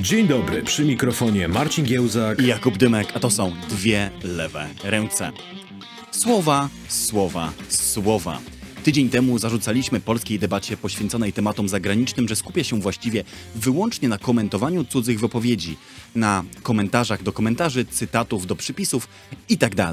Dzień dobry, przy mikrofonie Marcin Giełzak i Jakub Dymek, a to są dwie lewe ręce. Słowa, słowa, słowa. Tydzień temu zarzucaliśmy polskiej debacie poświęconej tematom zagranicznym, że skupia się właściwie wyłącznie na komentowaniu cudzych wypowiedzi, na komentarzach do komentarzy, cytatów do przypisów itd.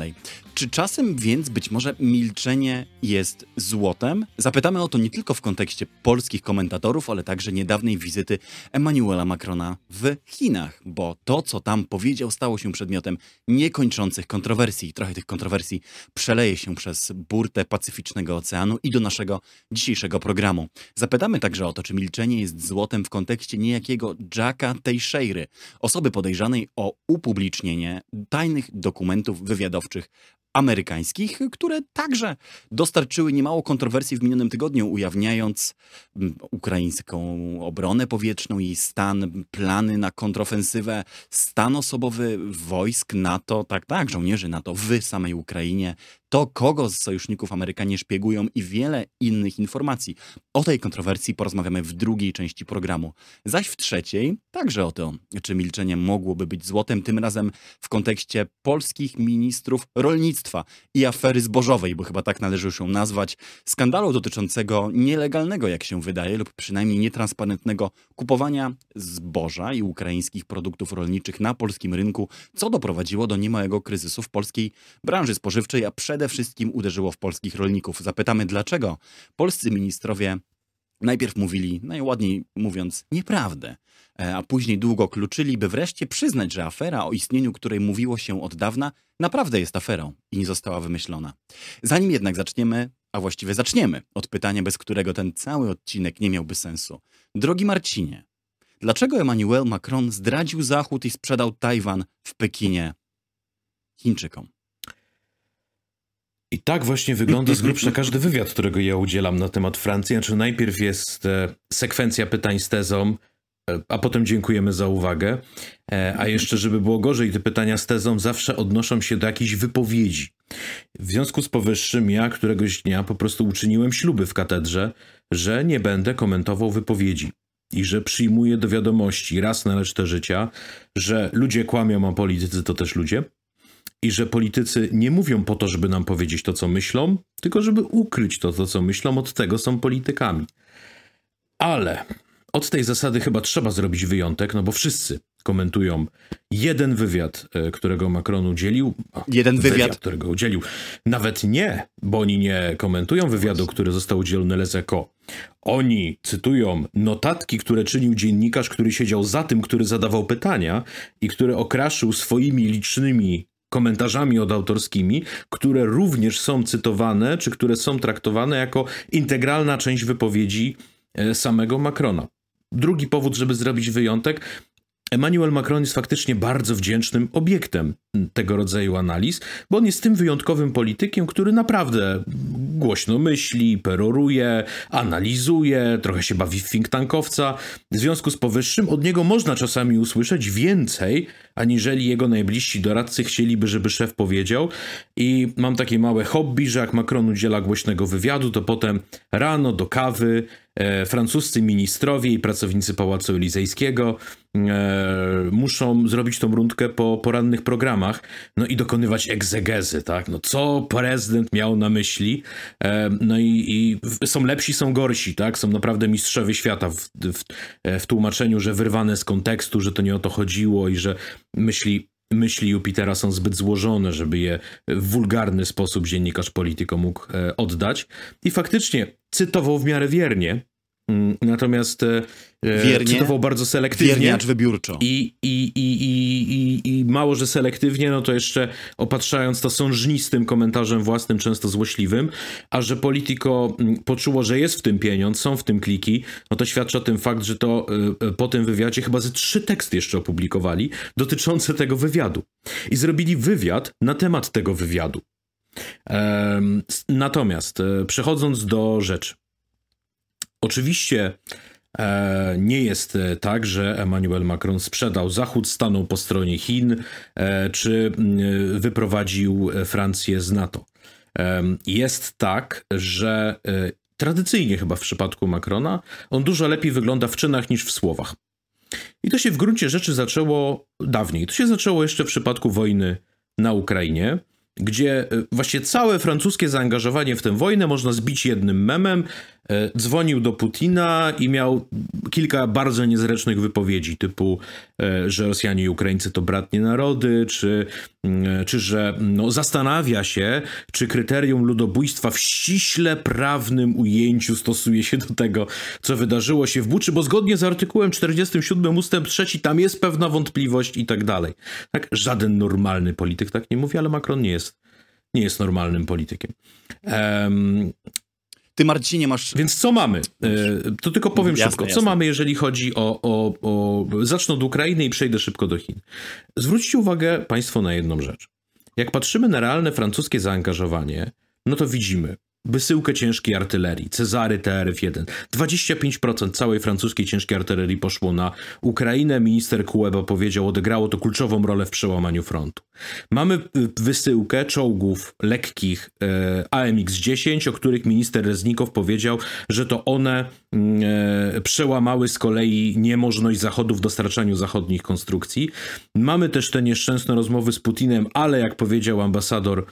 Czy czasem więc być może milczenie jest złotem? Zapytamy o to nie tylko w kontekście polskich komentatorów, ale także niedawnej wizyty Emmanuela Macrona w Chinach, bo to, co tam powiedział, stało się przedmiotem niekończących kontrowersji. Trochę tych kontrowersji przeleje się przez burtę Pacyficznego Oceanu i do naszego dzisiejszego programu. Zapytamy także o to, czy milczenie jest złotem w kontekście niejakiego Jacka Teixeiry, osoby podejrzanej o upublicznienie tajnych dokumentów wywiadowczych amerykańskich, które także dostarczyły niemało kontrowersji w minionym tygodniu, ujawniając mm, ukraińską obronę powietrzną i stan, plany na kontrofensywę, stan osobowy wojsk NATO, tak, tak, żołnierzy NATO w samej Ukrainie, to, kogo z sojuszników Amerykanie szpiegują i wiele innych informacji. O tej kontrowersji porozmawiamy w drugiej części programu. Zaś w trzeciej także o to, czy milczenie mogłoby być złotem, tym razem w kontekście polskich ministrów rolnictwa i afery zbożowej, bo chyba tak należy już ją nazwać, skandalu dotyczącego nielegalnego, jak się wydaje, lub przynajmniej nietransparentnego kupowania zboża i ukraińskich produktów rolniczych na polskim rynku, co doprowadziło do niemałego kryzysu w polskiej branży spożywczej, a przed przede wszystkim uderzyło w polskich rolników. Zapytamy dlaczego. Polscy ministrowie najpierw mówili, najładniej mówiąc, nieprawdę, e, a później długo kluczyli, by wreszcie przyznać, że afera, o istnieniu której mówiło się od dawna, naprawdę jest aferą i nie została wymyślona. Zanim jednak zaczniemy, a właściwie zaczniemy od pytania, bez którego ten cały odcinek nie miałby sensu. Drogi Marcinie, dlaczego Emmanuel Macron zdradził Zachód i sprzedał Tajwan w Pekinie Chińczykom? I tak właśnie wygląda z grubsza każdy wywiad, którego ja udzielam na temat Francji. Znaczy najpierw jest e, sekwencja pytań z tezą, e, a potem dziękujemy za uwagę. E, a jeszcze, żeby było gorzej, te pytania z tezą zawsze odnoszą się do jakiejś wypowiedzi. W związku z powyższym ja któregoś dnia po prostu uczyniłem śluby w katedrze, że nie będę komentował wypowiedzi i że przyjmuję do wiadomości raz na resztę życia, że ludzie kłamią, a politycy to też ludzie i że politycy nie mówią po to, żeby nam powiedzieć to, co myślą, tylko żeby ukryć to, to co myślą, od tego są politykami. Ale od tej zasady chyba trzeba zrobić wyjątek, no bo wszyscy komentują jeden wywiad, e, którego Macron udzielił. Jeden wywiad. wywiad. którego udzielił. Nawet nie, bo oni nie komentują wywiadu, który został udzielony Lezeko. Oni cytują notatki, które czynił dziennikarz, który siedział za tym, który zadawał pytania i który okraszył swoimi licznymi komentarzami odautorskimi, które również są cytowane, czy które są traktowane jako integralna część wypowiedzi e, samego Macrona. Drugi powód, żeby zrobić wyjątek, Emmanuel Macron jest faktycznie bardzo wdzięcznym obiektem tego rodzaju analiz, bo on jest tym wyjątkowym politykiem, który naprawdę głośno myśli, peroruje, analizuje, trochę się bawi w think tankowca. W związku z powyższym od niego można czasami usłyszeć więcej, aniżeli jego najbliżsi doradcy chcieliby, żeby szef powiedział. I mam takie małe hobby, że jak Macron udziela głośnego wywiadu, to potem rano do kawy francuscy ministrowie i pracownicy Pałacu Elizejskiego e, muszą zrobić tą rundkę po porannych programach, no i dokonywać egzegezy, tak? No co prezydent miał na myśli? E, no i, i, są lepsi, są gorsi, tak? Są naprawdę mistrzowie świata w, w, w tłumaczeniu, że wyrwane z kontekstu, że to nie o to chodziło i że myśli myśli Jupitera są zbyt złożone, żeby je w wulgarny sposób dziennikarz polityko mógł e, oddać. I faktycznie cytował w miarę wiernie, natomiast e, e, Wiernie, cytował bardzo selektywnie. Wiernie, acz wybiórczo. I, i, i, i, I mało, że selektywnie, no to jeszcze opatrzając to sążnistym komentarzem własnym, często złośliwym, a że Politico mm, poczuło, że jest w tym pieniądz, są w tym kliki, no to świadczy o tym fakt, że to y, po tym wywiadzie chyba ze trzy teksty jeszcze opublikowali dotyczące tego wywiadu. I zrobili wywiad na temat tego wywiadu. Natomiast e, przechodząc do rzeczy. Oczywiście E, nie jest e, tak, że Emmanuel Macron sprzedał Zachód, stanął po stronie Chin, e, czy wyprowadził Francję z NATO. Jest tak, że tradycyjnie chyba w przypadku Macrona on dużo lepiej wygląda w czynach niż w słowach. I to się w gruncie rzeczy zaczęło dawniej. To się zaczęło jeszcze w przypadku wojny na Ukrainie gdzie e, właśnie całe francuskie zaangażowanie w tę wojnę można zbić jednym memem. E, dzwonił do Putina i miał kilka bardzo niezręcznych wypowiedzi, typu, e, że Rosjanie i Ukraińcy to bratnie narody, czy, mm, czy że no, zastanawia się, czy kryterium ludobójstwa w ściśle prawnym ujęciu stosuje się do tego, co wydarzyło się w Buczy, bo zgodnie z artykułem 47 ustęp 3 tam jest pewna wątpliwość i tak dalej. Tak, żaden normalny polityk tak nie mówi, ale Macron nie jest, nie jest normalnym politykiem. Ty, Marcinie, masz. Więc co mamy? E, to tylko powiem jasne, szybko. Co jasne. mamy, jeżeli chodzi o, o, o. Zacznę od Ukrainy i przejdę szybko do Chin. Zwróćcie uwagę Państwo na jedną rzecz. Jak patrzymy na realne francuskie zaangażowanie, no to widzimy wysyłkę ciężkiej artylerii, Cezary TRF-1. 25% całej francuskiej ciężkiej artylerii poszło na Ukrainę. Minister Kuleba powiedział, odegrało to kluczową rolę w przełamaniu frontu. Mamy y, wysyłkę czołgów lekkich e, AMX-10, o których minister Reznikow powiedział, że to one mm, e, przełamały z kolei niemożność Zachodu w dostarczaniu zachodnich konstrukcji. Mamy też te nieszczęsne rozmowy z Putinem, ale jak powiedział ambasador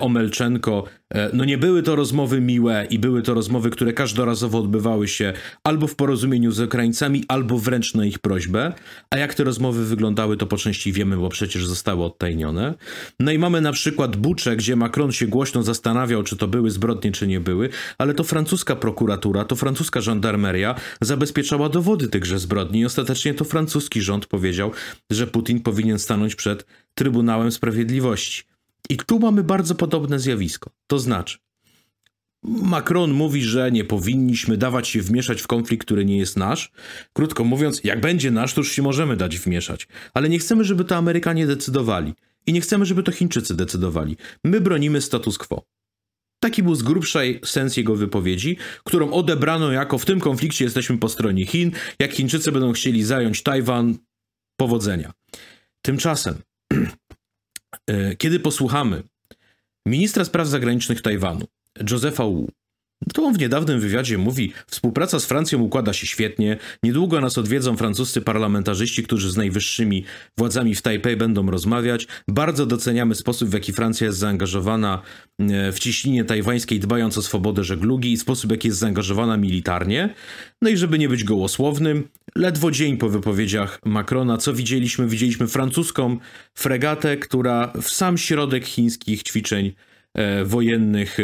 Omelczenko, e, no nie były to rozmowy miłe i były to rozmowy, które każdorazowo odbywały się albo w porozumieniu z Ukraińcami, albo wręcz na ich prośbę. A jak te rozmowy wyglądały, to po części wiemy, bo przecież zostały odtajnione. No i mamy na przykład Bucze, gdzie Macron się głośno zastanawiał, czy to były zbrodnie, czy nie były, ale to francuska prokuratura, to francuska żandarmeria zabezpieczała dowody tychże zbrodni i ostatecznie to francuski rząd powiedział, że Putin powinien stanąć przed Trybunałem Sprawiedliwości. I tu mamy bardzo podobne zjawisko. To znaczy, Macron mówi, że nie powinniśmy dawać się wmieszać w konflikt, który nie jest nasz. Krótko mówiąc, jak będzie nasz, to już się możemy dać wmieszać. Ale nie chcemy, żeby to Amerykanie decydowali. I nie chcemy, żeby to Chińczycy decydowali. My bronimy status quo. Taki był z grubsza sens jego wypowiedzi, którą odebrano jako w tym konflikcie jesteśmy po stronie Chin. Jak Chińczycy będą chcieli zająć Tajwan, powodzenia. Tymczasem kiedy posłuchamy ministra spraw zagranicznych Tajwanu, Josepha Wu, to on w niedawnym wywiadzie mówi: Współpraca z Francją układa się świetnie. Niedługo nas odwiedzą francuscy parlamentarzyści, którzy z najwyższymi władzami w Tajpej będą rozmawiać. Bardzo doceniamy sposób, w jaki Francja jest zaangażowana e, w ciśnienie tajwańskiej, dbając o swobodę żeglugi i sposób, w jaki jest zaangażowana militarnie. No i żeby nie być gołosłownym, ledwo dzień po wypowiedziach Macrona, co widzieliśmy? Widzieliśmy francuską fregatę, która w sam środek chińskich ćwiczeń e, wojennych.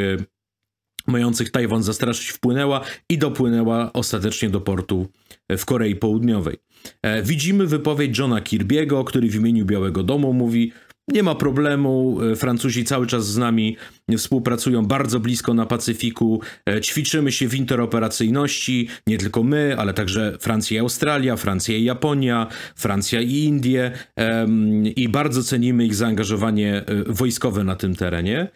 Mających Tajwan zastraszyć wpłynęła i dopłynęła ostatecznie do portu w Korei Południowej. E, widzimy wypowiedź Johna Kirby'ego, który w imieniu Białego Domu mówi: nie ma problemu. E, Francuzi cały czas z nami współpracują bardzo blisko na Pacyfiku. E, ćwiczymy się w interoperacyjności, nie tylko my, ale także Francja i Australia, Francja i Japonia, Francja i Indie i bardzo cenimy ich zaangażowanie e, wojskowe na tym terenie.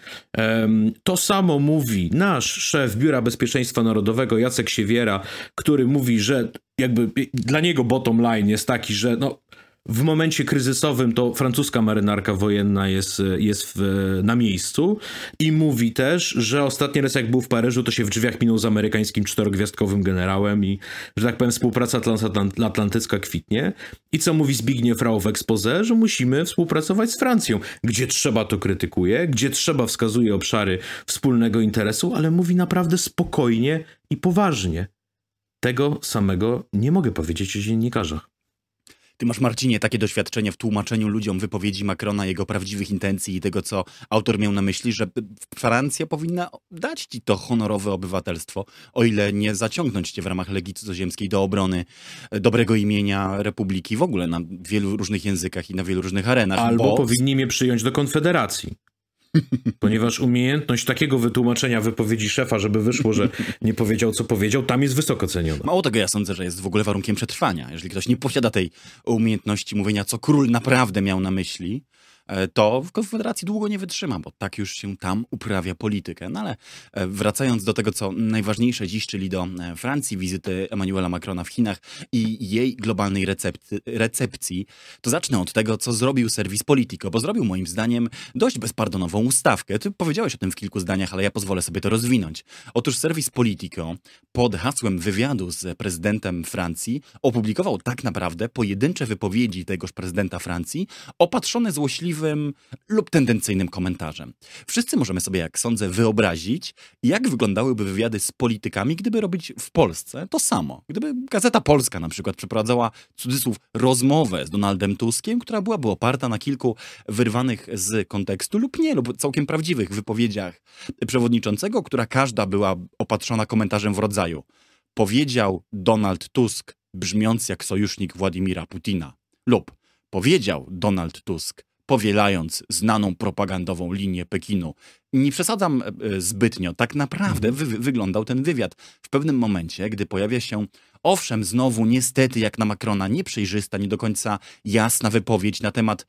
To samo mówi nasz szef Biura Bezpieczeństwa Narodowego Jacek Siewiera, który mówi, że jakby dla niego bottom line jest taki, że no w momencie kryzysowym to francuska marynarka wojenna jest, jest w, na miejscu i mówi też, że ostatni raz jak był w Paryżu, to się w drzwiach minął z amerykańskim czterogwiazdkowym generałem i, że tak powiem, współpraca atlantycka kwitnie. I co mówi Zbigniew Rau w expose, że musimy współpracować z Francją. Gdzie trzeba to krytykuje, gdzie trzeba wskazuje obszary wspólnego interesu, ale mówi naprawdę spokojnie i poważnie. Tego samego nie mogę powiedzieć o dziennikarzach. Ty masz, Marcinie, takie doświadczenie w tłumaczeniu ludziom wypowiedzi Macrona, jego prawdziwych intencji i tego, co autor miał na myśli, że Francja powinna dać ci to honorowe obywatelstwo, o ile nie zaciągnąć cię w ramach Legii Cudzoziemskiej do obrony dobrego imienia Republiki w ogóle na wielu różnych językach i na wielu różnych arenach. Albo bo... powinni mnie przyjąć do Konfederacji. Ponieważ umiejętność takiego wytłumaczenia wypowiedzi szefa, żeby wyszło, że nie powiedział, co powiedział, tam jest wysoko ceniona. Mało tego, ja sądzę, że jest w ogóle warunkiem przetrwania. Jeżeli ktoś nie posiada tej umiejętności mówienia, co król naprawdę miał na myśli, to w Konfederacji długo nie wytrzyma, bo tak już się tam uprawia politykę. No ale e, wracając do tego, co najważniejsze dziś, czyli do e, Francji, wizyty Emmanuela Macrona w Chinach i jej globalnej recepcji, to zacznę od tego, co zrobił serwis Politico, bo zrobił moim zdaniem dość bezpardonową ustawkę. Ty powiedziałeś o tym w kilku zdaniach, ale ja pozwolę sobie to rozwinąć. Otóż serwis Politico pod hasłem wywiadu z prezydentem Francji opublikował tak naprawdę pojedyncze wypowiedzi tegoż prezydenta Francji, opatrzone złośliwym lub tendencyjnym komentarzem. Wszyscy możemy sobie, jak sądzę, wyobrazić, jak wyglądałyby wywiady z politykami, gdyby robić w Polsce to samo. Gdyby Gazeta Polska na przykład przeprowadzała, cudzysłów, rozmowę z Donaldem Tuskiem, która byłaby oparta na kilku wyrwanych z kontekstu lub nie, lub całkiem prawdziwych wypowiedziach przewodniczącego, która każda była opatrzona komentarzem w rodzaju powiedział Donald Tusk, brzmiąc jak sojusznik Władimira Putina, lub powiedział Donald Tusk, powielając znaną propagandową linię Pekinu. Nie przesadzam e, zbytnio, tak naprawdę wy wyglądał ten wywiad. W pewnym momencie, gdy pojawia się, owszem, znowu niestety jak na Macrona, nieprzejrzysta, nie do końca jasna wypowiedź na temat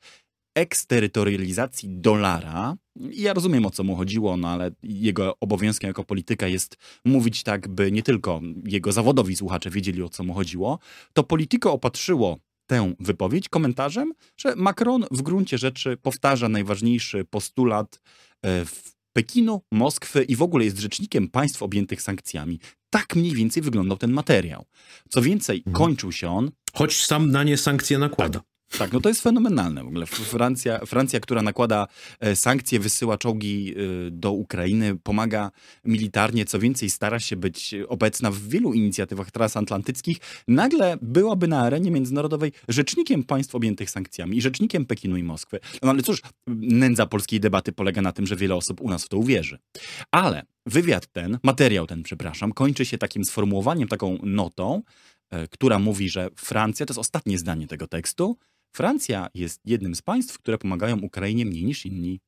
eksterytorializacji dolara. Ja rozumiem o co mu chodziło, no ale jego obowiązkiem jako polityka jest mówić tak, by nie tylko jego zawodowi słuchacze wiedzieli o co mu chodziło. To Polityko opatrzyło tę wypowiedź komentarzem, że Macron w gruncie rzeczy powtarza najważniejszy postulat e, w Pekinu, Moskwy i w ogóle jest rzecznikiem państw objętych sankcjami. Tak mniej więcej wyglądał ten materiał. Co więcej, mhm. kończył się on. Choć sam na nie sankcje nakłada. Tak, tak, no to jest fenomenalne w ogóle. Francja, Francja, która nakłada e, sankcje, wysyła czołgi e, do Ukrainy, pomaga militarnie, co więcej stara się być obecna w wielu inicjatywach transatlantyckich, nagle byłaby na arenie międzynarodowej rzecznikiem państw objętych sankcjami i rzecznikiem Pekinu i Moskwy. No ale cóż, nędza polskiej debaty polega na tym, że wiele osób u nas w to uwierzy. Ale wywiad ten, materiał ten, przepraszam, kończy się takim sformułowaniem, taką notą, e, która mówi, że Francja, to jest ostatnie zdanie tego tekstu, Francja jest jednym z państw, które pomagają Ukrainie mniej niż inni.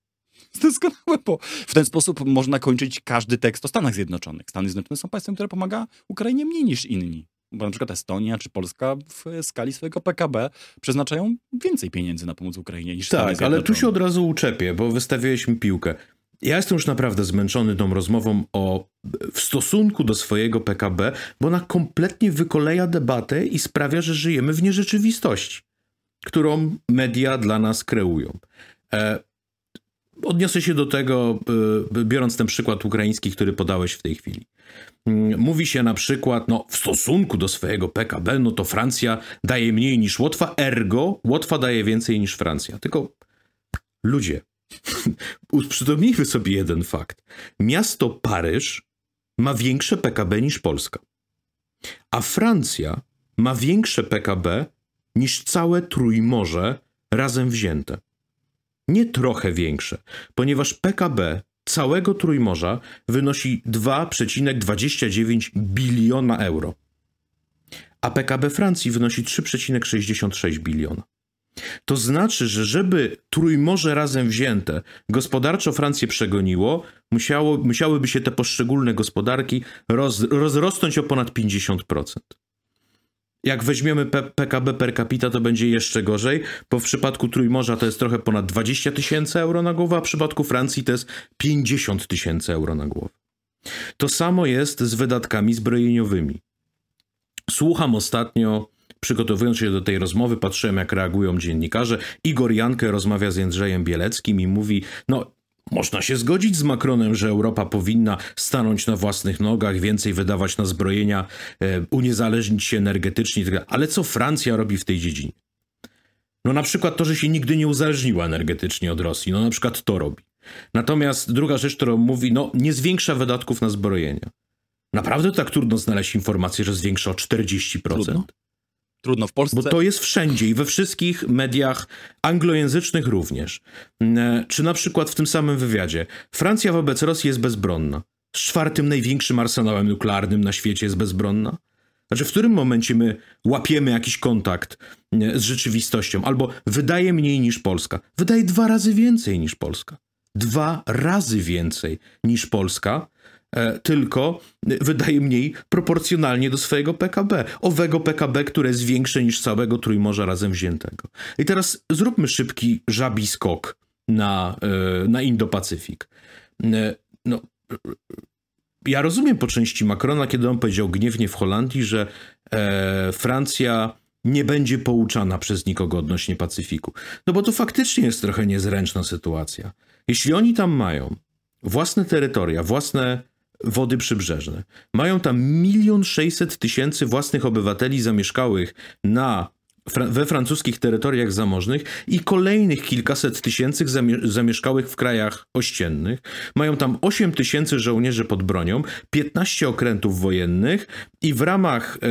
Doskonałe, bo w ten sposób można kończyć każdy tekst o Stanach Zjednoczonych. Stany Zjednoczone są państwem, które pomaga Ukrainie mniej niż inni. Bo na przykład Estonia czy Polska w skali swojego PKB przeznaczają więcej pieniędzy na pomoc Ukrainie niż Tak, Stany Zjednoczone. ale tu się od razu uczepię, bo wystawiłeś mi piłkę. Ja jestem już naprawdę zmęczony tą rozmową o w stosunku do swojego PKB, bo ona kompletnie wykoleja debatę i sprawia, że żyjemy w nierzeczywistości którą media dla nas kreują. E, odniosę się do tego, e, biorąc ten przykład ukraiński, który podałeś w tej chwili. Mm, mówi się na przykład, no w stosunku do swojego PKB, no to Francja daje mniej niż Łotwa, ergo Łotwa daje więcej niż Francja. Tylko ludzie, uprzytomnijmy sobie jeden fakt. Miasto Paryż ma większe PKB niż Polska, a Francja ma większe PKB niż całe Trójmorze razem wzięte. Nie trochę większe, ponieważ PKB całego Trójmorza wynosi 2,29 biliona euro, a PKB Francji wynosi 3,66 biliona. To znaczy, że żeby Trójmorze razem wzięte gospodarczo Francję przegoniło, musiało, musiałyby się te poszczególne gospodarki roz, rozrosnąć o ponad 50%. Jak weźmiemy PKB per capita, to będzie jeszcze gorzej, bo w przypadku Trójmorza to jest trochę ponad 20 tysięcy euro na głowę, a w przypadku Francji to jest 50 tysięcy euro na głowę. To samo jest z wydatkami zbrojeniowymi. Słucham ostatnio, przygotowując się do tej rozmowy, patrzyłem jak reagują dziennikarze. Igor Jankę rozmawia z Jędrzejem Bieleckim i mówi, no można się zgodzić z Macronem, że Europa powinna stanąć na własnych nogach, więcej wydawać na zbrojenia, e, uniezależnić się energetycznie, tak ale co Francja robi w tej dziedzinie? No na przykład to, że się nigdy nie uzależniła energetycznie od Rosji, no na przykład to robi. Natomiast druga rzecz, którą mówi, no nie zwiększa wydatków na zbrojenia. Naprawdę tak trudno znaleźć informację, że zwiększa o 40%? Trudno. Trudno w Polsce. Bo to jest wszędzie i we wszystkich mediach anglojęzycznych również. Mm, czy na przykład w tym samym wywiadzie Francja wobec Rosji jest bezbronna. Z czwartym największym arsenałem nuklearnym na świecie jest bezbronna. Znaczy, w którym momencie my łapiemy jakiś kontakt mm, z rzeczywistością, albo wydaje mniej niż Polska. Wydaje dwa razy więcej niż Polska. Dwa razy więcej niż Polska e, tylko wydaje mniej proporcjonalnie do swojego PKB. Owego PKB, które jest większe niż całego Trójmorza razem wziętego. I teraz zróbmy szybki żabi skok na, e, na Indo-Pacyfik. E, no, ja rozumiem po części Macrona, kiedy on powiedział gniewnie w Holandii, że e, Francja nie będzie pouczana przez nikogo odnośnie Pacyfiku. No bo to faktycznie jest trochę niezręczna sytuacja. Jeśli oni tam mają własne terytoria, własne wody przybrzeżne, mają tam milion sześćset tysięcy własnych obywateli zamieszkałych na we francuskich terytoriach zamożnych i kolejnych kilkaset tysięcy zamieszkałych w krajach ościennych. Mają tam 8 tysięcy żołnierzy pod bronią, 15 okrętów wojennych i w ramach e,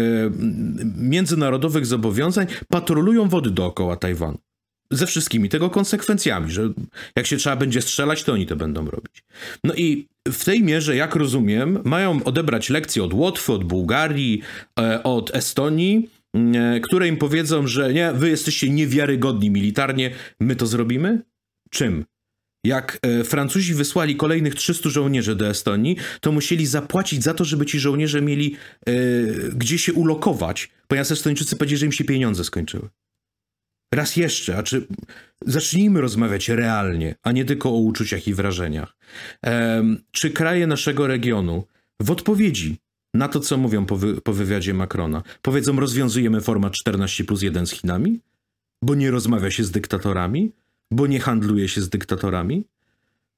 międzynarodowych zobowiązań patrolują wody dookoła Tajwanu. Ze wszystkimi tego konsekwencjami, że jak się trzeba będzie strzelać, to oni to będą robić. No i w tej mierze, jak rozumiem, mają odebrać lekcje od Łotwy, od Bułgarii, e, od Estonii, E, które im powiedzą, że nie, wy jesteście niewiarygodni militarnie, my to zrobimy? Czym? Jak e, Francuzi wysłali kolejnych 300 żołnierzy do Estonii, to musieli zapłacić za to, żeby ci żołnierze mieli gdzie się ulokować, ponieważ Estończycy powiedzieli, że im się pieniądze skończyły. Raz jeszcze, a czy zacznijmy rozmawiać realnie, a nie tylko o uczuciach i wrażeniach. Czy kraje naszego regionu w odpowiedzi na to, co mówią po, wy, po wywiadzie Macrona. Powiedzą, rozwiązujemy format 14 plus 1 z Chinami? Bo nie rozmawia się z dyktatorami? Bo nie handluje się z dyktatorami?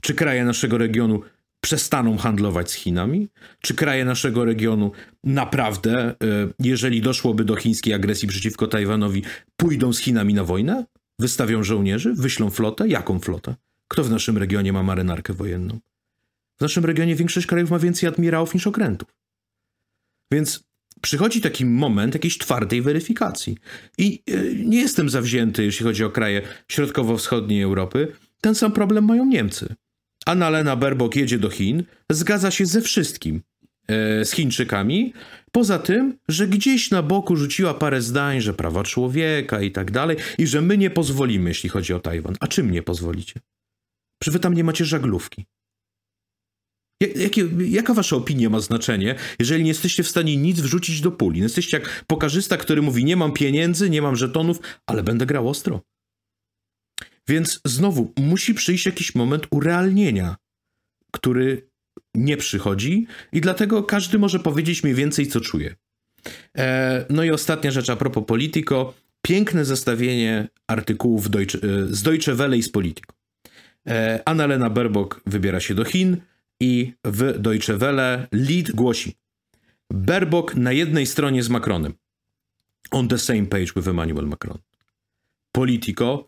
Czy kraje naszego regionu przestaną handlować z Chinami? Czy kraje naszego regionu naprawdę, e, jeżeli doszłoby do chińskiej agresji przeciwko Tajwanowi, pójdą z Chinami na wojnę? Wystawią żołnierzy? Wyślą flotę? Jaką flotę? Kto w naszym regionie ma marynarkę wojenną? W naszym regionie większość krajów ma więcej admirałów niż okrętów. Więc przychodzi taki moment jakiejś twardej weryfikacji. I e, nie jestem zawzięty, jeśli chodzi o kraje środkowo-wschodniej Europy. Ten sam problem mają Niemcy. Annalena Baerbock jedzie do Chin, zgadza się ze wszystkim e, z Chińczykami, poza tym, że gdzieś na boku rzuciła parę zdań, że prawa człowieka i tak dalej, i że my nie pozwolimy, jeśli chodzi o Tajwan. A czym nie pozwolicie? Czy wy tam nie macie żaglówki? Jakie, jaka wasza opinia ma znaczenie, jeżeli nie jesteście w stanie nic wrzucić do puli? Jesteście jak pokarzysta, który mówi: Nie mam pieniędzy, nie mam żetonów, ale będę grał ostro. Więc znowu musi przyjść jakiś moment urealnienia, który nie przychodzi, i dlatego każdy może powiedzieć mniej więcej, co czuje. E, no i ostatnia rzecz a propos Politico. Piękne zestawienie artykułów Deutsche, e, z Deutsche Welle i z Politico. E, Annalena Baerbock wybiera się do Chin, i w Deutsche Welle lead głosi Baerbock na jednej stronie z Macronem. On the same page with Emmanuel Macron. Politico.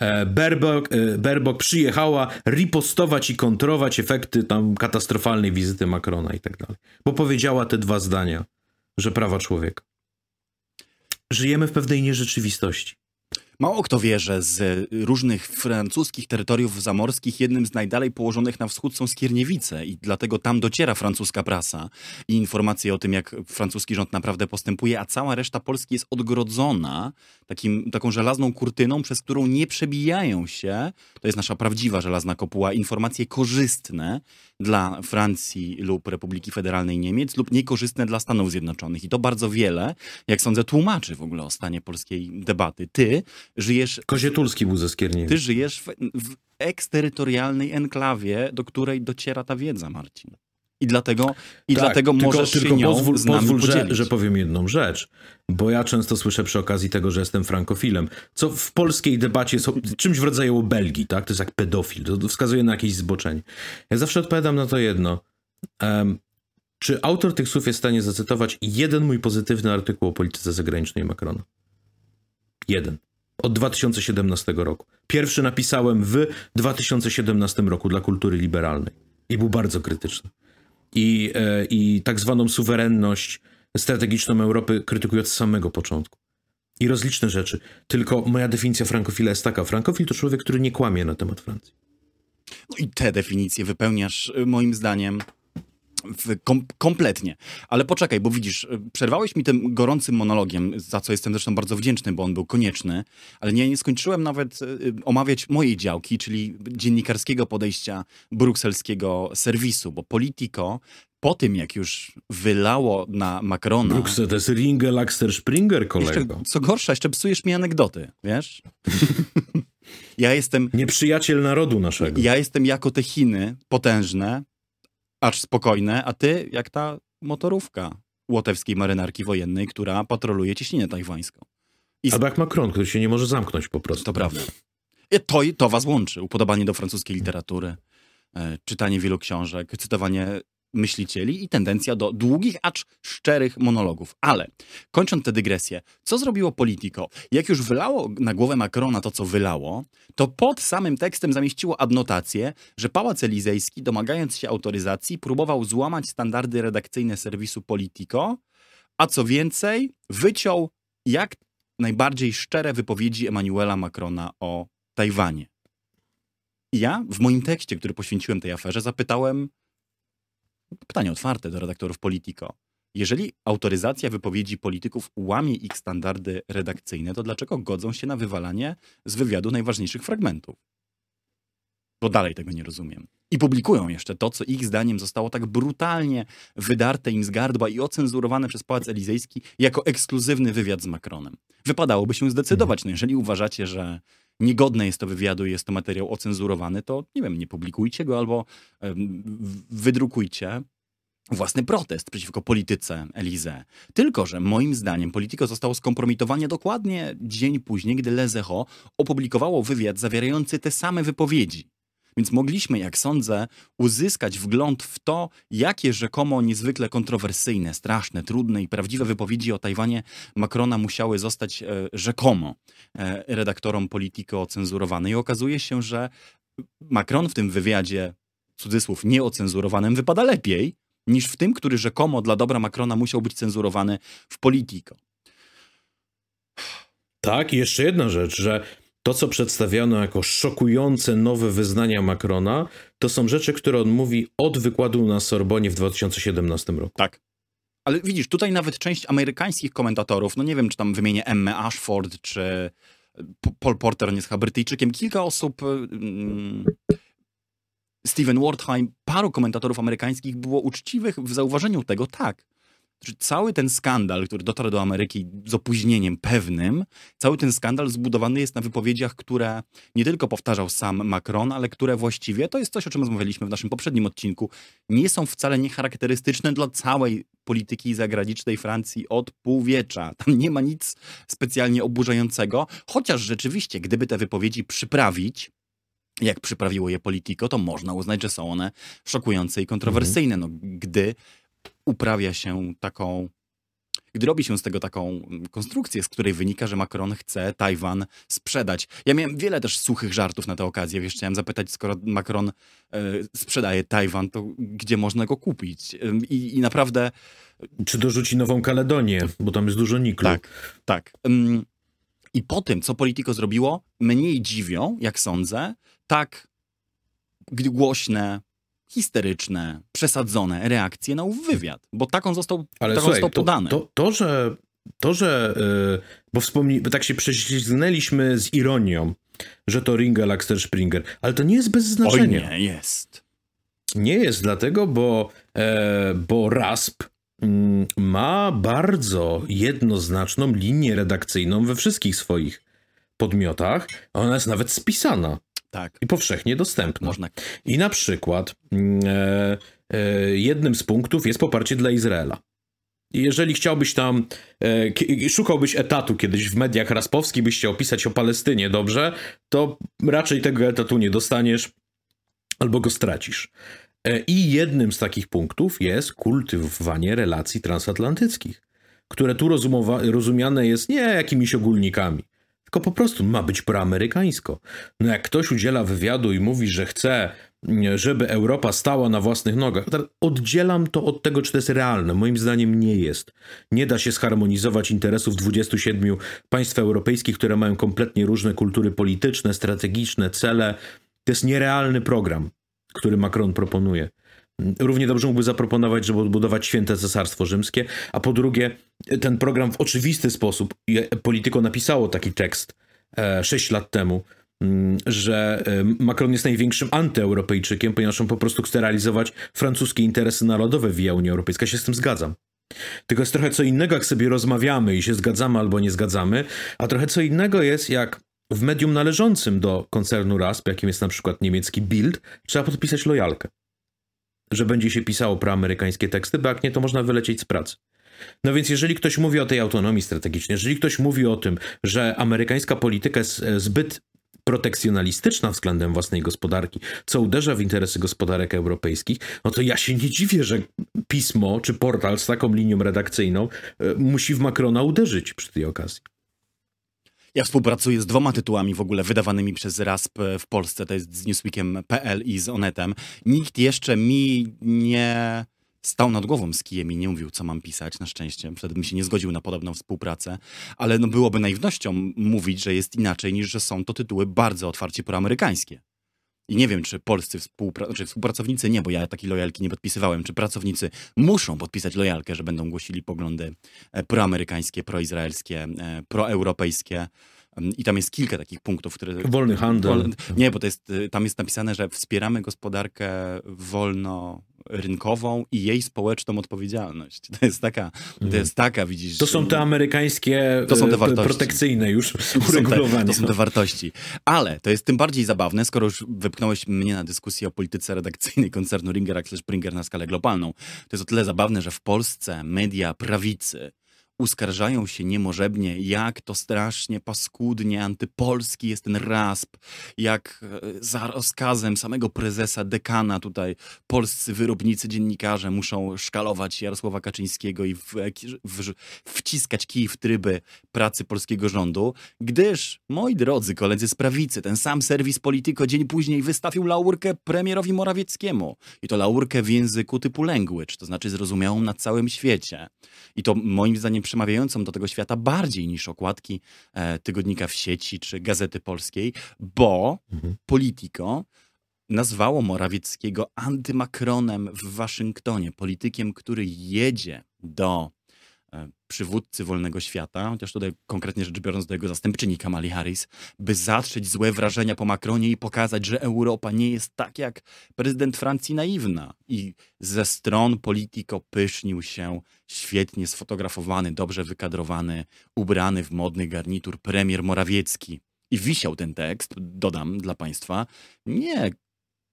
E, e, Baerbock przyjechała ripostować i kontrować efekty tam katastrofalnej wizyty Macrona i tak dalej. Bo powiedziała te dwa zdania, że prawa człowieka. Żyjemy w pewnej nierzeczywistości. Mało kto wie, że z różnych francuskich terytoriów zamorskich jednym z najdalej położonych na wschód są Skierniewice i dlatego tam dociera francuska prasa i informacje o tym, jak francuski rząd naprawdę postępuje, a cała reszta Polski jest odgrodzona takim, taką żelazną kurtyną, przez którą nie przebijają się, to jest nasza prawdziwa żelazna kopuła, informacje korzystne dla Francji lub Republiki Federalnej Niemiec lub niekorzystne dla Stanów Zjednoczonych. I to bardzo wiele, jak sądzę, tłumaczy w ogóle o stanie polskiej debaty. Ty żyjesz... Kozietulski był ze Skierniewic. Ty żyjesz w, w eksterytorialnej enklawie, do której dociera ta wiedza, Marcin. I dlatego, i tak, dlatego tylko, możesz tylko się nią pozwól, z pozwól że, że powiem jedną rzecz, bo ja często słyszę przy okazji tego, że jestem frankofilem, co w polskiej debacie jest czymś w rodzaju Belgii, tak? To jest jak pedofil, to wskazuje na jakieś zboczenie. Ja zawsze odpowiadam na to jedno. Um, czy autor tych słów jest w stanie zacytować jeden mój pozytywny artykuł o polityce zagranicznej Macrona? Jeden od 2017 roku. Pierwszy napisałem w 2017 roku dla kultury liberalnej i był bardzo krytyczny. I, e, i tak zwaną suwerenność strategiczną Europy krytykuję od samego początku. I rozliczne rzeczy. Tylko moja definicja frankofila jest taka. Frankofil to człowiek, który nie kłamie na temat Francji. No i te definicje wypełniasz y, moim zdaniem Kom kompletnie. Ale poczekaj, bo widzisz, y, przerwałeś mi tym gorącym monologiem, za co jestem zresztą bardzo wdzięczny, bo on był konieczny, ale nie, nie skończyłem nawet y, y, omawiać mojej działki, czyli dziennikarskiego podejścia brukselskiego serwisu, bo Politico po tym, jak już wylało na Macrona... Bruksel to jest Ringe, Laxter, Springer, kolego. Jeszcze, co gorsza, jeszcze psujesz mi anegdoty, wiesz? ja jestem... Nieprzyjaciel narodu naszego. Ja jestem jako te Chiny, potężne, aż spokojne, a ty jak ta motorówka łotewskiej marynarki wojennej, która patroluje cieśninę tajwańską. I... Albo jak Macron, który się nie może zamknąć po prostu. To prawda. I to, to was łączy. Upodobanie do francuskiej literatury, e, czytanie wielu książek, cytowanie myślicieli i tendencja do długich, acz szczerych monologów. Ale kończąc tę dygresję, co zrobiło Politico? Jak już wylało na głowę Macrona to, co wylało, to pod samym tekstem zamieściło adnotację, że Pałac Elizejski, domagając się autoryzacji, próbował złamać standardy redakcyjne serwisu Politico, a co więcej, wyciął jak najbardziej szczere wypowiedzi Emmanuela Macrona o Tajwanie. Ja w moim tekście, który poświęciłem tej aferze, zapytałem pytanie otwarte do redaktorów Politico. Jeżeli autoryzacja wypowiedzi polityków łamie ich standardy redakcyjne, to dlaczego godzą się na wywalanie z wywiadu najważniejszych fragmentów? Bo dalej tego nie rozumiem. I publikują jeszcze to, co ich zdaniem zostało tak brutalnie wydarte im z gardła i ocenzurowane przez Pałac Elizejski jako ekskluzywny wywiad z Macronem. Wypadałoby się zdecydować, no jeżeli uważacie, że niegodne jest to wywiadu i jest to materiał ocenzurowany, to nie wiem, nie publikujcie go albo wydrukujcie własny protest przeciwko polityce Elize. Tylko, że moim zdaniem Politico zostało skompromitowanie dokładnie dzień później, gdy Lezecho opublikowało wywiad zawierający te same wypowiedzi. Więc mogliśmy, jak sądzę, uzyskać wgląd w to, jakie rzekomo niezwykle kontrowersyjne, straszne, trudne i prawdziwe wypowiedzi o Tajwanie Macrona musiały zostać e, rzekomo e, redaktorom Politico ocenzurowane. I okazuje się, że Macron w tym wywiadzie, cudzysłów, nieocenzurowanym, wypada lepiej niż w tym, który rzekomo dla dobra Macrona musiał być cenzurowany w Politico. Tak, i jeszcze jedna rzecz, że to, co przedstawiano jako szokujące nowe wyznania Macrona, to są rzeczy, które on mówi od wykładu na Sorbonie w 2017 roku. Tak. Ale widzisz, tutaj nawet część amerykańskich komentatorów, no nie wiem, czy tam wymienię Emma Ashford, czy Paul Porter, on jest chyba Brytyjczykiem, kilka osób, mm, Steven Wardheim, paru komentatorów amerykańskich było uczciwych w zauważeniu tego, tak, cały ten skandal, który dotarł do Ameryki z opóźnieniem pewnym, cały ten skandal zbudowany jest na wypowiedziach, które nie tylko powtarzał sam Macron, ale które właściwie, to jest coś, o czym rozmawialiśmy w naszym poprzednim odcinku, nie są wcale niecharakterystyczne dla całej polityki zagranicznej Francji od półwiecza. Tam nie ma nic specjalnie oburzającego, chociaż rzeczywiście, gdyby te wypowiedzi przyprawić, jak przyprawiło je Politico, to można uznać, że są one szokujące i kontrowersyjne. No, gdy uprawia się taką gdy robi się z tego taką konstrukcję, z której wynika, że Macron chce Tajwan sprzedać. Ja miałem wiele też suchych żartów na tę okazję. Wiesz, chciałem zapytać, skoro Macron e, sprzedaje Tajwan, to gdzie można go kupić? I, I, naprawdę... Czy dorzuci Nową Kaledonię, bo tam jest dużo niklu. Tak, tak. I po tym, co Politico zrobiło, mniej dziwią, jak sądzę, tak głośne, histeryczne, przesadzone reakcje na ów wywiad, bo taką został, Ale taką słuchaj, został podany. To, to, to, że, to, że yy, bo wspomni, tak się prześlizgnęliśmy z ironią, że to Ringe, Laxter, Springer, ale to nie jest bez znaczenia. Oj nie, jest. Nie jest, dlatego, bo, e, bo RASP mm, ma bardzo jednoznaczną linię redakcyjną we wszystkich swoich podmiotach. Ona jest nawet spisana. Tak. I powszechnie dostępna. Można. I na przykład mm, e, e, jednym z punktów jest poparcie dla Izraela. Jeżeli chciałbyś tam, e, szukałbyś etatu kiedyś w mediach raspowskich, byś chciał opisać o Palestynie dobrze, to raczej tego etatu nie dostaniesz albo go stracisz. E, I jednym z takich punktów jest kultywowanie relacji transatlantyckich, które tu rozumiane jest nie jakimiś ogólnikami, tylko po prostu ma być proamerykańsko. No jak ktoś udziela wywiadu i mówi, że chce, żeby Europa stała na własnych nogach, oddzielam to od tego, czy to jest realne. Moim zdaniem nie jest. Nie da się zharmonizować interesów 27 państw europejskich, które mają kompletnie różne kultury polityczne, strategiczne, cele. To jest nierealny program, który Macron proponuje. Równie dobrze mógłby zaproponować, żeby odbudować święte cesarstwo rzymskie, a po drugie, ten program w oczywisty sposób, Polityko napisało taki tekst e, 6 lat temu, mm, że Macron jest największym antyeuropejczykiem, ponieważ on po prostu chce realizować francuskie interesy narodowe via Unia Europejska. Ja się z tym zgadzam. Tylko jest trochę co innego, jak sobie rozmawiamy i się zgadzamy albo nie zgadzamy, a trochę co innego jest, jak w medium należącym do koncernu RASP, jakim jest na przykład niemiecki Bild, trzeba podpisać lojalkę. Że będzie się pisało proamerykańskie teksty, bo jak nie, to można wylecieć z pracy. No więc jeżeli ktoś mówi o tej autonomii strategicznej, jeżeli ktoś mówi o tym, że amerykańska polityka jest e, zbyt protekcjonalistyczna względem własnej gospodarki, co uderza w interesy gospodarek europejskich, no to ja się nie dziwię, że pismo czy portal z taką linią redakcyjną e, musi w Macrona uderzyć przy tej okazji. Ja współpracuję z dwoma tytułami w ogóle wydawanymi przez RASP w Polsce, to jest z Newsweekiem.pl i z Onetem. Nikt jeszcze mi nie stał nad głową z kijem i nie mówił, co mam pisać, na szczęście. Wtedy bym się nie zgodził na podobną współpracę, ale no byłoby naiwnością mówić, że jest inaczej, niż że są to tytuły bardzo otwarcie proamerykańskie. I nie wiem, czy polscy współpra czy współpracownicy, nie, bo ja takiej lojalki nie podpisywałem, czy pracownicy muszą podpisać lojalkę, że będą głosili poglądy e, proamerykańskie, proizraelskie, e, proeuropejskie. I tam jest kilka takich punktów, które. Wolny handel. Nie, bo to jest, y, tam jest napisane, że wspieramy gospodarkę wolno rynkową i jej społeczną odpowiedzialność. To jest taka, to mhm. jest taka, widzisz... To są te amerykańskie to są te wartości. protekcyjne już uregulowania. To są te wartości. Ale to jest tym bardziej zabawne, skoro już wypchnąłeś mnie na dyskusję o polityce redakcyjnej koncernu Ringer Axel Springer na skalę globalną. To jest o tyle zabawne, że w Polsce media prawicy uskarżają się niemożebnie, jak to strasznie paskudnie antypolski jest ten rasp, jak e, za rozkazem samego prezesa, dekana tutaj polscy wyrobnicy, dziennikarze muszą szkalować Jarosława Kaczyńskiego i w, w, wciskać kij w tryby pracy polskiego rządu, gdyż, moi drodzy koledzy z prawicy, ten sam serwis Polityko dzień później wystawił laurkę premierowi Morawieckiemu. I to laurkę w języku typu language, to znaczy zrozumiałą na całym świecie. I to moim zdaniem przemawiającą do tego świata bardziej niż okładki e, tygodnika w sieci czy Gazety Polskiej, bo mhm. Politico nazwało Morawieckiego antymakronem w Waszyngtonie, politykiem, który jedzie do przywódcy wolnego świata, chociaż tutaj konkretnie rzecz biorąc do jego zastępczyni Kamali Harris, by zatrzeć złe wrażenia po Macronie i pokazać, że Europa nie jest tak jak prezydent Francji naiwna. I ze stron Politico pysznił się świetnie sfotografowany, dobrze wykadrowany, ubrany w modny garnitur premier Morawiecki. I wisiał ten tekst, dodam dla Państwa, nie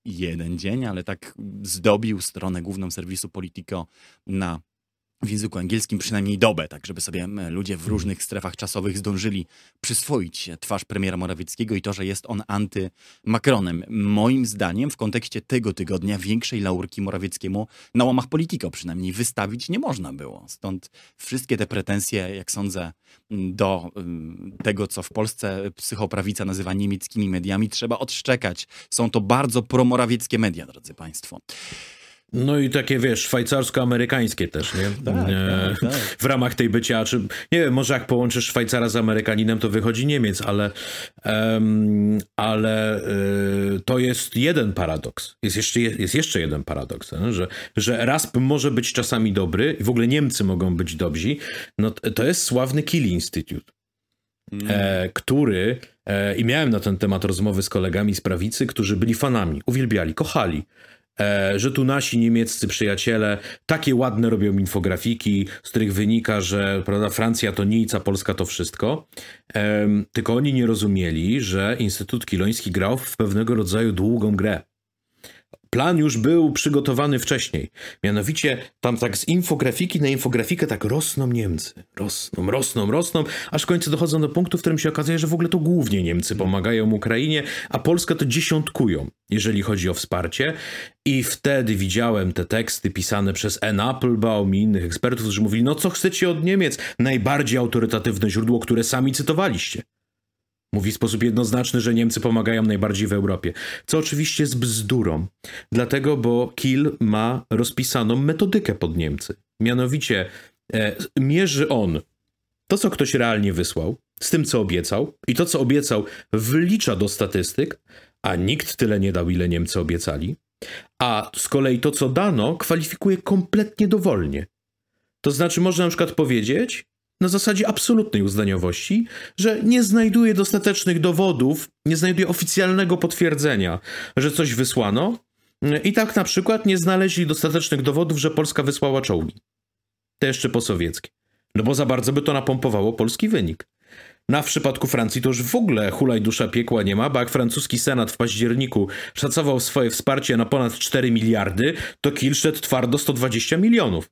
jeden dzień, ale tak zdobił stronę główną serwisu Politico na w języku angielskim przynajmniej dobę, tak żeby sobie ludzie w mhm. różnych strefach czasowych zdążyli przyswoić twarz premiera Morawieckiego i to, że jest on anty-Macronem. Moim zdaniem w kontekście tego tygodnia większej laurki Morawieckiemu na łamach Politico przynajmniej wystawić nie można było. Stąd wszystkie te pretensje, jak sądzę, do tego, co w Polsce psychoprawica nazywa niemieckimi mediami, trzeba odszczekać. Są to bardzo promorawieckie media, drodzy Państwo. No i takie, wiesz, szwajcarsko-amerykańskie też, nie? Tak, e, tak, tak. W ramach tej bycia, czy nie wiem, może jak połączysz Szwajcara z Amerykaninem, to wychodzi Niemiec, ale, um, ale y, to jest jeden paradoks. Jest jeszcze, jest jeszcze jeden paradoks, nie? że, że RASP może być czasami dobry i w ogóle Niemcy mogą być dobrzy. No, to jest sławny Kiel Institute, mm. e, który e, i miałem na ten temat rozmowy z kolegami z prawicy, którzy byli fanami, uwielbiali, kochali że tu nasi niemieccy przyjaciele takie ładne robią infografiki, z których wynika, że prawda, Francja to nic, a Polska to wszystko. Tylko oni nie rozumieli, że Instytut Kiloński grał w pewnego rodzaju długą grę. Plan już był przygotowany wcześniej. Mianowicie tam tak z infografiki na infografikę tak rosną Niemcy. Rosną, rosną, rosną, aż w końcu dochodzą do punktu, w którym się okazuje, że w ogóle to głównie Niemcy pomagają Ukrainie, a Polskę to dziesiątkują, jeżeli chodzi o wsparcie. I wtedy widziałem te teksty pisane przez N. Applebaum i innych ekspertów, którzy mówili, no co chcecie od Niemiec? Najbardziej autorytatywne źródło, które sami cytowaliście. Mówi w sposób jednoznaczny, że Niemcy pomagają najbardziej w Europie, co oczywiście jest bzdurą, dlatego, bo Kiel ma rozpisaną metodykę pod Niemcy. Mianowicie e, mierzy on to, co ktoś realnie wysłał, z tym, co obiecał, i to, co obiecał, wlicza do statystyk, a nikt tyle nie dał, ile Niemcy obiecali, a z kolei to, co dano, kwalifikuje kompletnie dowolnie. To znaczy, można na przykład powiedzieć, na zasadzie absolutnej uznaniowości, że nie znajduje dostatecznych dowodów, nie znajduje oficjalnego potwierdzenia, że coś wysłano. I tak na przykład nie znaleźli dostatecznych dowodów, że Polska wysłała czołgi. Te jeszcze posowieckie. No bo za bardzo by to napompowało polski wynik. Na no w przypadku Francji to już w ogóle hulaj dusza piekła nie ma, bo jak francuski senat w październiku szacował swoje wsparcie na ponad 4 miliardy, to Kiel szedł twardo 120 milionów.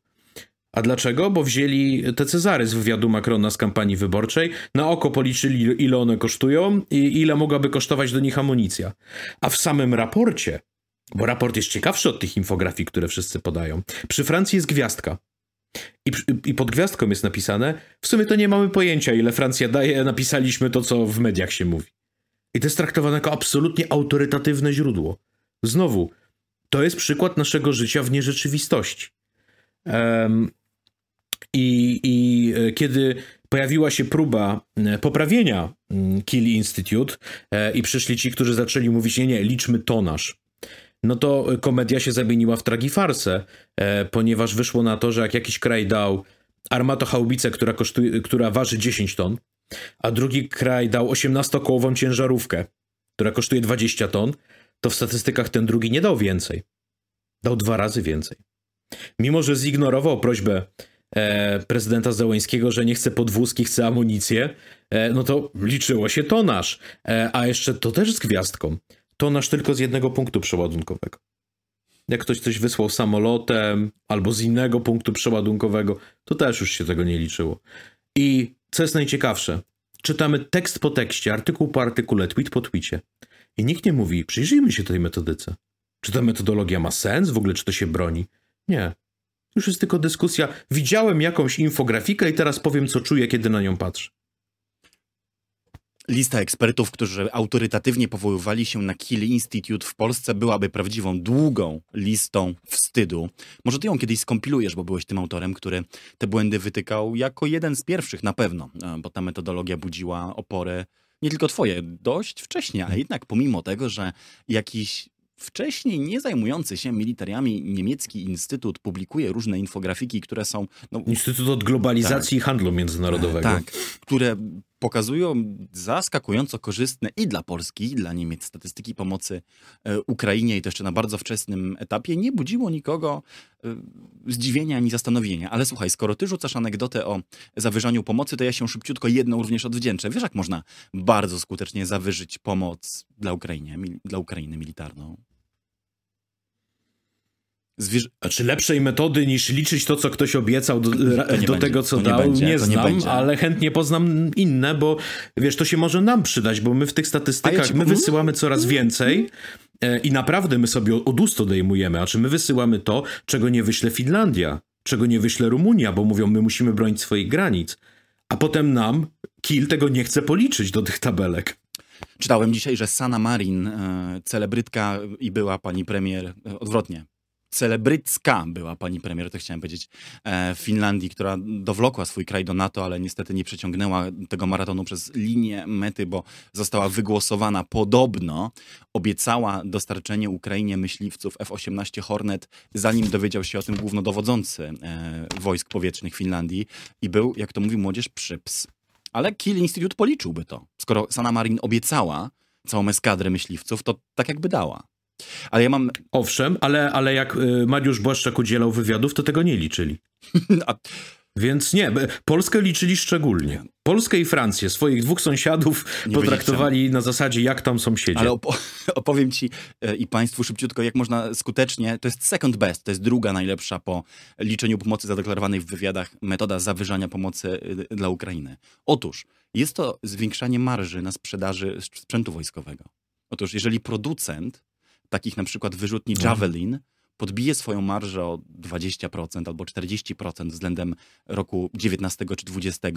A dlaczego? Bo wzięli te Cezary z wywiadu Macrona z kampanii wyborczej, na oko policzyli ile one kosztują i ile mogłaby kosztować do nich amunicja. A w samym raporcie, bo raport jest ciekawszy od tych infografii, które wszyscy podają, przy Francji jest gwiazdka. I, I pod gwiazdką jest napisane, w sumie to nie mamy pojęcia, ile Francja daje, napisaliśmy to, co w mediach się mówi. I to jest traktowane jako absolutnie autorytatywne źródło. Znowu, to jest przykład naszego życia w nierzeczywistości. Um, i, I e, kiedy pojawiła się próba e, poprawienia mm, Kill Institute e, i przyszli ci, którzy zaczęli mówić, nie, nie, liczmy tonaż, no to komedia się zamieniła w tragifarsę, ponieważ wyszło na to, że jak jakiś kraj dał armatochałbicę, która, kosztuje, która waży 10 ton, a drugi kraj dał 18-kołową ciężarówkę, która kosztuje 20 ton, to w statystykach ten drugi nie dał więcej. Dał dwa razy więcej. Mimo, że zignorował prośbę prezydenta Zełańskiego, że nie chce podwózki, chce amunicję, e, no to liczyło się tonaż. E, a jeszcze to też z gwiazdką. Tonaż tylko z jednego punktu przeładunkowego. Jak ktoś coś wysłał samolotem albo z innego punktu przeładunkowego, to też już się tego nie liczyło. I co jest najciekawsze, czytamy tekst po tekście, artykuł po artykule, tweet po tweetie. I nikt nie mówi, przyjrzyjmy się tej metodyce. Czy ta metodologia ma sens? W ogóle czy to się broni? Nie. Już jest tylko dyskusja. Widziałem jakąś infografikę i teraz powiem, co czuję, kiedy na nią patrzę. Lista ekspertów, którzy autorytatywnie powoływali się na Kill Institute w Polsce byłaby prawdziwą, długą listą wstydu. Może ty ją kiedyś skompilujesz, bo byłeś tym autorem, który te błędy wytykał jako jeden z pierwszych na pewno, bo ta metodologia budziła opory nie tylko twoje, dość wcześnie, a jednak pomimo tego, że jakiś Wcześniej nie zajmujący się militariami niemiecki instytut publikuje różne infografiki, które są... No, instytut od globalizacji tak, i handlu międzynarodowego. Tak, które pokazują zaskakująco korzystne i dla Polski, i dla Niemiec statystyki pomocy e, Ukrainie i to jeszcze na bardzo wczesnym etapie. Nie budziło nikogo e, zdziwienia ani zastanowienia. Ale słuchaj, skoro ty rzucasz anegdotę o zawyżaniu pomocy, to ja się szybciutko jedną również odwdzięczę. Wiesz, jak można bardzo skutecznie zawyżyć pomoc dla Ukrainy, dla Ukrainy militarną? Zwierzę... A czy lepszej metody niż liczyć to, co ktoś obiecał do, do tego, co dał, nie, będzie, nie znam, nie ale chętnie poznam inne, bo wiesz, to się może nam przydać, bo my w tych statystykach, ja my wysyłamy coraz więcej e, i naprawdę my sobie od ust odejmujemy, a czy my wysyłamy to, czego nie wyśle Finlandia, czego nie wyśle Rumunia, bo mówią, my musimy bronić swoich granic, a potem nam Kiel tego nie chce policzyć do tych tabelek. Czytałem dzisiaj, że Sana Marin, e, celebrytka i była pani premier, e, odwrotnie, celebrycka była pani premier, to chciałem powiedzieć, e, w Finlandii, która dowlokła swój kraj do NATO, ale niestety nie przeciągnęła tego maratonu przez linię mety, bo została wygłosowana. Podobno obiecała dostarczenie Ukrainie myśliwców F-18 Hornet, zanim dowiedział się o tym głównodowodzący e, wojsk powietrznych Finlandii i był, jak to mówi młodzież, przyps. Ale Kiel Institute policzyłby to. Skoro Sana Marin obiecała całą eskadrę myśliwców, to tak jakby dała. Ale ja mam... Owszem, ale, ale jak y, Mariusz Błaszczak udzielał wywiadów, to tego nie liczyli. A... Więc nie, Polskę liczyli szczególnie. Polskę i Francję, swoich dwóch sąsiadów nie potraktowali na zasadzie, jak tam sąsiedzi. Ale opo opowiem ci e, i państwu szybciutko, jak można skutecznie, to jest second best, to jest druga najlepsza po liczeniu pomocy zadeklarowanej w wywiadach metoda zawyżania pomocy e, dla Ukrainy. Otóż jest to zwiększanie marży na sprzedaży sprzętu wojskowego. Otóż jeżeli producent takich na przykład wyrzutni mhm. Javelin podbije swoją marżę o 20% albo 40% względem roku 19 czy 20,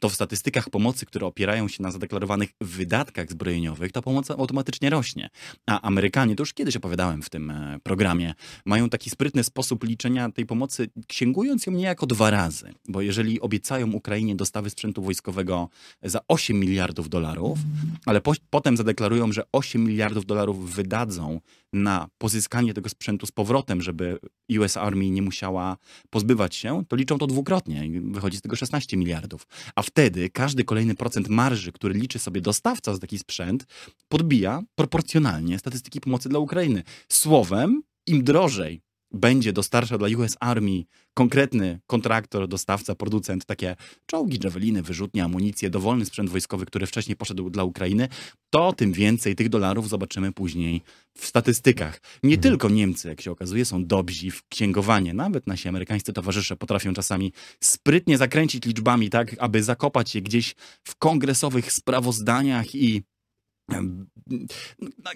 to w statystykach pomocy, które opierają się na zadeklarowanych wydatkach zbrojeniowych, ta pomoc automatycznie rośnie. A Amerykanie, to już kiedyś opowiadałem w tym e, programie, mają taki sprytny sposób liczenia tej pomocy, księgując ją niejako dwa razy. Bo jeżeli obiecają Ukrainie dostawy sprzętu wojskowego za 8 miliardów dolarów, ale po, potem zadeklarują, że 8 miliardów dolarów wydadzą na pozyskanie tego sprzętu z powrotem, żeby US Army nie musiała pozbywać się, to liczą to dwukrotnie i wychodzi z tego 16 miliardów. A wtedy każdy kolejny procent marży, który liczy sobie dostawca za taki sprzęt, podbija proporcjonalnie statystyki pomocy dla Ukrainy. Słowem, im drożej będzie dostarczał dla US Army konkretny kontraktor, dostawca, producent, takie czołgi, javeliny, wyrzutnie, amunicję, dowolny sprzęt wojskowy, który wcześniej poszedł dla Ukrainy, to tym więcej tych dolarów zobaczymy później w statystykach. Nie mhm. tylko Niemcy, jak się okazuje, są dobrzy w księgowanie. Nawet nasi amerykańscy towarzysze potrafią czasami sprytnie zakręcić liczbami, tak, aby zakopać je gdzieś w kongresowych sprawozdaniach i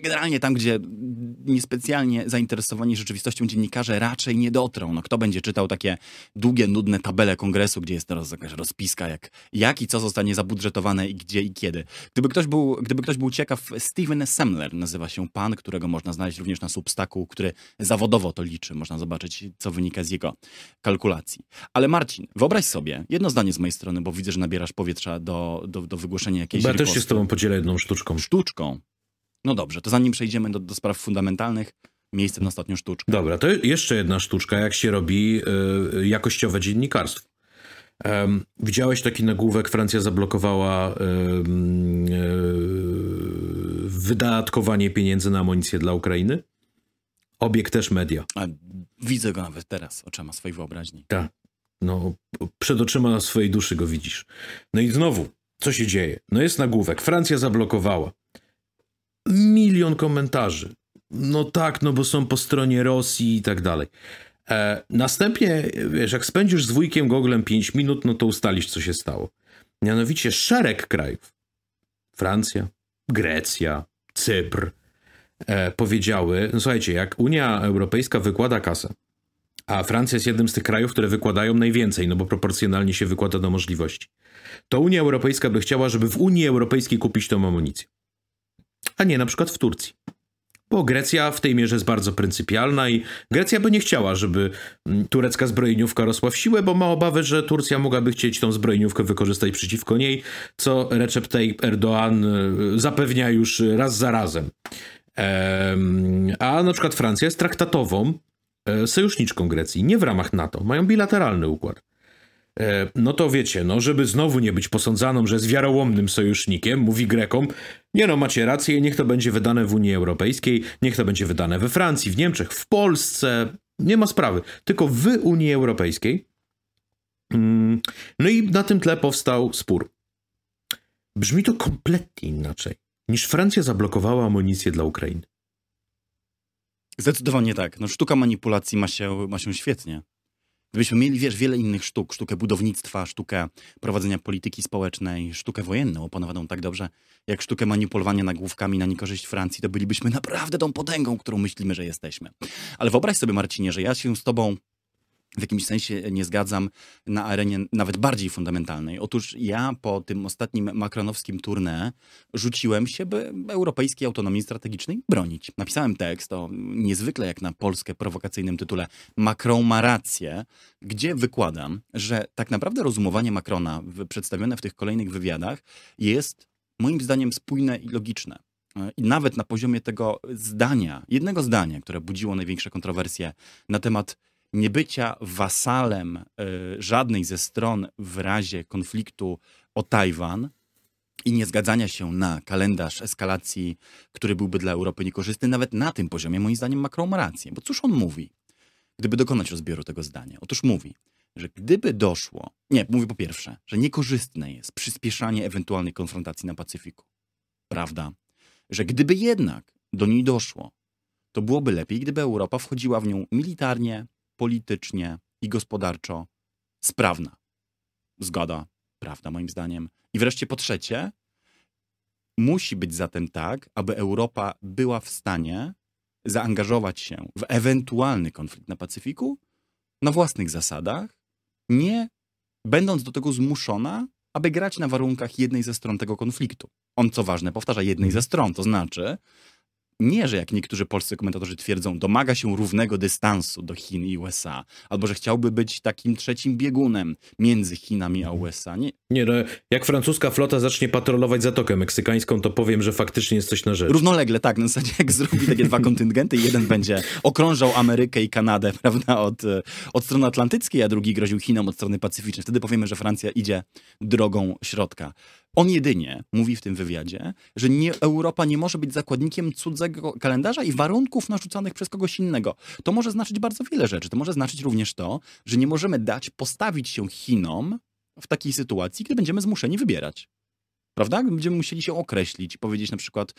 generalnie tam, gdzie niespecjalnie zainteresowani rzeczywistością dziennikarze raczej nie dotrą. No, kto będzie czytał takie długie, nudne tabele kongresu, gdzie jest teraz jakaś rozpiska, jak, jak i co zostanie zabudżetowane i gdzie i kiedy. Gdyby ktoś był, gdyby ktoś był ciekaw, Steven Semler nazywa się pan, którego można znaleźć również na Substaku, który zawodowo to liczy. Można zobaczyć, co wynika z jego kalkulacji. Ale Marcin, wyobraź sobie, jedno zdanie z mojej strony, bo widzę, że nabierasz powietrza do, do, do wygłoszenia jakiejś Bo ja też się z tobą podzielę jedną sztuczką. Sztu sztuczką. No dobrze, to zanim przejdziemy do, do spraw fundamentalnych, miejsce na ostatnią sztuczkę. Dobra, to jeszcze jedna sztuczka, jak się robi y, jakościowe dziennikarstwo. Um, widziałeś taki nagłówek, Francja zablokowała y, y, wydatkowanie pieniędzy na amunicję dla Ukrainy? Obieg też media. A, widzę go nawet teraz oczyma swojej wyobraźni. Tak. No, przed oczyma swojej duszy go widzisz. No i znowu, co się dzieje? No jest nagłówek. Francja zablokowała. Milion komentarzy. No tak, no bo są po stronie Rosji i tak dalej. E, następnie, wiesz, jak spędzisz z wujkiem Goglem 5 minut, no to ustalisz, co się stało. Mianowicie szereg krajów, Francja, Grecja, Cypr, e, powiedziały, no słuchajcie, jak Unia Europejska wykłada kasę, a Francja jest jednym z tych krajów, które wykładają najwięcej, no bo proporcjonalnie się wykłada do możliwości, to Unia Europejska by chciała, żeby w Unii Europejskiej kupić tą amunicję. A nie na przykład w Turcji. Bo Grecja w tej mierze jest bardzo pryncypialna i Grecja by nie chciała, żeby mm, turecka zbrojeniówka rosła w siłę, bo ma obawy, że Turcja mogłaby chcieć tą zbrojeniówkę wykorzystać przeciwko niej, co Recep Tayyip Erdoğan y, zapewnia już raz za razem. A na przykład Francja jest traktatową e, sojuszniczką Grecji, nie w ramach NATO, mają bilateralny układ. E, no to wiecie, no żeby znowu nie być posądzaną, że jest wiarołomnym sojusznikiem, mówi Grekom, nie no, macie rację, niech to będzie wydane w Unii Europejskiej, niech to będzie wydane we Francji, w Niemczech, w Polsce, nie ma sprawy, tylko w Unii Europejskiej. Mm, no i na tym tle powstał spór. Brzmi to kompletnie inaczej, niż Francja zablokowała amunicję dla Ukrainy. Zdecydowanie tak. No, sztuka manipulacji ma się, ma się świetnie. Gdybyśmy mieli, wiesz, wiele innych sztuk, sztukę budownictwa, sztukę prowadzenia polityki społecznej, sztukę wojenną opanowaną tak dobrze, jak sztukę manipulowania nagłówkami na niekorzyść Francji, to bylibyśmy naprawdę tą potęgą, którą myślimy, że jesteśmy. Ale wyobraź sobie, Marcinie, że ja się z tobą w jakimś sensie nie zgadzam na arenie nawet bardziej fundamentalnej. Otóż ja po tym ostatnim makronowskim tournée rzuciłem się, by europejskiej autonomii strategicznej bronić. Napisałem tekst o niezwykle jak na Polskę prowokacyjnym tytule Macron ma rację, gdzie wykładam, że tak naprawdę rozumowanie Macrona przedstawione w tych kolejnych wywiadach jest moim zdaniem spójne i logiczne. I nawet na poziomie tego zdania, jednego zdania, które budziło największe kontrowersje na temat niebycia wasalem y, żadnej ze stron w razie konfliktu o Tajwan i nie zgadzania się na kalendarz eskalacji, który byłby dla Europy niekorzystny, nawet na tym poziomie, moim zdaniem, Macron ma rację. Bo cóż on mówi, gdyby dokonać rozbioru tego zdania? Otóż mówi, że gdyby doszło, nie, mówi po pierwsze, że niekorzystne jest przyspieszanie ewentualnej konfrontacji na Pacyfiku. Prawda? Że gdyby jednak do niej doszło, to byłoby lepiej, gdyby Europa wchodziła w nią militarnie, politycznie i gospodarczo sprawna. Zgoda, prawda, moim zdaniem. I wreszcie po trzecie, musi być zatem tak, aby Europa była w stanie zaangażować się w ewentualny konflikt na Pacyfiku na własnych zasadach, nie będąc do tego zmuszona, aby grać na warunkach jednej ze stron tego konfliktu. On, co ważne, powtarza jednej ze stron, to znaczy nie, że jak niektórzy polscy komentatorzy twierdzą, domaga się równego dystansu do Chin i USA, albo że chciałby być takim trzecim biegunem między Chinami a USA. Nie, Nie, no, jak francuska flota zacznie patrolować Zatokę Meksykańską, to powiem, że faktycznie jest coś na rzecz. Równolegle, tak, na zasadzie jak zrobi takie dwa kontyngenty, jeden będzie okrążał Amerykę i Kanadę, prawda, od, e, od strony atlantyckiej, a drugi groził Chinom od strony pacyficznej. Wtedy powiemy, że Francja idzie drogą środka. On jedynie mówi w tym wywiadzie, że nie, Europa nie może być zakładnikiem cudzego kalendarza i warunków narzucanych przez kogoś innego. To może znaczyć bardzo wiele rzeczy. To może znaczyć również to, że nie możemy dać postawić się Chinom w takiej sytuacji, kiedy będziemy zmuszeni wybierać. Prawda? Będziemy musieli się określić, powiedzieć na przykład,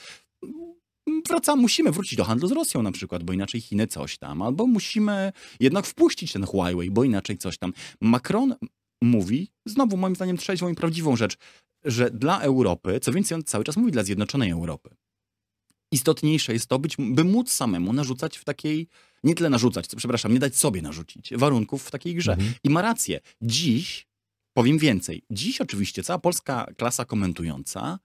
wraca, musimy wrócić do handlu z Rosją na przykład, bo inaczej Chiny coś tam, albo musimy jednak wpuścić ten Huawei, bo inaczej coś tam. Macron mówi, znowu moim zdaniem trzeźwą i prawdziwą rzecz, że dla Europy, co więcej on cały czas mówi dla Zjednoczonej Europy, istotniejsze jest to, być, by móc samemu narzucać w takiej, nie tyle narzucać, co, przepraszam, nie dać sobie narzucić warunków w takiej grze. Mhm. I ma rację. Dziś, powiem więcej, dziś oczywiście cała polska klasa komentująca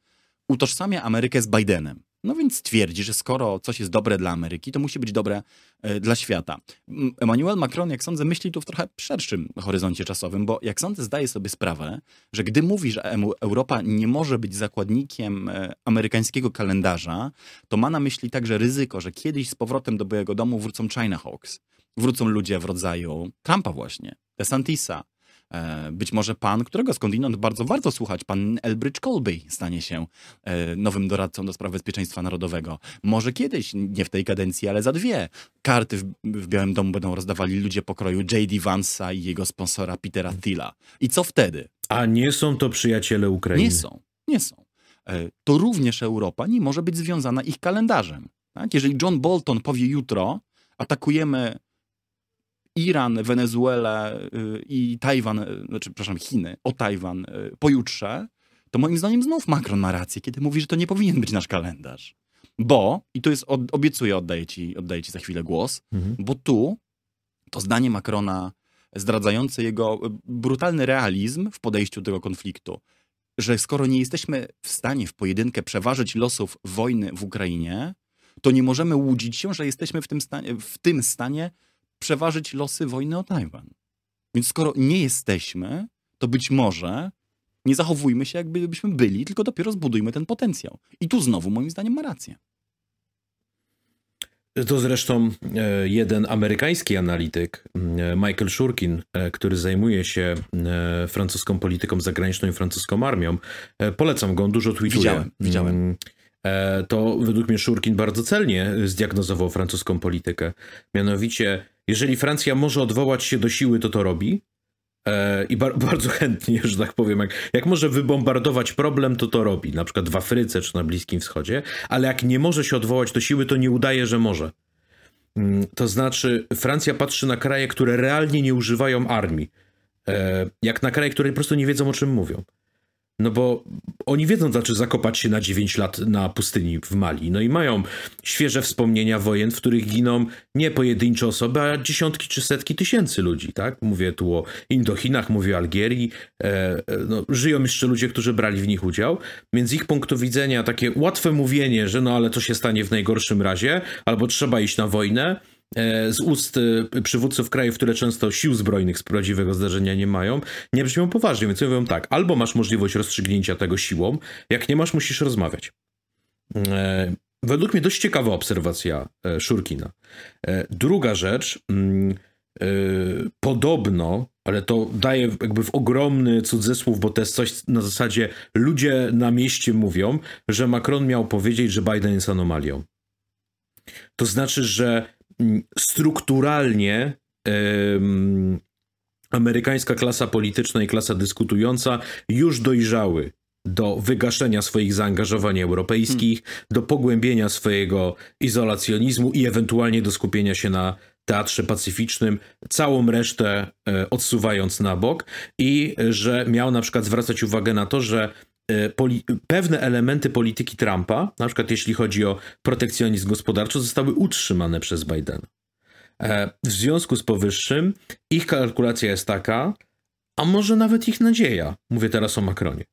utożsamia Amerykę z Bidenem. No więc twierdzi, że skoro coś jest dobre dla Ameryki, to musi być dobre e, dla świata. Emmanuel Macron, jak sądzę, myśli tu w trochę szerszym horyzoncie czasowym, bo jak sądzę, zdaje sobie sprawę, że gdy mówi, że Europa nie może być zakładnikiem e, amerykańskiego kalendarza, to ma na myśli także ryzyko, że kiedyś z powrotem do Białego Domu wrócą China Hawks. Wrócą ludzie w rodzaju Trumpa właśnie, DeSantisa, Być może pan, którego skądinąd bardzo warto słuchać, pan Elbridge Colby stanie się e, nowym doradcą do spraw bezpieczeństwa narodowego. Może kiedyś, nie w tej kadencji, ale za dwie. Karty w, Białym Domu będą rozdawali ludzie pokroju J.D. Vansa i jego sponsora Petera Thiela. I co wtedy? A nie są to przyjaciele Ukrainy. Nie są. Nie są. E, To również Europa nie może być związana ich kalendarzem. Tak? Jeżeli John Bolton powie jutro, atakujemy Iran, Wenezuelę y, i Tajwan, y, znaczy, przepraszam, Chiny, o Tajwan y, pojutrze, to moim zdaniem znów Macron ma rację, kiedy mówi, że to nie powinien być nasz kalendarz. Bo, i tu jest, obiecuję, oddaję ci, oddaję ci za chwilę głos, Mhm. bo tu to zdanie Macrona zdradzające jego brutalny realizm w podejściu do tego konfliktu, że skoro nie jesteśmy w stanie w pojedynkę przeważyć losów wojny w Ukrainie, to nie możemy łudzić się, że jesteśmy w tym stanie, w tym stanie przeważyć losy wojny o Tajwan. Więc skoro nie jesteśmy, to być może nie zachowujmy się, jakbyśmy byli, tylko dopiero zbudujmy ten potencjał. I tu znowu, moim zdaniem, ma rację. To zresztą e, jeden amerykański analityk, e, Michael Shurkin, e, który zajmuje się francuską polityką zagraniczną i francuską armią. Polecam go, on dużo tweetuje. Widziałem, widziałem. E, To według mnie Shurkin bardzo celnie zdiagnozował francuską politykę. Mianowicie, jeżeli Francja może odwołać się do siły, to to robi. E, I bar- bardzo chętnie, że tak powiem, jak, jak może wybombardować problem, to to robi, na przykład w Afryce czy na Bliskim Wschodzie, ale jak nie może się odwołać do siły, to nie udaje, że może. Mm, To znaczy, Francja patrzy na kraje, które realnie nie używają armii, e, jak na kraje, które po prostu nie wiedzą, o czym mówią. No bo oni wiedzą, znaczy zakopać się na 9 lat na pustyni w Mali. No i mają świeże wspomnienia wojen, w których giną nie pojedyncze osoby, a dziesiątki czy setki tysięcy ludzi, tak? Mówię tu o Indochinach, mówię o Algierii. E, e, no, żyją jeszcze ludzie, którzy brali w nich udział. Więc ich punktu widzenia takie łatwe mówienie, że no ale co się stanie w najgorszym razie, albo trzeba iść na wojnę, z ust e, przywódców krajów, które często sił zbrojnych z prawdziwego zdarzenia nie mają, nie brzmią poważnie, więc mówią tak, albo masz możliwość rozstrzygnięcia tego siłą, jak nie masz, musisz rozmawiać. E, Według mnie dość ciekawa obserwacja e, Szurkina. E, Druga rzecz, mm, e, podobno, ale to daje jakby w ogromny cudzysłów, bo to jest coś na zasadzie ludzie na mieście mówią, że Macron miał powiedzieć, że Biden jest anomalią. To znaczy, że strukturalnie amerykańska klasa polityczna i klasa dyskutująca już dojrzały do wygaszenia swoich zaangażowań europejskich, do pogłębienia swojego izolacjonizmu i ewentualnie do skupienia się na teatrze pacyficznym, całą resztę e, odsuwając na bok i że miał na przykład zwracać uwagę na to, że poli- pewne elementy polityki Trumpa, na przykład jeśli chodzi o protekcjonizm gospodarczy, zostały utrzymane przez Bidena. E, W związku z powyższym ich kalkulacja jest taka, a może nawet ich nadzieja, mówię teraz o Macronie,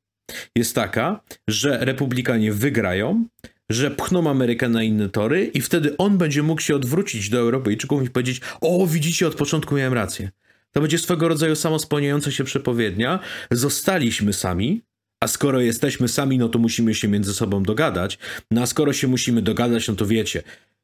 jest taka, że republikanie wygrają, że pchną Amerykę na inne tory i wtedy on będzie mógł się odwrócić do Europejczyków i powiedzieć: O, widzicie, od początku miałem rację. To będzie swego rodzaju samospełniająca się przepowiednia. Zostaliśmy sami, a skoro jesteśmy sami, no to musimy się między sobą dogadać. No a skoro się musimy dogadać, no to wiecie,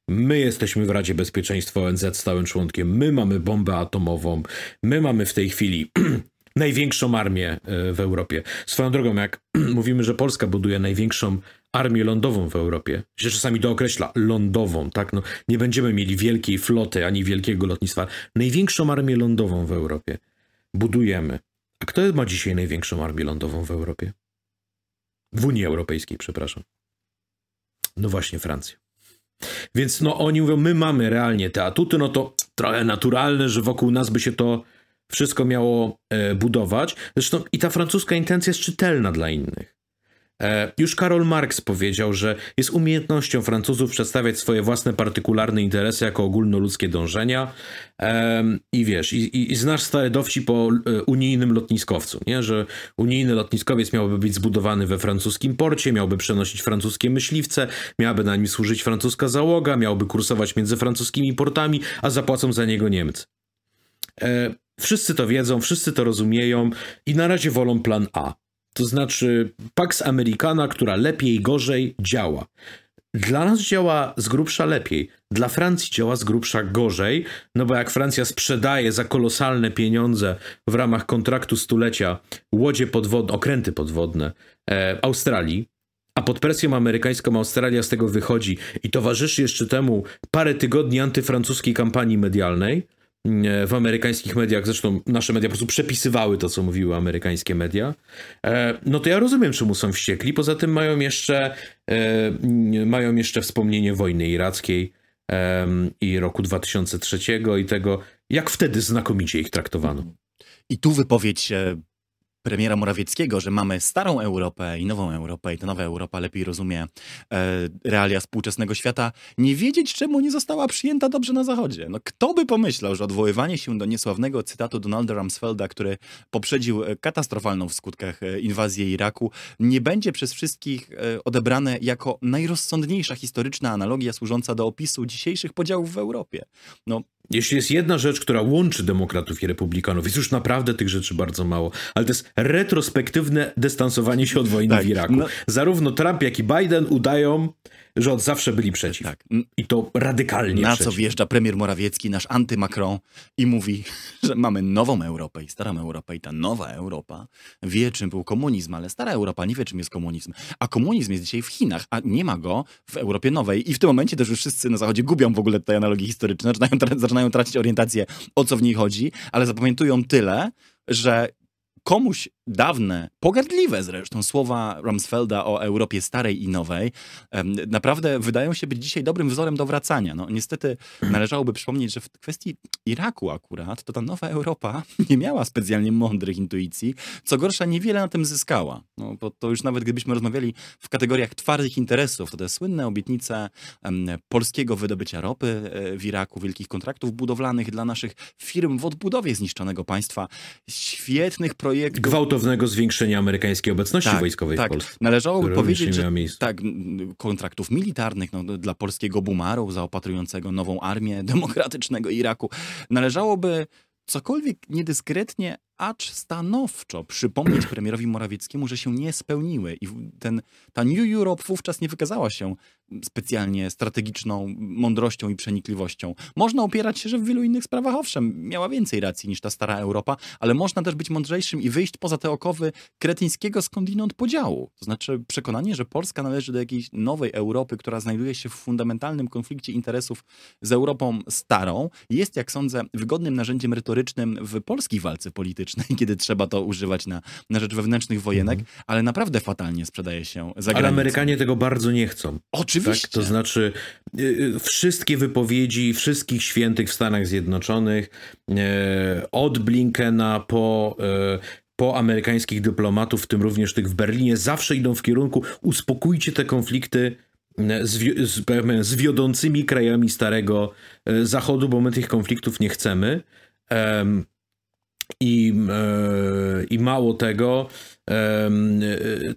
my jesteśmy w Radzie Bezpieczeństwa ONZ stałym członkiem, my mamy bombę atomową, my mamy w tej chwili największą armię e, w Europie. Swoją drogą, jak mówimy, że Polska buduje największą armię lądową w Europie, się czasami dookreśla lądową, tak? No, nie będziemy mieli wielkiej floty ani wielkiego lotnictwa. Największą armię lądową w Europie budujemy. A kto ma dzisiaj największą armię lądową w Europie? W Unii Europejskiej, przepraszam. No właśnie Francja. Więc no oni mówią, my mamy realnie te atuty, no to trochę naturalne, że wokół nas by się to wszystko miało e, budować. Zresztą i ta francuska intencja jest czytelna dla innych. E, już Karol Marx powiedział, że jest umiejętnością Francuzów przedstawiać swoje własne partykularne interesy jako ogólnoludzkie dążenia. I wiesz, i, i znasz stary dowcip o e, unijnym lotniskowcu, nie? że unijny lotniskowiec miałby być zbudowany we francuskim porcie, miałby przenosić francuskie myśliwce, miałaby na nim służyć francuska załoga, miałby kursować między francuskimi portami, a zapłacą za niego Niemcy. E, wszyscy to wiedzą, wszyscy to rozumieją i na razie wolą plan A. To znaczy Pax Americana, która lepiej gorzej działa. Dla nas działa z grubsza lepiej, dla Francji działa z grubsza gorzej, no bo jak Francja sprzedaje za kolosalne pieniądze w ramach kontraktu stulecia łodzie podwodne, okręty podwodne e, Australii, a pod presją amerykańską Australia z tego wychodzi i towarzyszy jeszcze temu parę tygodni antyfrancuskiej kampanii medialnej, w amerykańskich mediach, zresztą nasze media po prostu przepisywały to, co mówiły amerykańskie media, e, no to ja rozumiem, czemu są wściekli. Poza tym mają jeszcze, e, mają jeszcze wspomnienie wojny irackiej i roku 2003 i tego, jak wtedy znakomicie ich traktowano. I tu wypowiedź premiera Morawieckiego, że mamy starą Europę i nową Europę i ta nowa Europa lepiej rozumie e, realia współczesnego świata, nie wiedzieć czemu nie została przyjęta dobrze na Zachodzie. No kto by pomyślał, że odwoływanie się do niesławnego cytatu Donalda Rumsfelda, który poprzedził e, katastrofalną w skutkach e, inwazję Iraku, nie będzie przez wszystkich e, odebrane jako najrozsądniejsza historyczna analogia służąca do opisu dzisiejszych podziałów w Europie. No jeśli jest jedna rzecz, która łączy demokratów i republikanów, jest już naprawdę tych rzeczy bardzo mało, ale to jest retrospektywne dystansowanie się od wojny tak, w Iraku. No. Zarówno Trump, jak i Biden udają, że od zawsze byli przeciw. Tak. I to radykalnie Na przeciw. co wjeżdża premier Morawiecki, nasz anty-Macron i mówi, że mamy nową Europę i starą Europę i ta nowa Europa wie, czym był komunizm, ale stara Europa nie wie, czym jest komunizm. A komunizm jest dzisiaj w Chinach, a nie ma go w Europie Nowej. I w tym momencie też już wszyscy na Zachodzie gubią w ogóle te analogie historyczne, zaczynają, zaczynają tracić orientację, o co w niej chodzi, ale zapamiętują tyle, że komuś dawne, pogardliwe zresztą słowa Rumsfelda o Europie starej i nowej naprawdę wydają się być dzisiaj dobrym wzorem do wracania. No, niestety należałoby przypomnieć, że w kwestii Iraku akurat, to ta nowa Europa nie miała specjalnie mądrych intuicji. Co gorsza, niewiele na tym zyskała. No, bo to już nawet gdybyśmy rozmawiali w kategoriach twardych interesów, to te słynne obietnice polskiego wydobycia ropy e, w Iraku, wielkich kontraktów budowlanych dla naszych firm w odbudowie zniszczonego państwa, świetnych projektów. Gwałtownych gwałtownego zwiększenia amerykańskiej obecności tak, wojskowej tak. w Polsce. Należałoby powiedzieć, że tak, kontraktów militarnych no, dla polskiego bumaru zaopatrującego nową armię demokratycznego Iraku. Należałoby cokolwiek niedyskretnie, acz stanowczo przypomnieć premierowi Morawieckiemu, że się nie spełniły. I ten, ta New Europe wówczas nie wykazała się specjalnie strategiczną mądrością i przenikliwością. Można opierać się, że w wielu innych sprawach, owszem, miała więcej racji niż ta stara Europa, ale można też być mądrzejszym i wyjść poza te okowy kretyńskiego skądinąd podziału. To znaczy przekonanie, że Polska należy do jakiejś nowej Europy, która znajduje się w fundamentalnym konflikcie interesów z Europą starą, jest, jak sądzę, wygodnym narzędziem retorycznym w polskiej walce politycznej, kiedy trzeba to używać na, na rzecz wewnętrznych wojenek, mhm. ale naprawdę fatalnie sprzedaje się za granicą. Ale Amerykanie tego bardzo nie chcą. Oczywiście Oczywiście. Tak? To znaczy y, y, wszystkie wypowiedzi wszystkich świętych w Stanach Zjednoczonych, e, od Blinkena po e, po amerykańskich dyplomatów, w tym również tych w Berlinie, zawsze idą w kierunku uspokójcie te konflikty e, z, z, z wiodącymi krajami Starego Zachodu, bo my tych konfliktów nie chcemy. I, I mało tego,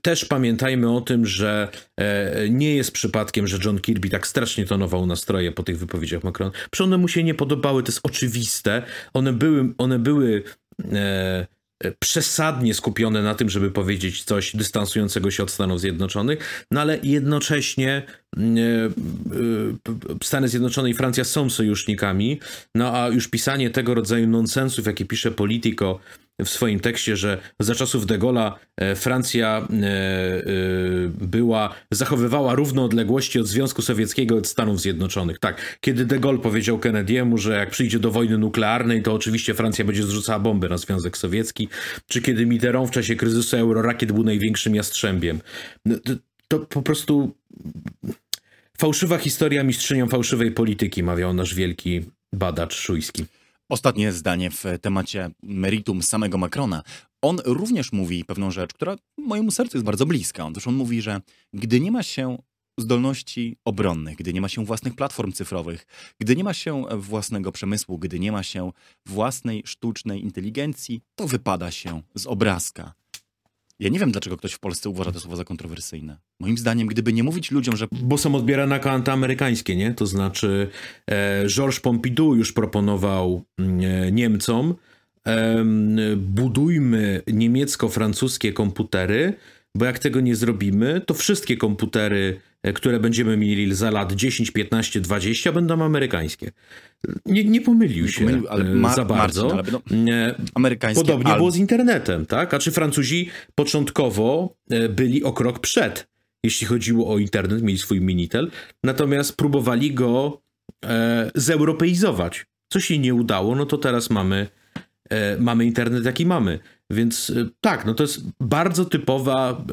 też pamiętajmy o tym, że nie jest przypadkiem, że John Kirby tak strasznie tonował nastroje po tych wypowiedziach Macron. Przecież one mu się nie podobały, to jest oczywiste. One były, one były przesadnie skupione na tym, żeby powiedzieć coś dystansującego się od Stanów Zjednoczonych, no ale jednocześnie mm, e, e, Stany Zjednoczone i Francja są sojusznikami, no a już pisanie tego rodzaju nonsensów, jakie pisze Politico w swoim tekście, że za czasów de Gaulle'a e, Francja e, e, była, zachowywała równo odległości od Związku Sowieckiego od Stanów Zjednoczonych. Tak, kiedy de Gaulle powiedział Kennedy'emu, że jak przyjdzie do wojny nuklearnej, to oczywiście Francja będzie zrzucała bomby na Związek Sowiecki, czy kiedy Mitterrand w czasie kryzysu eurorakiet był największym jastrzębiem. No, to, to po prostu fałszywa historia mistrzynią fałszywej polityki, mawiał nasz wielki badacz szujski. Ostatnie zdanie w temacie meritum samego Macrona. On również mówi pewną rzecz, która mojemu sercu jest bardzo bliska. Otóż on mówi, że gdy nie ma się zdolności obronnych, gdy nie ma się własnych platform cyfrowych, gdy nie ma się własnego przemysłu, gdy nie ma się własnej sztucznej inteligencji, to wypada się z obrazka. Ja nie wiem, dlaczego ktoś w Polsce uważa te słowa za kontrowersyjne. Moim zdaniem, gdyby nie mówić ludziom, że... Bo są odbierane jako antyamerykańskie, nie? To znaczy e, Georges Pompidou już proponował mm, e, Niemcom e, budujmy niemiecko-francuskie komputery, bo jak tego nie zrobimy, to wszystkie komputery, które będziemy mieli za lat 10, 15, 20, będą amerykańskie. Nie, nie pomylił nie się pomylił, ale e, za bardzo. Marcin, ale no, amerykańskie, Podobnie było z internetem, tak? A czy Francuzi początkowo e, byli o krok przed, jeśli chodziło o internet, mieli swój Minitel, natomiast próbowali go e, zeuropeizować. Co się nie udało, no to teraz mamy, e, mamy internet, jaki mamy. Więc y, tak, no to jest bardzo typowa,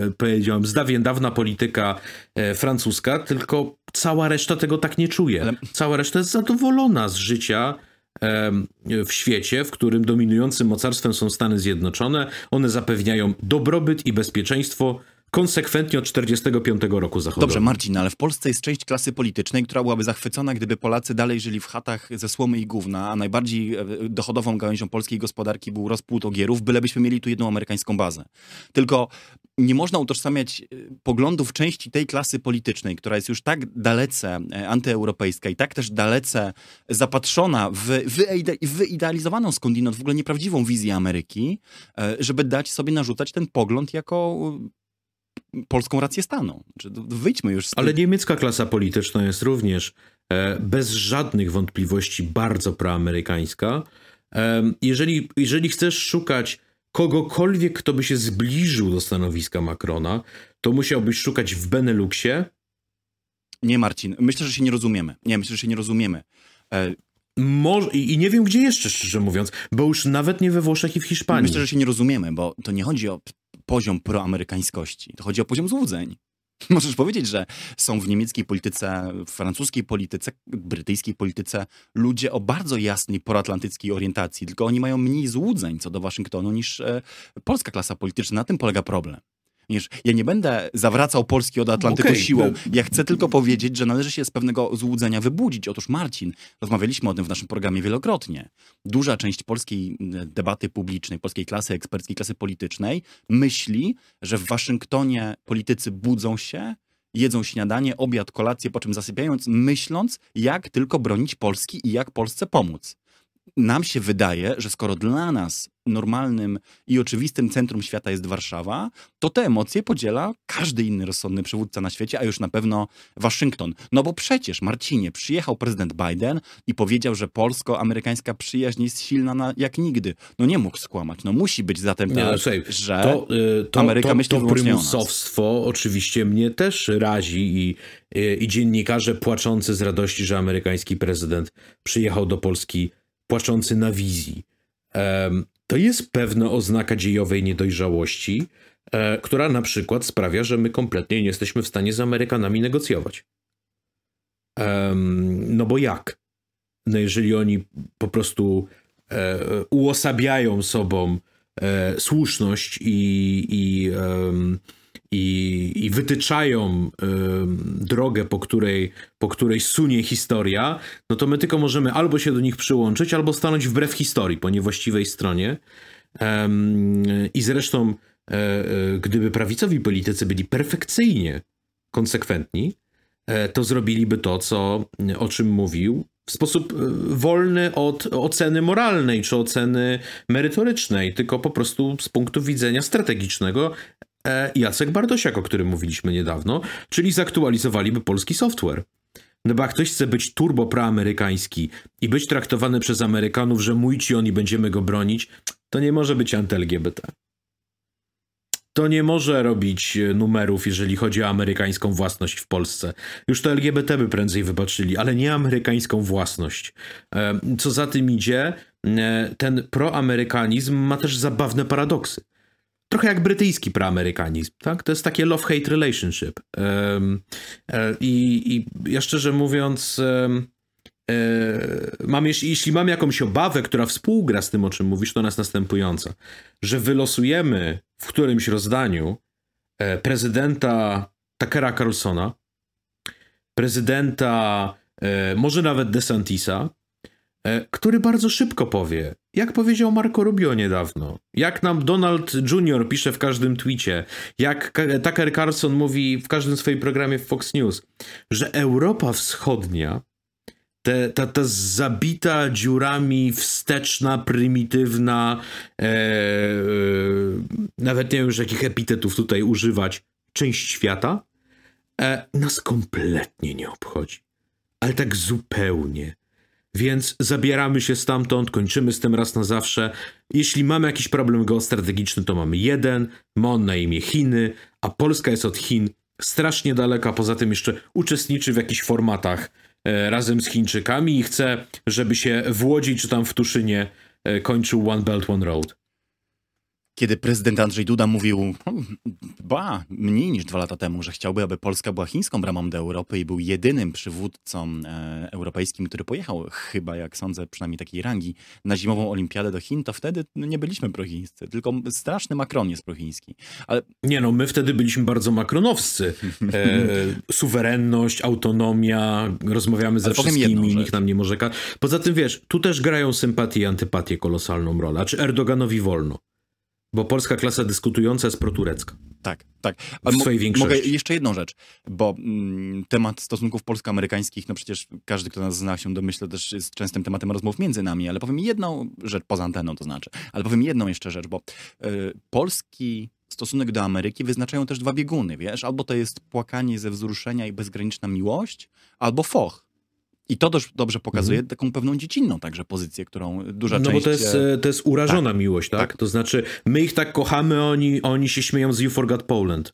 yy, powiedziałem, z dawien dawna polityka yy, francuska, tylko cała reszta tego tak nie czuje. Ale... Cała reszta jest zadowolona z życia yy, w świecie, w którym dominującym mocarstwem są Stany Zjednoczone. One zapewniają dobrobyt i bezpieczeństwo konsekwentnie od 45 roku zachodu. Dobrze, Marcin, ale w Polsce jest część klasy politycznej, która byłaby zachwycona, gdyby Polacy dalej żyli w chatach ze słomy i gówna, a najbardziej e, dochodową gałęzią polskiej gospodarki był rozpłód ogierów, bylebyśmy mieli tu jedną amerykańską bazę. Tylko nie można utożsamiać e, poglądów części tej klasy politycznej, która jest już tak dalece e, antyeuropejska i tak też dalece zapatrzona w wyidealizowaną skądinąd w ogóle nieprawdziwą wizję Ameryki, żeby dać sobie narzucać ten pogląd jako polską rację stanu. Wyjdźmy już z Ale niemiecka klasa polityczna jest również e, bez żadnych wątpliwości bardzo proamerykańska. E, jeżeli, jeżeli chcesz szukać kogokolwiek, kto by się zbliżył do stanowiska Macrona, to musiałbyś szukać w Beneluxie. Nie, Marcin, myślę, że się nie rozumiemy. Nie, myślę, że się nie rozumiemy. E... Może, i, I nie wiem gdzie jeszcze, szczerze mówiąc, bo już nawet nie we Włoszech i w Hiszpanii. Myślę, że się nie rozumiemy, bo to nie chodzi o poziom proamerykańskości. To chodzi o poziom złudzeń. Możesz powiedzieć, że są w niemieckiej polityce, w francuskiej polityce, brytyjskiej polityce ludzie o bardzo jasnej proatlantyckiej orientacji, tylko oni mają mniej złudzeń co do Waszyngtonu niż e, polska klasa polityczna. Na tym polega problem. Wiesz, ja nie będę zawracał Polski od Atlantyku okay. siłą. Ja chcę tylko powiedzieć, że należy się z pewnego złudzenia wybudzić. Otóż Marcin, rozmawialiśmy o tym w naszym programie wielokrotnie. Duża część polskiej debaty publicznej, polskiej klasy eksperckiej, klasy politycznej myśli, że w Waszyngtonie politycy budzą się, jedzą śniadanie, obiad, kolację, po czym zasypiając, myśląc, jak tylko bronić Polski i jak Polsce pomóc nam się wydaje, że skoro dla nas normalnym i oczywistym centrum świata jest Warszawa, to te emocje podziela każdy inny rozsądny przywódca na świecie, a już na pewno Waszyngton. No bo przecież, Marcinie, przyjechał prezydent Biden i powiedział, że polsko-amerykańska przyjaźń jest silna na, jak nigdy. No nie mógł skłamać. No musi być zatem tak, no, słuchaj, że to, y, to, Ameryka to, myśli to prymusowstwo oczywiście mnie też razi i, i, i dziennikarze płaczący z radości, że amerykański prezydent przyjechał do Polski płaczący na wizji. To jest pewna oznaka dziejowej niedojrzałości, e, która na przykład sprawia, że my kompletnie nie jesteśmy w stanie z Amerykanami negocjować. No bo jak? No jeżeli oni po prostu e, uosabiają sobą e, słuszność i, i i, i wytyczają y, drogę, po której, po której sunie historia, no to my tylko możemy albo się do nich przyłączyć, albo stanąć wbrew historii po niewłaściwej stronie. I zresztą gdyby prawicowi politycy byli perfekcyjnie konsekwentni, to zrobiliby to, co, o czym mówił w sposób wolny od oceny moralnej czy oceny merytorycznej, tylko po prostu z punktu widzenia strategicznego Jacek Bardosiak, o którym mówiliśmy niedawno, czyli zaktualizowaliby polski software. No bo jak ktoś chce być turbo proamerykański i być traktowany przez Amerykanów, że mój ci on i będziemy go bronić, to nie może być anty-LGBT. To nie może robić e, numerów, jeżeli chodzi o amerykańską własność w Polsce. Już to LGBT by prędzej wybaczyli, ale nie amerykańską własność. E, co za tym idzie, e, ten proamerykanizm ma też zabawne paradoksy trochę jak brytyjski proamerykanizm, tak? To jest takie love-hate relationship. Um, i, I ja szczerze mówiąc, um, mam, jeśli, jeśli mam jakąś obawę, która współgra z tym, o czym mówisz, to nas następująca, że wylosujemy w którymś rozdaniu e, prezydenta Takera Carlsona, prezydenta, może nawet DeSantisa, który bardzo szybko powie, jak powiedział Marco Rubio niedawno, jak nam Donald Jr. pisze w każdym tweetie, jak Tucker Carlson mówi w każdym swoim programie w Fox News, że Europa Wschodnia, te, ta, ta zabita dziurami wsteczna, prymitywna, e, e, nawet nie wiem już jakich epitetów tutaj używać, część świata, e, nas kompletnie nie obchodzi. Ale tak zupełnie. Więc zabieramy się stamtąd, kończymy z tym raz na zawsze. Jeśli mamy jakiś problem geostrategiczny, to mamy jeden, ma on na imię Chiny, a Polska jest od Chin strasznie daleka, poza tym jeszcze uczestniczy w jakichś formatach e, razem z Chińczykami i chce, żeby się w Łodzi czy tam w Tuszynie e, kończył One Belt, One Road kiedy prezydent Andrzej Duda mówił, ba, mniej niż dwa lata temu, że chciałby, aby Polska była chińską bramą do Europy i był jedynym przywódcą e, europejskim, który pojechał, chyba jak sądzę, przynajmniej takiej rangi, na zimową olimpiadę do Chin, to wtedy nie byliśmy prochińscy, tylko straszny Macron jest prochiński. Ale... Nie no, my wtedy byliśmy bardzo makronowscy. E, suwerenność, autonomia, rozmawiamy ze wszystkimi, nikt nam nie może... Poza tym wiesz, tu też grają sympatie i antypatie kolosalną rolę. Czy Erdoganowi wolno? Bo polska klasa dyskutująca jest proturecka. Tak, tak. w swojej większości. Mogę jeszcze jedną rzecz, bo mm, temat stosunków polsko-amerykańskich, no przecież każdy, kto nas zna się domyśla, też jest częstym tematem rozmów między nami, ale powiem jedną rzecz, poza anteną to znaczy, ale powiem jedną jeszcze rzecz, bo y, polski stosunek do Ameryki wyznaczają też dwa bieguny, wiesz? Albo to jest płakanie ze wzruszenia i bezgraniczna miłość, albo foch. I to też dobrze pokazuje mhm. taką pewną dziecinną także pozycję, którą duża no część... No bo to jest, e, to jest urażona tak, miłość, tak? tak? To znaczy, my ich tak kochamy, oni, oni się śmieją z You Forgot Poland.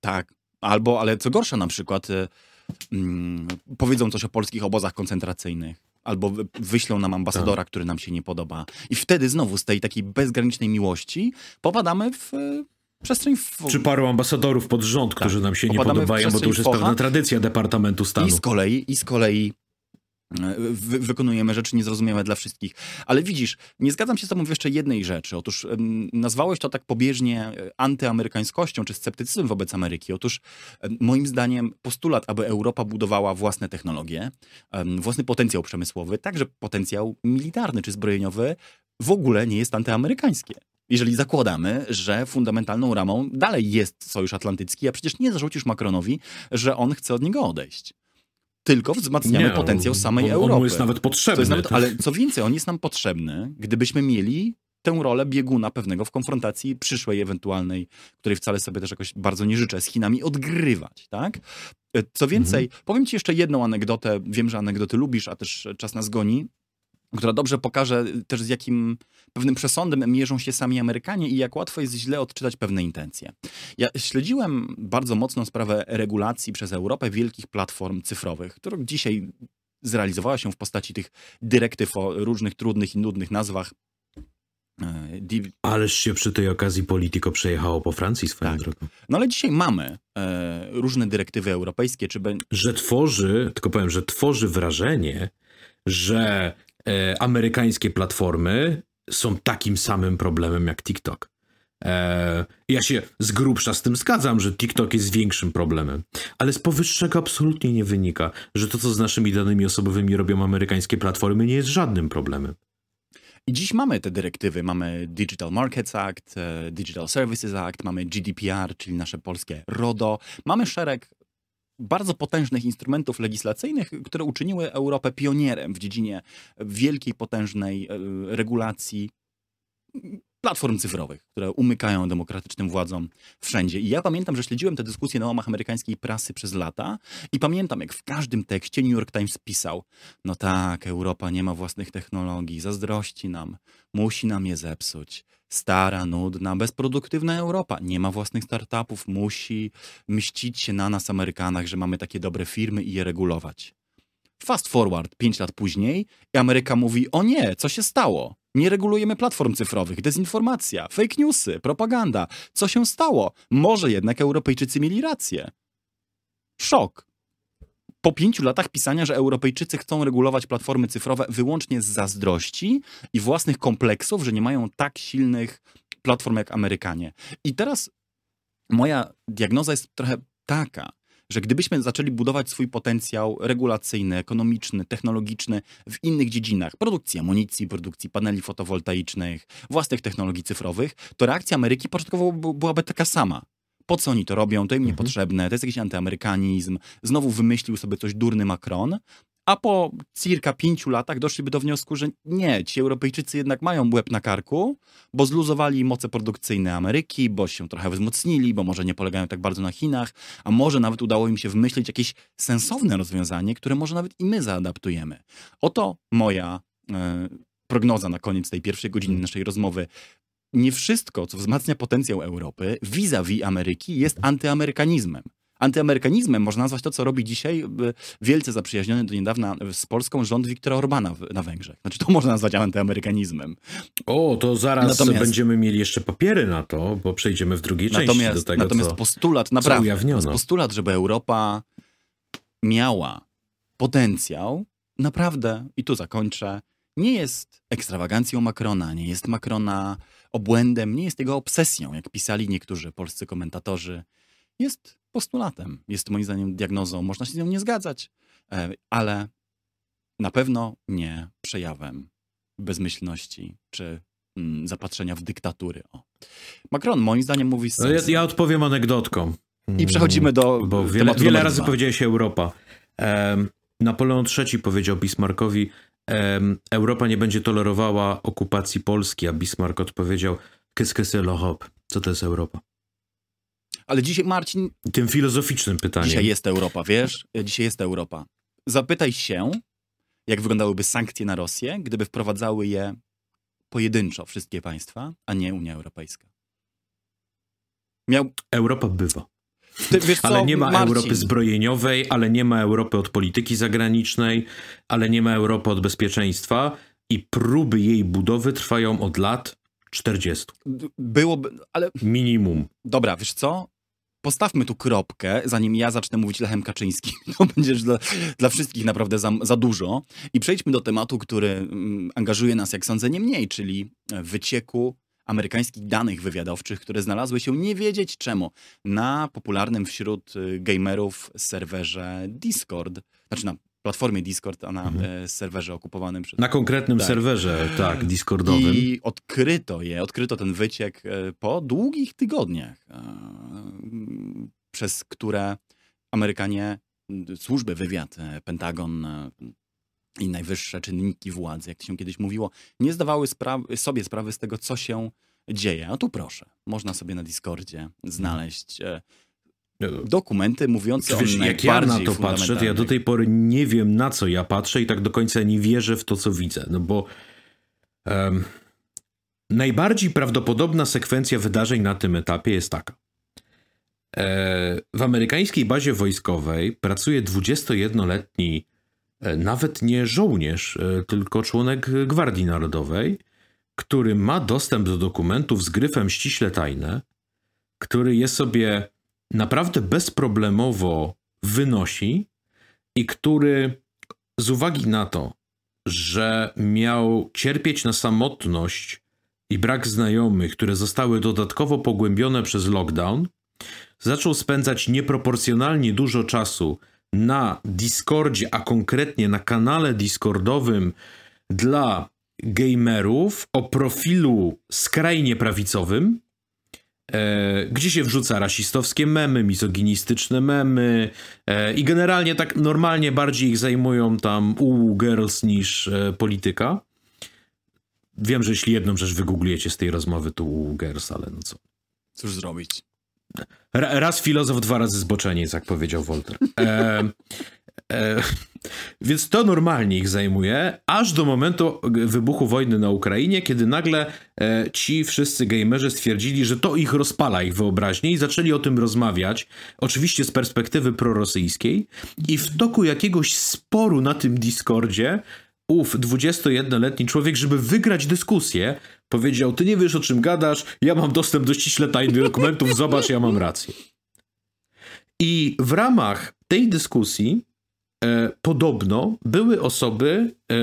Tak. Albo, ale co gorsza na przykład, e, mm, powiedzą coś o polskich obozach koncentracyjnych. Albo wyślą nam ambasadora, tak. który nam się nie podoba. I wtedy znowu z tej takiej bezgranicznej miłości popadamy w e, przestrzeń... W... Czy paru ambasadorów pod rząd, tak. którzy nam się nie podobają, bo to już jest pewna tradycja Departamentu Stanu. I z kolei, i z kolei Wy, wykonujemy rzeczy niezrozumiałe dla wszystkich. Ale widzisz, nie zgadzam się z tobą w jeszcze jednej rzeczy. Otóż um, nazwałeś to tak pobieżnie e, antyamerykańskością czy sceptycyzmem wobec Ameryki. Otóż moim zdaniem postulat, aby Europa budowała własne technologie, własny potencjał przemysłowy, także potencjał militarny czy zbrojeniowy, w ogóle nie jest antyamerykańskie jeżeli zakładamy, że fundamentalną ramą dalej jest Sojusz Atlantycki, a przecież nie zarzucisz Macronowi, że on chce od niego odejść tylko wzmacniamy nie, potencjał samej on, Europy. On jest nawet potrzebny. Jest nawet, ale co więcej, on jest nam potrzebny, gdybyśmy mieli tę rolę bieguna pewnego w konfrontacji przyszłej, ewentualnej, której wcale sobie też jakoś bardzo nie życzę, z Chinami odgrywać, tak? E, co więcej, mhm. powiem ci jeszcze jedną anegdotę, wiem, że anegdoty lubisz, a też czas nas goni, która dobrze pokaże też z jakim pewnym przesądem mierzą się sami Amerykanie i jak łatwo jest źle odczytać pewne intencje. Ja śledziłem bardzo mocno sprawę regulacji przez Europę wielkich platform cyfrowych, która dzisiaj zrealizowała się w postaci tych dyrektyw o różnych trudnych i nudnych nazwach. E, Ależ się przy tej okazji Politico przejechało po Francji swoją tak. drogą. No ale dzisiaj mamy e, różne dyrektywy europejskie, czy... Be... Że tworzy, tylko powiem, że tworzy wrażenie, że e, amerykańskie platformy są takim samym problemem jak TikTok. E, ja się z grubsza z tym zgadzam, że TikTok jest większym problemem, ale z powyższego absolutnie nie wynika, że to, co z naszymi danymi osobowymi robią amerykańskie platformy, nie jest żadnym problemem. I dziś mamy te dyrektywy. Mamy Digital Markets Act, e, Digital Services Act, mamy GDPR, czyli nasze polskie RODO. Mamy szereg bardzo potężnych instrumentów legislacyjnych, które uczyniły Europę pionierem w dziedzinie wielkiej, potężnej e, regulacji platform cyfrowych, które umykają demokratycznym władzom wszędzie. I ja pamiętam, że śledziłem te dyskusje na łamach amerykańskiej prasy przez lata i pamiętam, jak w każdym tekście New York Times pisał, no tak, Europa nie ma własnych technologii, zazdrości nam, musi nam je zepsuć. Stara, nudna, bezproduktywna Europa nie ma własnych startupów, musi mścić się na nas, Amerykanach, że mamy takie dobre firmy i je regulować. Fast forward, pięć lat później, i Ameryka mówi: O nie, co się stało? Nie regulujemy platform cyfrowych, dezinformacja, fake newsy, propaganda. Co się stało? Może jednak Europejczycy mieli rację. Szok. Po pięciu latach pisania, że Europejczycy chcą regulować platformy cyfrowe wyłącznie z zazdrości i własnych kompleksów, że nie mają tak silnych platform jak Amerykanie. I teraz moja diagnoza jest trochę taka, że gdybyśmy zaczęli budować swój potencjał regulacyjny, ekonomiczny, technologiczny w innych dziedzinach, produkcji amunicji, produkcji paneli fotowoltaicznych, własnych technologii cyfrowych, to reakcja Ameryki początkowo byłaby taka sama. Po co oni to robią? To im mhm. niepotrzebne, to jest jakiś antyamerykanizm. Znowu wymyślił sobie coś durny Macron, a po circa pięciu latach doszliby do wniosku, że nie, ci Europejczycy jednak mają łeb na karku, bo zluzowali moce produkcyjne Ameryki, bo się trochę wzmocnili, bo może nie polegają tak bardzo na Chinach, a może nawet udało im się wymyślić jakieś sensowne rozwiązanie, które może nawet i my zaadaptujemy. Oto moja e, prognoza na koniec tej pierwszej godziny naszej rozmowy. Nie wszystko, co wzmacnia potencjał Europy vis-a-vis Ameryki, jest antyamerykanizmem. Antyamerykanizmem można nazwać to, co robi dzisiaj wielce zaprzyjaźniony do niedawna z Polską rząd Viktora Orbana na Węgrzech. Znaczy to można nazwać antyamerykanizmem. O, to zaraz natomiast, będziemy mieli jeszcze papiery na to, bo przejdziemy w drugiej części do tego, Natomiast co, postulat, naprawdę, postulat, żeby Europa miała potencjał, naprawdę, i tu zakończę, nie jest ekstrawagancją Macrona, nie jest Macrona obłędem, nie jest jego obsesją, jak pisali niektórzy polscy komentatorzy. Jest postulatem, jest moim zdaniem diagnozą, można się z nią nie zgadzać, e, ale na pewno nie przejawem bezmyślności czy mm, zapatrzenia w dyktatury. O. Macron moim zdaniem mówi no ja, ja, odpowiem anegdotką. I przechodzimy do Bo wiele, wiele razy powiedziałeś Europa. Um, Napoleon III powiedział Bismarckowi, um, Europa nie będzie tolerowała okupacji Polski, a Bismarck odpowiedział, qu'est-ce que c'est l'Europe? Co to jest Europa? Ale dzisiaj, Marcin... Tym filozoficznym pytaniem. Dzisiaj jest Europa, wiesz? Dzisiaj jest Europa. Zapytaj się, jak wyglądałyby sankcje na Rosję, gdyby wprowadzały je pojedynczo wszystkie państwa, a nie Unia Europejska. Miał... Europa bywa. Ty, co, ale nie ma Marcin. Europy zbrojeniowej, ale nie ma Europy od polityki zagranicznej, ale nie ma Europy od bezpieczeństwa i próby jej budowy trwają od lat 40. Byłoby, ale... Minimum. Dobra, wiesz co? Postawmy tu kropkę, zanim ja zacznę mówić Lechem Kaczyńskim. To będzie dla, dla wszystkich naprawdę za, za dużo. I przejdźmy do tematu, który mm, angażuje nas, jak sądzę, nie mniej, czyli wycieku amerykańskich danych wywiadowczych, które znalazły się nie wiedzieć czemu na popularnym wśród y, gamerów serwerze Discord. Znaczy na platformie Discord, a na mhm. E, serwerze okupowanym przez... Na konkretnym tak. serwerze, tak, Discordowym. I odkryto je, odkryto ten wyciek e, po długich tygodniach, e, przez które Amerykanie, służby wywiad, Pentagon i najwyższe czynniki władzy, jak to się kiedyś mówiło, nie zdawały spra- sobie sprawy z tego, co się dzieje. A tu proszę, można sobie na Discordzie znaleźć dokumenty mówiące Wiesz, o Jak ja na to patrzę, to ja do tej pory nie wiem na co ja patrzę i tak do końca nie wierzę w to, co widzę. No bo um, najbardziej prawdopodobna sekwencja wydarzeń na tym etapie jest taka. E, w amerykańskiej bazie wojskowej pracuje 21-letni e, nawet nie żołnierz, e, tylko członek Gwardii Narodowej, który ma dostęp do dokumentów z gryfem ściśle tajne, który je sobie naprawdę bezproblemowo wynosi i który z uwagi na to, że miał cierpieć na samotność i brak znajomych, które zostały dodatkowo pogłębione przez lockdown, zaczął spędzać nieproporcjonalnie dużo czasu na Discordzie, a konkretnie na kanale Discordowym dla gamerów o profilu skrajnie prawicowym, gdzie się wrzuca rasistowskie memy, misoginistyczne memy e, i generalnie tak normalnie bardziej ich zajmują tam u girls niż e, polityka. Wiem, że jeśli jedną rzecz wygooglujecie z tej rozmowy, to u girls, ale no co. Cóż zrobić? Ra, raz filozof, dwa razy zboczeniec, jak powiedział Wolter. E, e, więc to normalnie ich zajmuje, aż do momentu wybuchu wojny na Ukrainie, kiedy nagle e, ci wszyscy gamerzy stwierdzili, że to ich rozpala, ich wyobraźnię i zaczęli o tym rozmawiać, oczywiście z perspektywy prorosyjskiej i w toku jakiegoś sporu na tym Discordzie ów 21-letni człowiek, żeby wygrać dyskusję, powiedział, ty nie wiesz o czym gadasz, ja mam dostęp do ściśle tajnych dokumentów, zobacz, ja mam rację. I w ramach tej dyskusji podobno były osoby, e,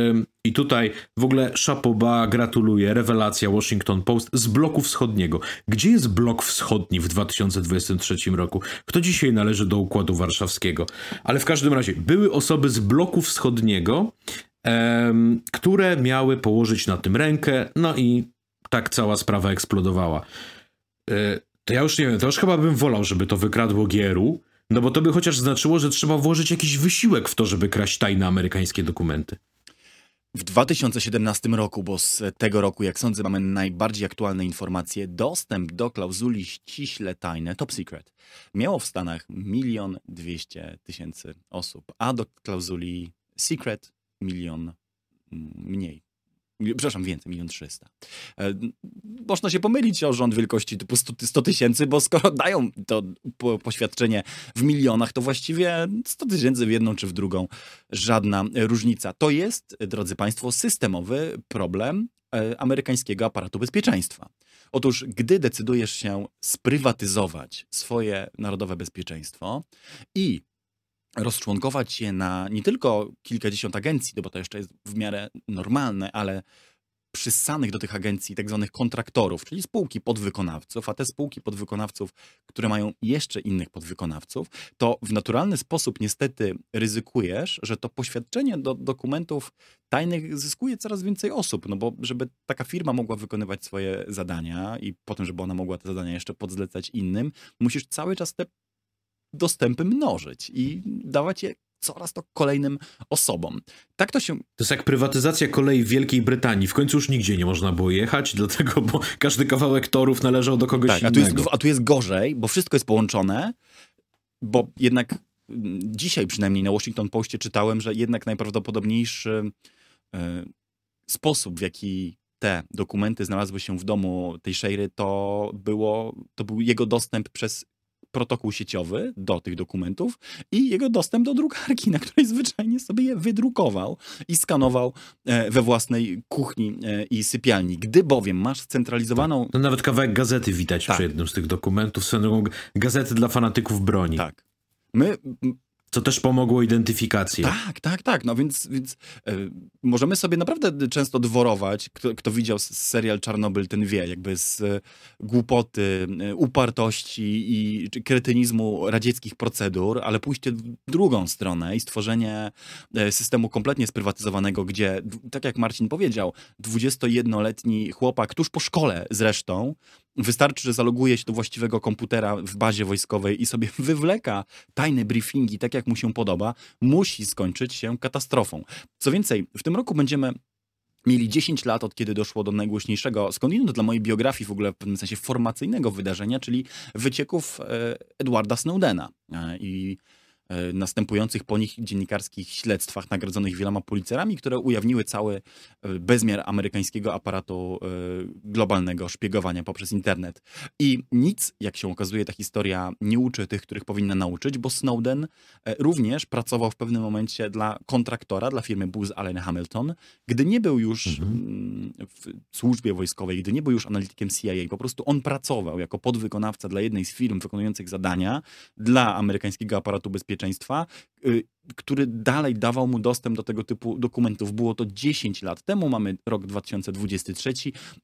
i tutaj w ogóle Szapoba gratuluję, rewelacja Washington Post z bloku wschodniego. Gdzie jest blok wschodni w 2023 roku? Kto dzisiaj należy do Układu Warszawskiego? Ale w każdym razie, były osoby z bloku wschodniego, które miały położyć na tym rękę, no i tak cała sprawa eksplodowała. E, to ja już nie wiem, to już chyba bym wolał, żeby to wykradło Gieru, no bo to by chociaż znaczyło, że trzeba włożyć jakiś wysiłek w to, żeby kraść tajne amerykańskie dokumenty. W 2017 roku, bo z tego roku, jak sądzę, mamy najbardziej aktualne informacje, dostęp do klauzuli ściśle tajne, top secret, miało w Stanach milion dwieście tysięcy osób, a do klauzuli secret milion mm, mniej. Przepraszam, więcej, milion trzysta. E, można się pomylić o rząd wielkości typu 100 tysięcy, bo skoro dają to poświadczenie w milionach, to właściwie 100 tysięcy w jedną czy w drugą żadna różnica. To jest, drodzy Państwo, systemowy problem e, amerykańskiego aparatu bezpieczeństwa. Otóż, gdy decydujesz się sprywatyzować swoje narodowe bezpieczeństwo i rozczłonkować je na nie tylko kilkadziesiąt agencji, no bo to jeszcze jest w miarę normalne, ale przyssanych do tych agencji tak zwanych kontraktorów, czyli spółki podwykonawców, a te spółki podwykonawców, które mają jeszcze innych podwykonawców, to w naturalny sposób niestety ryzykujesz, że to poświadczenie do dokumentów tajnych zyskuje coraz więcej osób, no bo żeby taka firma mogła wykonywać swoje zadania i potem, żeby ona mogła te zadania jeszcze podzlecać innym, musisz cały czas te dostępy mnożyć i dawać je coraz to kolejnym osobom. Tak to się... To jest jak prywatyzacja kolei w Wielkiej Brytanii. W końcu już nigdzie nie można było jechać, dlatego, bo każdy kawałek torów należał do kogoś tak, innego. A tu, jest, a tu jest gorzej, bo wszystko jest połączone, bo jednak mm, dzisiaj przynajmniej na Washington Postie czytałem, że jednak najprawdopodobniejszy y, sposób, w jaki te dokumenty znalazły się w domu tej Sheiry, to, było, to był jego dostęp przez protokół sieciowy do tych dokumentów i jego dostęp do drukarki, na której zwyczajnie sobie je wydrukował i skanował e, we własnej kuchni e, i sypialni. Gdy bowiem masz scentralizowaną... No nawet kawałek gazety widać tak. przy jednym z tych dokumentów. Są gazety dla fanatyków broni. Tak. My co też pomogło identyfikacji. Tak, tak, tak. No więc, więc e, możemy sobie naprawdę często dworować. Kto, kto widział serial Czarnobyl, ten wie, jakby z e, głupoty, e, upartości i kretynizmu radzieckich procedur, ale pójście w drugą stronę i stworzenie systemu kompletnie sprywatyzowanego, gdzie, tak jak Marcin powiedział, 21-letni chłopak, tuż po szkole zresztą, Wystarczy, że zaloguje się do właściwego komputera w bazie wojskowej i sobie wywleka tajne briefingi tak, jak mu się podoba, musi skończyć się katastrofą. Co więcej, w tym roku będziemy mieli 10 lat od kiedy doszło do najgłośniejszego, skądinąd dla mojej biografii w ogóle w pewnym sensie formacyjnego wydarzenia, czyli wycieków e, Edwarda Snowdena. E, I następujących po nich dziennikarskich śledztwach nagrodzonych wieloma policerami, które ujawniły cały e, bezmiar amerykańskiego aparatu e, globalnego szpiegowania poprzez internet. I nic, jak się okazuje, ta historia nie uczy tych, których powinna nauczyć, bo Snowden również pracował w pewnym momencie dla kontraktora, dla firmy Booz Allen Hamilton, gdy nie był już mhm. Mm, w służbie wojskowej, gdy nie był już analitykiem CIA, po prostu on pracował jako podwykonawca dla jednej z firm wykonujących zadania dla amerykańskiego aparatu bezpieczeństwa bezpieczeństwa, y, który dalej dawał mu dostęp do tego typu dokumentów. Było to 10 lat temu, mamy rok 2023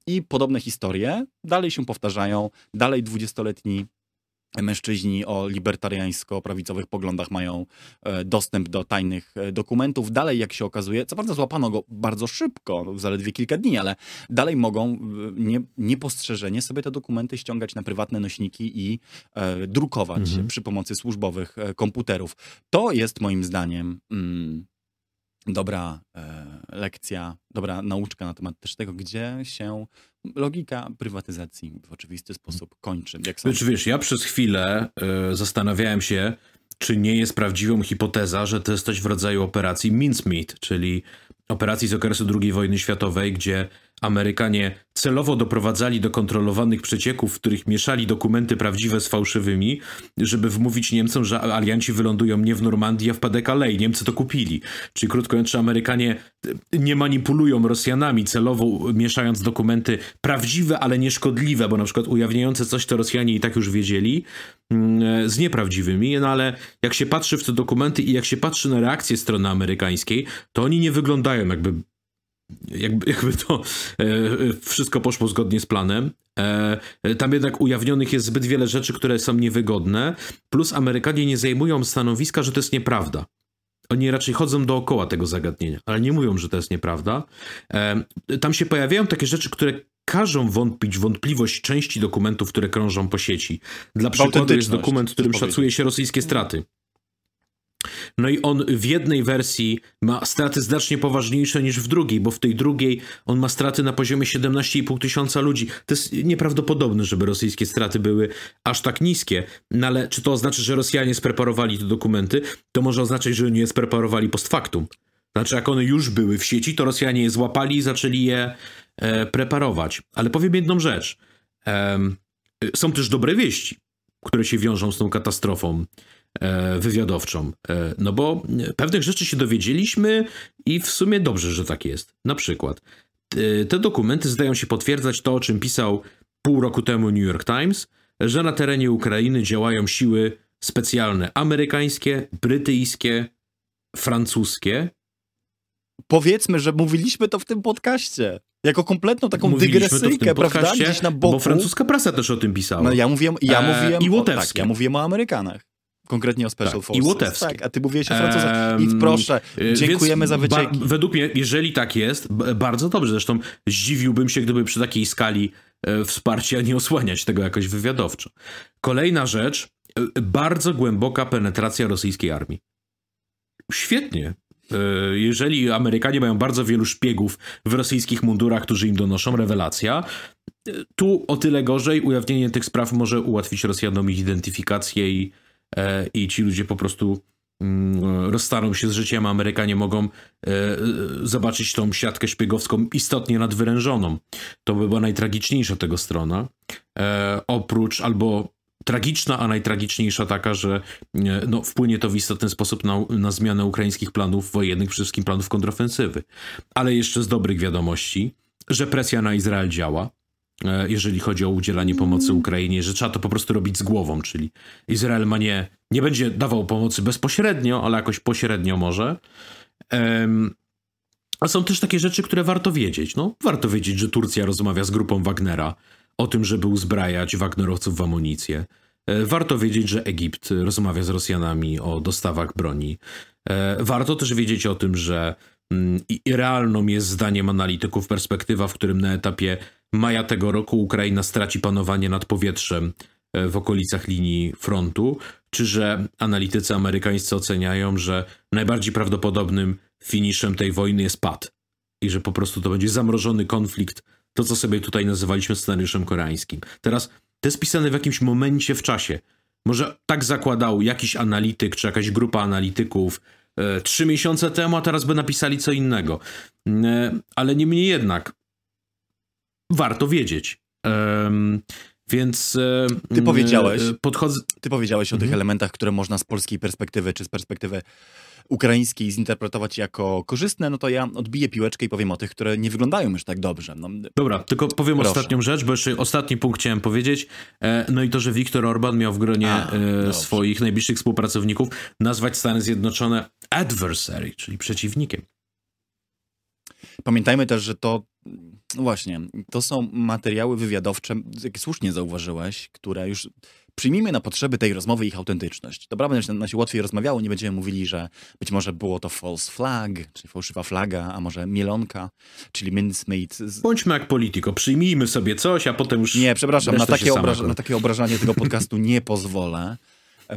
i podobne historie dalej się powtarzają. Dalej 20-letni mężczyźni o libertariańsko-prawicowych poglądach mają e, dostęp do tajnych e, dokumentów. Dalej, jak się okazuje, co prawda złapano go bardzo szybko, zaledwie kilka dni, ale dalej mogą nie, niepostrzeżenie sobie te dokumenty ściągać na prywatne nośniki i e, drukować mhm. przy pomocy służbowych e, komputerów. To jest moim zdaniem mm, dobra e, lekcja, dobra nauczka na temat też tego, gdzie się logika prywatyzacji w oczywisty sposób kończy. Jak znaczy, wiesz, ja przez chwilę y, zastanawiałem się, czy nie jest prawdziwą hipoteza, że to jest coś w rodzaju operacji Mincemeat, czyli operacji z okresu II wojny światowej, gdzie Amerykanie celowo doprowadzali do kontrolowanych przecieków, w których mieszali dokumenty prawdziwe z fałszywymi, żeby wmówić Niemcom, że alianci wylądują nie w Normandii, a w Pas-de-Calais. Niemcy to kupili. Czyli krótko mówiąc, Amerykanie nie manipulują Rosjanami celowo mieszając dokumenty prawdziwe, ale nieszkodliwe, bo na przykład ujawniające coś, to Rosjanie i tak już wiedzieli, mm, z nieprawdziwymi, no ale jak się patrzy w te dokumenty i jak się patrzy na reakcję strony amerykańskiej, to oni nie wyglądają jakby jakby, jakby to e, wszystko poszło zgodnie z planem. E, tam jednak ujawnionych jest zbyt wiele rzeczy, które są niewygodne, plus Amerykanie nie zajmują stanowiska, że to jest nieprawda. Oni raczej chodzą dookoła tego zagadnienia, ale nie mówią, że to jest nieprawda. E, tam się pojawiają takie rzeczy, które każą wątpić wątpliwość części dokumentów, które krążą po sieci. Dla przykładu jest dokument, w którym szacuje się rosyjskie straty. No i on w jednej wersji ma straty znacznie poważniejsze niż w drugiej, bo w tej drugiej on ma straty na poziomie 17,5 tysiąca ludzi. To jest nieprawdopodobne, żeby rosyjskie straty były aż tak niskie. No ale czy to oznacza, że Rosjanie spreparowali te dokumenty? To może oznaczać, że nie spreparowali post factum. Znaczy, jak one już były w sieci, to Rosjanie je złapali i zaczęli je e, preparować. Ale powiem jedną rzecz. E, są też dobre wieści, które się wiążą z tą katastrofą. E, wywiadowczą. E, no bo pewnych rzeczy się dowiedzieliśmy i w sumie dobrze, że tak jest. Na przykład te dokumenty zdają się potwierdzać to, o czym pisał pół roku temu New York Times, że na terenie Ukrainy działają siły specjalne amerykańskie, brytyjskie, francuskie. Powiedzmy, że mówiliśmy to w tym podcaście. Jako kompletną taką Mówiliśmy dygresyjkę, prawda? Gdzieś na boku. Bo francuska prasa też o tym pisała. No ja mówiłem, ja mówiłem e, i o, tak, ja mówiłem o Amerykanach. Konkretnie o Special tak, Forces. I Łotewski. Tak, a ty mówiłeś o Francuzach. I proszę, dziękujemy za wycieki. według mnie, jeżeli tak jest, bardzo dobrze. Zresztą zdziwiłbym się, gdyby przy takiej skali e, wsparcia nie osłaniać tego jakoś wywiadowczo. Kolejna rzecz, e, bardzo głęboka penetracja rosyjskiej armii. Świetnie. E, jeżeli Amerykanie mają bardzo wielu szpiegów w rosyjskich mundurach, którzy im donoszą, rewelacja. Tu o tyle gorzej, ujawnienie tych spraw może ułatwić Rosjanom ich identyfikację i E, i ci ludzie po prostu mm, rozstaną się z życiem, Amerykanie mogą e, zobaczyć tą siatkę szpiegowską istotnie nadwyrężoną. To by była najtragiczniejsza tego strona. E, oprócz albo tragiczna, a najtragiczniejsza taka, że no, wpłynie to w istotny sposób na, na zmianę ukraińskich planów wojennych, przede wszystkim planów kontrofensywy. Ale jeszcze z dobrych wiadomości, że presja na Izrael działa. E, jeżeli chodzi o udzielanie pomocy. Ukrainie, że trzeba to po prostu robić z głową, czyli Izrael ma nie, nie będzie dawał pomocy bezpośrednio, ale jakoś pośrednio może. A są też takie rzeczy, które warto wiedzieć. No, warto wiedzieć, że Turcja rozmawia z grupą Wagnera o tym, żeby uzbrajać Wagnerowców w amunicję. E, warto wiedzieć, że Egipt rozmawia z Rosjanami o dostawach broni. E, warto też wiedzieć o tym, że mm, realną jest zdaniem analityków perspektywa, w którym na etapie maja tego roku Ukraina straci panowanie nad powietrzem e, w okolicach linii frontu, czy że analitycy amerykańscy oceniają, że najbardziej prawdopodobnym finiszem tej wojny jest pad i że po prostu to będzie zamrożony konflikt, to co sobie tutaj nazywaliśmy scenariuszem koreańskim. Teraz to jest pisane w jakimś momencie w czasie. Może tak zakładał jakiś analityk, czy jakaś grupa analityków e, trzy miesiące temu, a teraz by napisali co innego. E, ale niemniej jednak, warto wiedzieć. Um, więc. Ty powiedziałeś. E, podchodzę... Ty powiedziałeś o mhm. tych elementach, które można z polskiej perspektywy, czy z perspektywy ukraińskiej zinterpretować jako korzystne, no to ja odbiję piłeczkę i powiem o tych, które nie wyglądają już tak dobrze. No, Dobra, tylko powiem proszę. ostatnią rzecz, bo jeszcze ostatni punkt chciałem powiedzieć. E, no i to, że Viktor Orban miał w gronie A, e, swoich najbliższych współpracowników nazwać Stany Zjednoczone adversary, czyli przeciwnikiem. Pamiętajmy też, że to właśnie, to są materiały wywiadowcze, jak słusznie zauważyłeś, które już Przyjmijmy na potrzeby tej rozmowy ich autentyczność. Dobra, będzie nam się łatwiej rozmawiało, nie będziemy mówili, że być może było to false flag, czyli fałszywa flaga, a może mielonka, czyli mincemeat. Bądźmy jak polityko, przyjmijmy sobie coś, a potem już... Nie, przepraszam, na takie, obraż- na takie obrażanie tego podcastu nie pozwolę.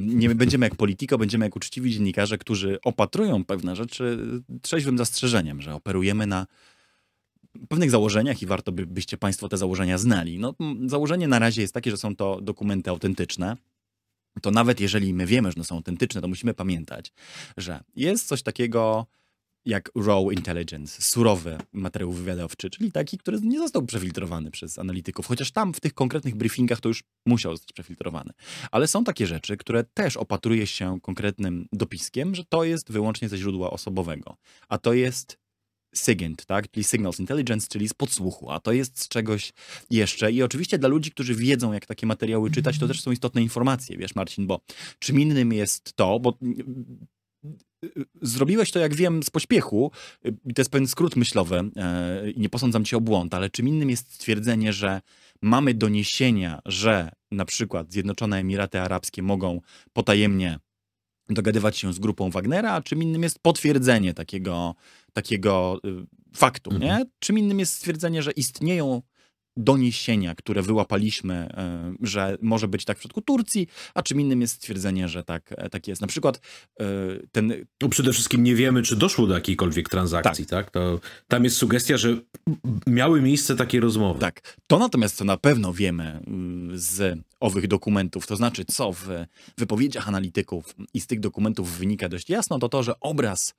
Nie będziemy jak polityko, będziemy jak uczciwi dziennikarze, którzy opatrują pewne rzeczy trzeźwym zastrzeżeniem, że operujemy na pewnych założeniach i warto by, byście Państwo te założenia znali. No, założenie na razie jest takie, że są to dokumenty autentyczne. To nawet jeżeli my wiemy, że one są autentyczne, to musimy pamiętać, że jest coś takiego jak raw intelligence, surowy materiał wywiadowczy, czyli taki, który nie został przefiltrowany przez analityków, chociaż tam w tych konkretnych briefingach to już musiał zostać przefiltrowany. Ale są takie rzeczy, które też opatruje się konkretnym dopiskiem, że to jest wyłącznie ze źródła osobowego, a to jest SIGINT, tak? czyli Signals Intelligence, czyli z podsłuchu, a to jest z czegoś jeszcze. I oczywiście dla ludzi, którzy wiedzą, jak takie materiały czytać, to też są istotne informacje, wiesz, Marcin, bo czym innym jest to, bo zrobiłeś to, jak wiem, z pośpiechu, i to jest pewien skrót myślowy, e, i nie posądzam cię o błąd, ale czym innym jest stwierdzenie, że mamy doniesienia, że na przykład Zjednoczone Emiraty Arabskie mogą potajemnie dogadywać się z grupą Wagnera, a czym innym jest potwierdzenie takiego, takiego y, faktu, mhm. nie? Czym innym jest stwierdzenie, że istnieją doniesienia, które wyłapaliśmy, e, że może być tak w przypadku Turcji, a czym innym jest stwierdzenie, że tak, e, tak jest. Na przykład e, ten... No przede wszystkim nie wiemy, czy doszło do jakiejkolwiek transakcji, tak? tak? To, tam jest sugestia, że miały miejsce takie rozmowy. Tak. To natomiast, co na pewno wiemy z owych dokumentów, to znaczy co w wypowiedziach analityków i z tych dokumentów wynika dość jasno, to to, że obraz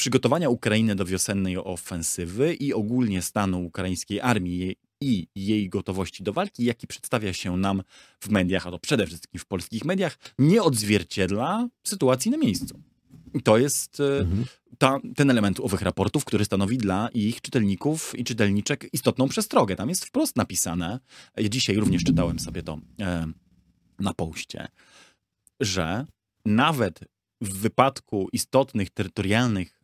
przygotowania Ukrainy do wiosennej ofensywy i ogólnie stanu ukraińskiej armii i jej gotowości do walki, jaki przedstawia się nam w mediach, a to przede wszystkim w polskich mediach, nie odzwierciedla sytuacji na miejscu. I to jest e, mhm. ta, ten element owych raportów, który stanowi dla ich czytelników i czytelniczek istotną przestrogę. Tam jest wprost napisane, ja dzisiaj również czytałem sobie to e, na poście, że nawet w wypadku istotnych terytorialnych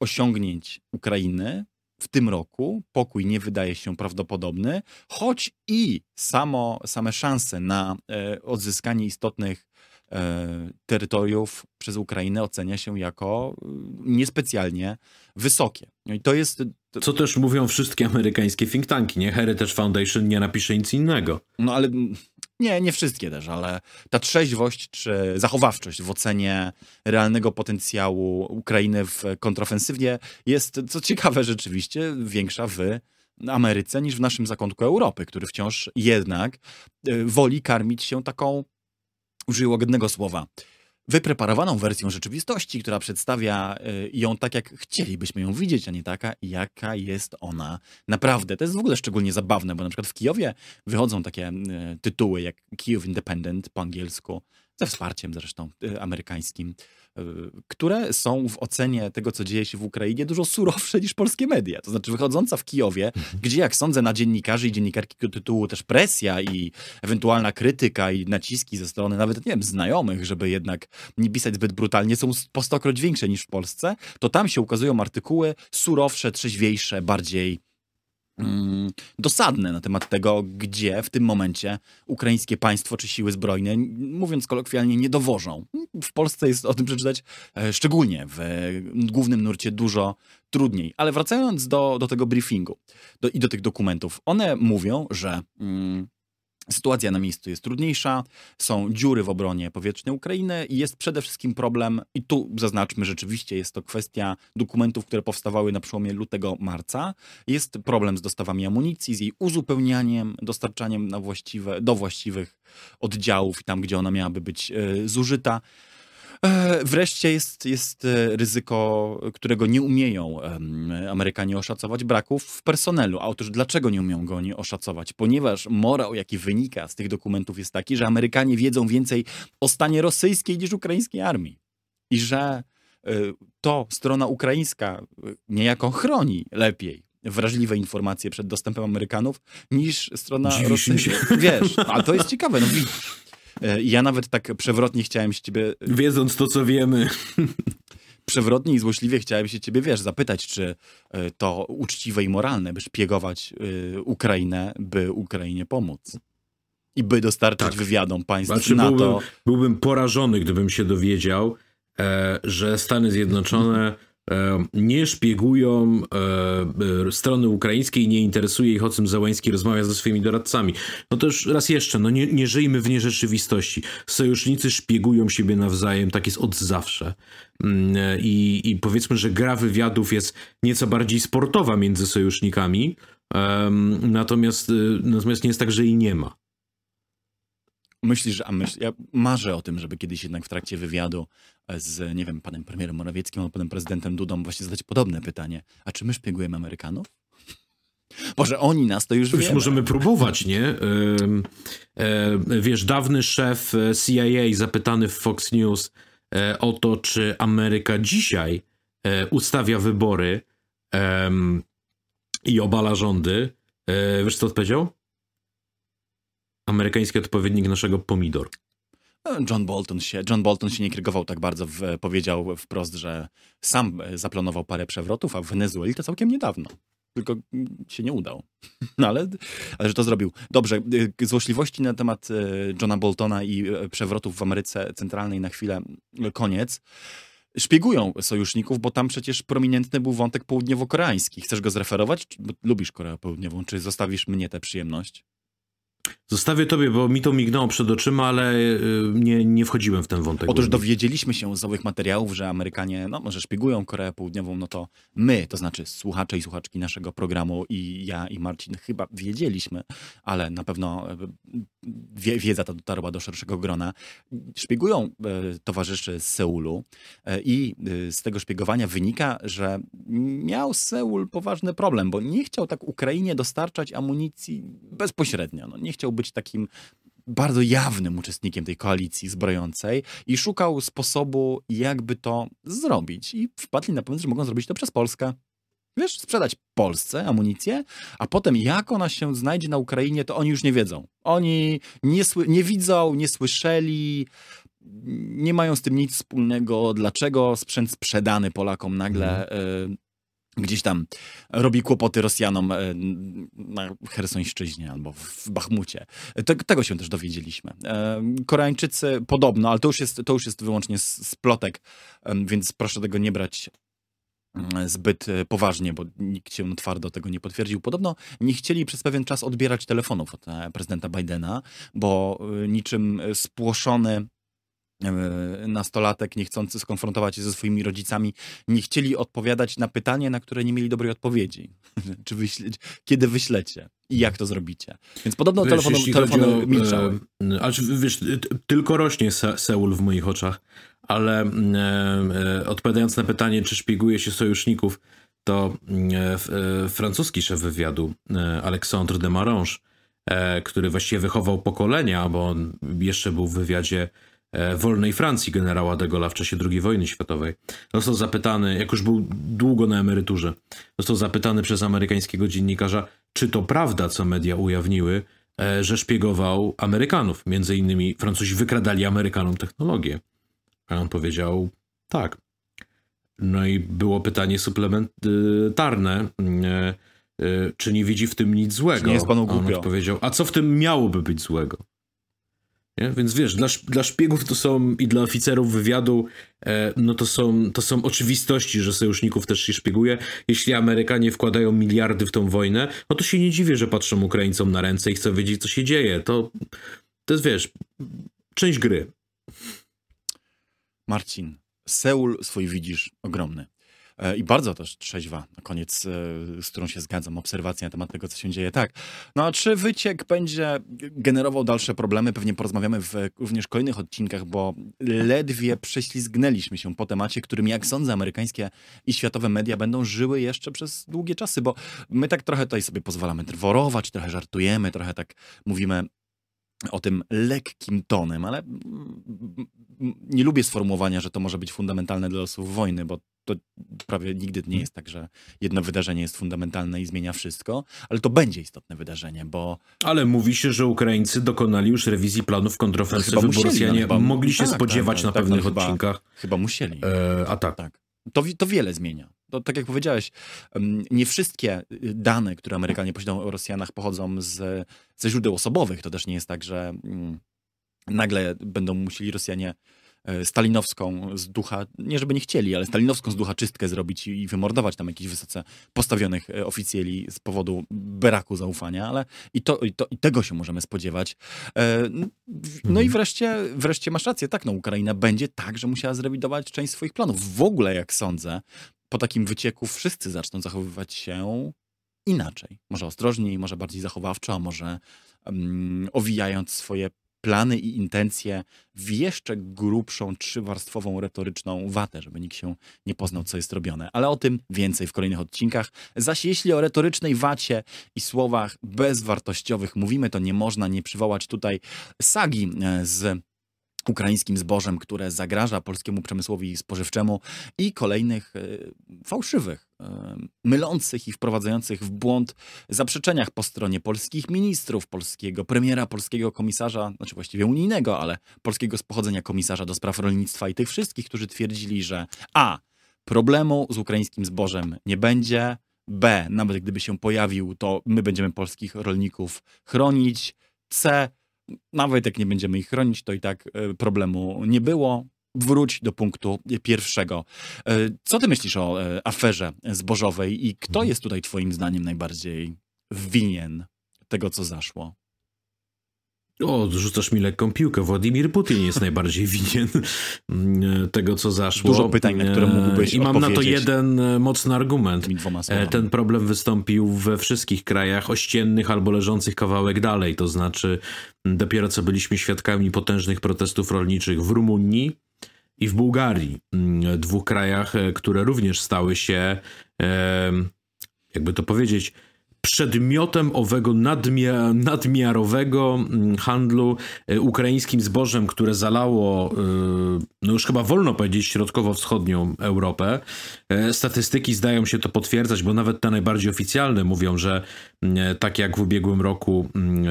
osiągnięć Ukrainy w tym roku pokój nie wydaje się prawdopodobny, choć i samo, same szanse na e, odzyskanie istotnych e, terytoriów przez Ukrainę ocenia się jako e, niespecjalnie wysokie. No i to jest. Co też mówią wszystkie amerykańskie think tanki, nie? Heritage Foundation nie napisze nic innego. No ale nie, nie wszystkie też, ale ta trzeźwość czy zachowawczość w ocenie realnego potencjału Ukrainy w kontrofensywnie jest, co ciekawe rzeczywiście, większa w Ameryce niż w naszym zakątku Europy, który wciąż jednak e, woli karmić się taką, użyję łagodnego słowa, wypreparowaną wersją rzeczywistości, która przedstawia y, ją tak, jak chcielibyśmy ją widzieć, a nie taka, jaka jest ona naprawdę. To jest w ogóle szczególnie zabawne, bo na przykład w Kijowie wychodzą takie y, tytuły jak Kijów Independent po angielsku, ze wsparciem zresztą y, amerykańskim, które są w ocenie tego, co dzieje się w Ukrainie, dużo surowsze niż polskie media. To znaczy wychodząca w Kijowie, mhm. gdzie jak sądzę na dziennikarzy i dziennikarki tytułu też presja i ewentualna krytyka i naciski ze strony nawet, nie wiem, znajomych, żeby jednak nie pisać zbyt brutalnie, są po stokroć większe niż w Polsce, to tam się ukazują artykuły surowsze, trzeźwiejsze, bardziej dosadne na temat tego, gdzie w tym momencie ukraińskie państwo czy siły zbrojne, mówiąc kolokwialnie, nie dowożą. W Polsce jest o tym przeczytać e, szczególnie w głównym nurcie dużo trudniej. Ale wracając do, do tego briefingu do, i do tych dokumentów, one mówią, że mm, Sytuacja na miejscu jest trudniejsza, są dziury w obronie powietrznej Ukrainy i jest przede wszystkim problem, i tu zaznaczmy, rzeczywiście jest to kwestia dokumentów, które powstawały na przełomie lutego-marca. Jest problem z dostawami amunicji, z jej uzupełnianiem, dostarczaniem właściwe, do właściwych oddziałów i tam, gdzie ona miałaby być e, zużyta. E, wreszcie jest, jest e, ryzyko, którego nie umieją Amerykanie oszacować, braków w personelu. A otóż dlaczego nie umieją go oni oszacować? Ponieważ morał, jaki wynika z tych dokumentów jest taki, że Amerykanie wiedzą więcej o stanie rosyjskiej niż ukraińskiej armii. I że e, to strona ukraińska niejako chroni lepiej wrażliwe informacje przed dostępem Amerykanów niż strona rosyjska. Wiesz, ale to jest ciekawe, no widzisz. E, ja nawet tak przewrotnie chciałem się ciebie... Wiedząc to, co wiemy. Przewrotnie i złośliwie chciałem się ciebie, wiesz, zapytać, czy e, to uczciwe i moralne, by szpiegować e, Ukrainę, by Ukrainie pomóc. i by dostarczać Tak. wywiadom państw Znaczy, NATO. byłbym, byłbym porażony, gdybym się dowiedział, e, że Stany Zjednoczone e, nie szpiegują e, e, strony ukraińskiej, nie interesuje ich o czym Załański rozmawia ze swoimi doradcami. No to już raz jeszcze, no nie, nie żyjmy w nierzeczywistości. Sojusznicy szpiegują siebie nawzajem, tak jest od zawsze. Mm, e, I, I powiedzmy, że gra wywiadów jest nieco bardziej sportowa między sojusznikami, natomiast, e, natomiast nie jest tak, że jej nie ma. Myślisz, a myśl, ja marzę o tym, żeby kiedyś jednak w trakcie wywiadu e, z, nie wiem, panem premierem Morawieckim albo panem prezydentem Dudą właśnie zadać podobne pytanie. A czy my szpiegujemy Amerykanów? Może oni nas to już Już wiemy. możemy próbować, nie? E, wiesz, dawny szef e, CIA zapytany w Fox News e, o to, czy Ameryka dzisiaj ustawia wybory i obala rządy. Wiesz, co odpowiedział? Amerykański odpowiednik naszego pomidor. John Bolton się, John Bolton się nie krygował tak bardzo, w, powiedział wprost, że sam e, zaplanował parę przewrotów, a w Wenezueli to całkiem niedawno. Tylko mm, się nie udał. No ale, ale że to zrobił. Dobrze, y, złośliwości na temat e, Johna Boltona i e, przewrotów w Ameryce Centralnej na chwilę e, koniec. Szpiegują sojuszników, bo tam przecież prominentny był wątek południowo-koreański. Chcesz go zreferować? Lubisz Koreę Południową. Czy zostawisz mnie tę przyjemność? Zostawię tobie, bo mi to mignęło przed oczyma, ale y, nie, nie wchodziłem w ten wątek. Otóż dowiedzieliśmy się z owych materiałów, że Amerykanie, no może szpiegują Koreę Południową, no to my, to znaczy słuchacze i słuchaczki naszego programu i ja i Marcin chyba wiedzieliśmy, ale na pewno wie, wiedza ta dotarła do szerszego grona. Szpiegują e, towarzyszy z Seulu i z tego szpiegowania wynika, że miał Seul poważny problem, bo nie chciał tak Ukrainie dostarczać amunicji bezpośrednio. No, nie chciał być takim bardzo jawnym uczestnikiem tej koalicji zbrojącej i szukał sposobu, jakby to zrobić. I wpadli na pomysł, że mogą zrobić to przez Polskę. Wiesz, sprzedać Polsce amunicję, a potem jak ona się znajdzie na Ukrainie, to oni już nie wiedzą. Oni nie, nie widzą, nie słyszeli, nie mają z tym nic wspólnego. Dlaczego sprzęt sprzedany Polakom nagle y, gdzieś tam robi kłopoty Rosjanom y, na Chersońszczyźnie albo w Bachmucie. Te, tego się też dowiedzieliśmy. E, Koreańczycy podobno, ale to już jest, to już jest wyłącznie z, z plotek, em, więc proszę tego nie brać mm, zbyt e, poważnie, bo nikt się twardo tego nie potwierdził. Podobno nie chcieli przez pewien czas odbierać telefonów od e, prezydenta Bidena, bo e, niczym e, spłoszony e, nastolatek, nie chcący skonfrontować się ze swoimi rodzicami, nie chcieli odpowiadać na pytanie, na które nie mieli dobrej odpowiedzi. Czy wyśle, kiedy wyślecie i jak to zrobicie. Więc podobno Wiesz, telefony, jeśli telefony o, milczały. E, ale czy, wiesz, tylko rośnie Se Seul w moich oczach, ale e, e, odpowiadając na pytanie, czy szpieguje się sojuszników, to e, e, francuski szef wywiadu, e, Alexandre de Marange, e, który właściwie wychował pokolenia, bo on jeszcze był w wywiadzie e, wolnej Francji generała de Gaulle'a w czasie II wojny światowej. Został zapytany, jak już był długo na emeryturze, został zapytany przez amerykańskiego dziennikarza, czy to prawda, co media ujawniły, e, że szpiegował Amerykanów. Między innymi Francuzi wykradali Amerykanom technologię. A on powiedział tak. No i było pytanie suplementarne, e, e, czy nie widzi w tym nic złego. Czy nie jest panu A on głupio? odpowiedział, a co w tym miałoby być złego? Nie? Więc wiesz, dla, dla szpiegów to są i dla oficerów wywiadu, e, no to są, to są oczywistości, że sojuszników też się szpieguje. Jeśli Amerykanie wkładają miliardy w tą wojnę, no to się nie dziwię, że patrzą Ukraińcom na ręce i chcą wiedzieć, co się dzieje. To, to jest, wiesz, część gry. Marcin, Seul swój widzisz ogromny. E, I bardzo też trzeźwa, na koniec, e, z którą się zgadzam, obserwacja na temat tego, co się dzieje. Tak. No a czy wyciek będzie generował dalsze problemy? Pewnie porozmawiamy w również kolejnych odcinkach, bo ledwie prześlizgnęliśmy się po temacie, którym, jak sądzę, amerykańskie i światowe media będą żyły jeszcze przez długie czasy, bo my tak trochę tutaj sobie pozwalamy drworować, trochę żartujemy, trochę tak mówimy o tym lekkim tonem, ale nie lubię sformułowania, że to może być fundamentalne dla losów wojny, bo to prawie nigdy nie jest tak, że jedno wydarzenie jest fundamentalne i zmienia wszystko, ale to będzie istotne wydarzenie, bo Ale mówi się, że Ukraińcy dokonali już rewizji planów kontrofensywy, bo musieli, Rosjanie no chyba- mogli się tak, spodziewać tak, na tak, pewnych no chyba- odcinkach chyba musieli. e, ataku. Tak. To, wi- to wiele zmienia. to, tak jak powiedziałeś, nie wszystkie y, dane, które Amerykanie posiadają o Rosjanach, pochodzą z, ze źródeł osobowych. To też nie jest tak, że mm, nagle będą musieli Rosjanie stalinowską z ducha, nie żeby nie chcieli, ale stalinowską z ducha czystkę zrobić i wymordować tam jakichś wysoce postawionych e, oficjeli z powodu braku zaufania, ale i, to, i, to, i tego się możemy spodziewać. E, no i mhm. wreszcie, wreszcie masz rację, tak, no Ukraina będzie także musiała zrewidować część swoich planów. W ogóle, jak sądzę, po takim wycieku wszyscy zaczną zachowywać się inaczej. Może ostrożniej, może bardziej zachowawczo, a może um, owijając swoje plany i intencje w jeszcze grubszą, trzywarstwową retoryczną watę, żeby nikt się nie poznał, co jest robione. Ale o tym więcej w kolejnych odcinkach. Zaś jeśli o retorycznej wacie i słowach bezwartościowych mówimy, to nie można nie przywołać tutaj sagi e, z ukraińskim zbożem, które zagraża polskiemu przemysłowi spożywczemu i kolejnych e, fałszywych, e, mylących i wprowadzających w błąd zaprzeczeniach po stronie polskich ministrów, polskiego premiera, polskiego komisarza, znaczy właściwie unijnego, ale polskiego z pochodzenia komisarza do spraw rolnictwa i tych wszystkich, którzy twierdzili, że a. problemu z ukraińskim zbożem nie będzie, b. nawet gdyby się pojawił, to my będziemy polskich rolników chronić, c nawet jak nie będziemy ich chronić, to i tak e, problemu nie było. Wróć do punktu pierwszego. E, co ty myślisz o e, aferze zbożowej i kto mhm. jest tutaj twoim zdaniem najbardziej winien tego, co zaszło? O, rzucasz mi lekką piłkę. Władimir Putin jest najbardziej winien mm, tego, co zaszło. Dużo pytań, na które mógłbyś I mam na to jeden e, mocny argument. E, ten problem wystąpił we wszystkich krajach ościennych albo leżących kawałek dalej. To znaczy, dopiero co byliśmy świadkami potężnych protestów rolniczych w Rumunii i w Bułgarii. Dwóch krajach, e, które również stały się, jakby to powiedzieć, przedmiotem owego nadmia nadmiarowego mm, handlu e, ukraińskim zbożem, które zalało, e, no już chyba wolno powiedzieć, środkowo-wschodnią Europę. E, statystyki zdają się to potwierdzać, bo nawet te najbardziej oficjalne mówią, że mm, tak jak w ubiegłym roku mm,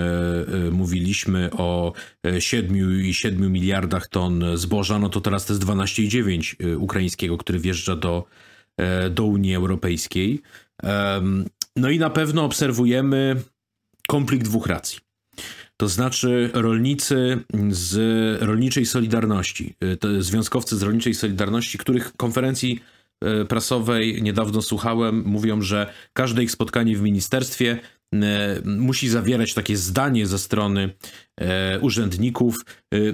mówiliśmy o 7,7 miliardach ton zboża, no to teraz to jest 12,9 ukraińskiego, który wjeżdża do, do Unii Europejskiej. No i na pewno obserwujemy konflikt dwóch racji. To znaczy rolnicy z rolniczej Solidarności, y, związkowcy z rolniczej Solidarności, których konferencji y, prasowej niedawno słuchałem, mówią, że każde ich spotkanie w ministerstwie y, musi zawierać takie zdanie ze strony urzędników,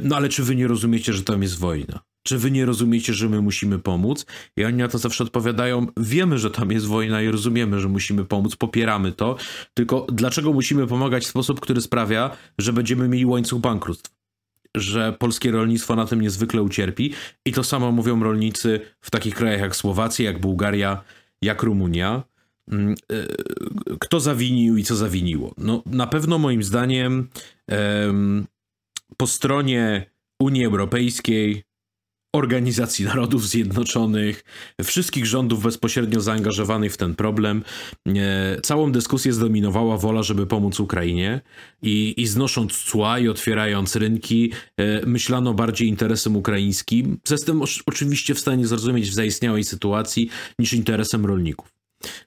no ale czy wy nie rozumiecie, że tam jest wojna? Czy wy nie rozumiecie, że my musimy pomóc? I oni na to zawsze odpowiadają: Wiemy, że tam jest wojna i rozumiemy, że musimy pomóc, popieramy to. Tylko dlaczego musimy pomagać w sposób, który sprawia, że będziemy mieli łańcuch bankructw? Że polskie rolnictwo na tym niezwykle ucierpi. I to samo mówią rolnicy w takich krajach jak Słowacja, jak Bułgaria, jak Rumunia. Mm, e, kto zawinił i co zawiniło? No, na pewno moim zdaniem po stronie Unii Europejskiej, Organizacji Narodów Zjednoczonych, wszystkich rządów bezpośrednio zaangażowanych w ten problem. E, całą dyskusję zdominowała wola, żeby pomóc Ukrainie i, i znosząc cła i otwierając rynki, e, myślano bardziej interesem ukraińskim, jestem oczywiście w stanie zrozumieć w zaistniałej sytuacji, niż interesem rolników.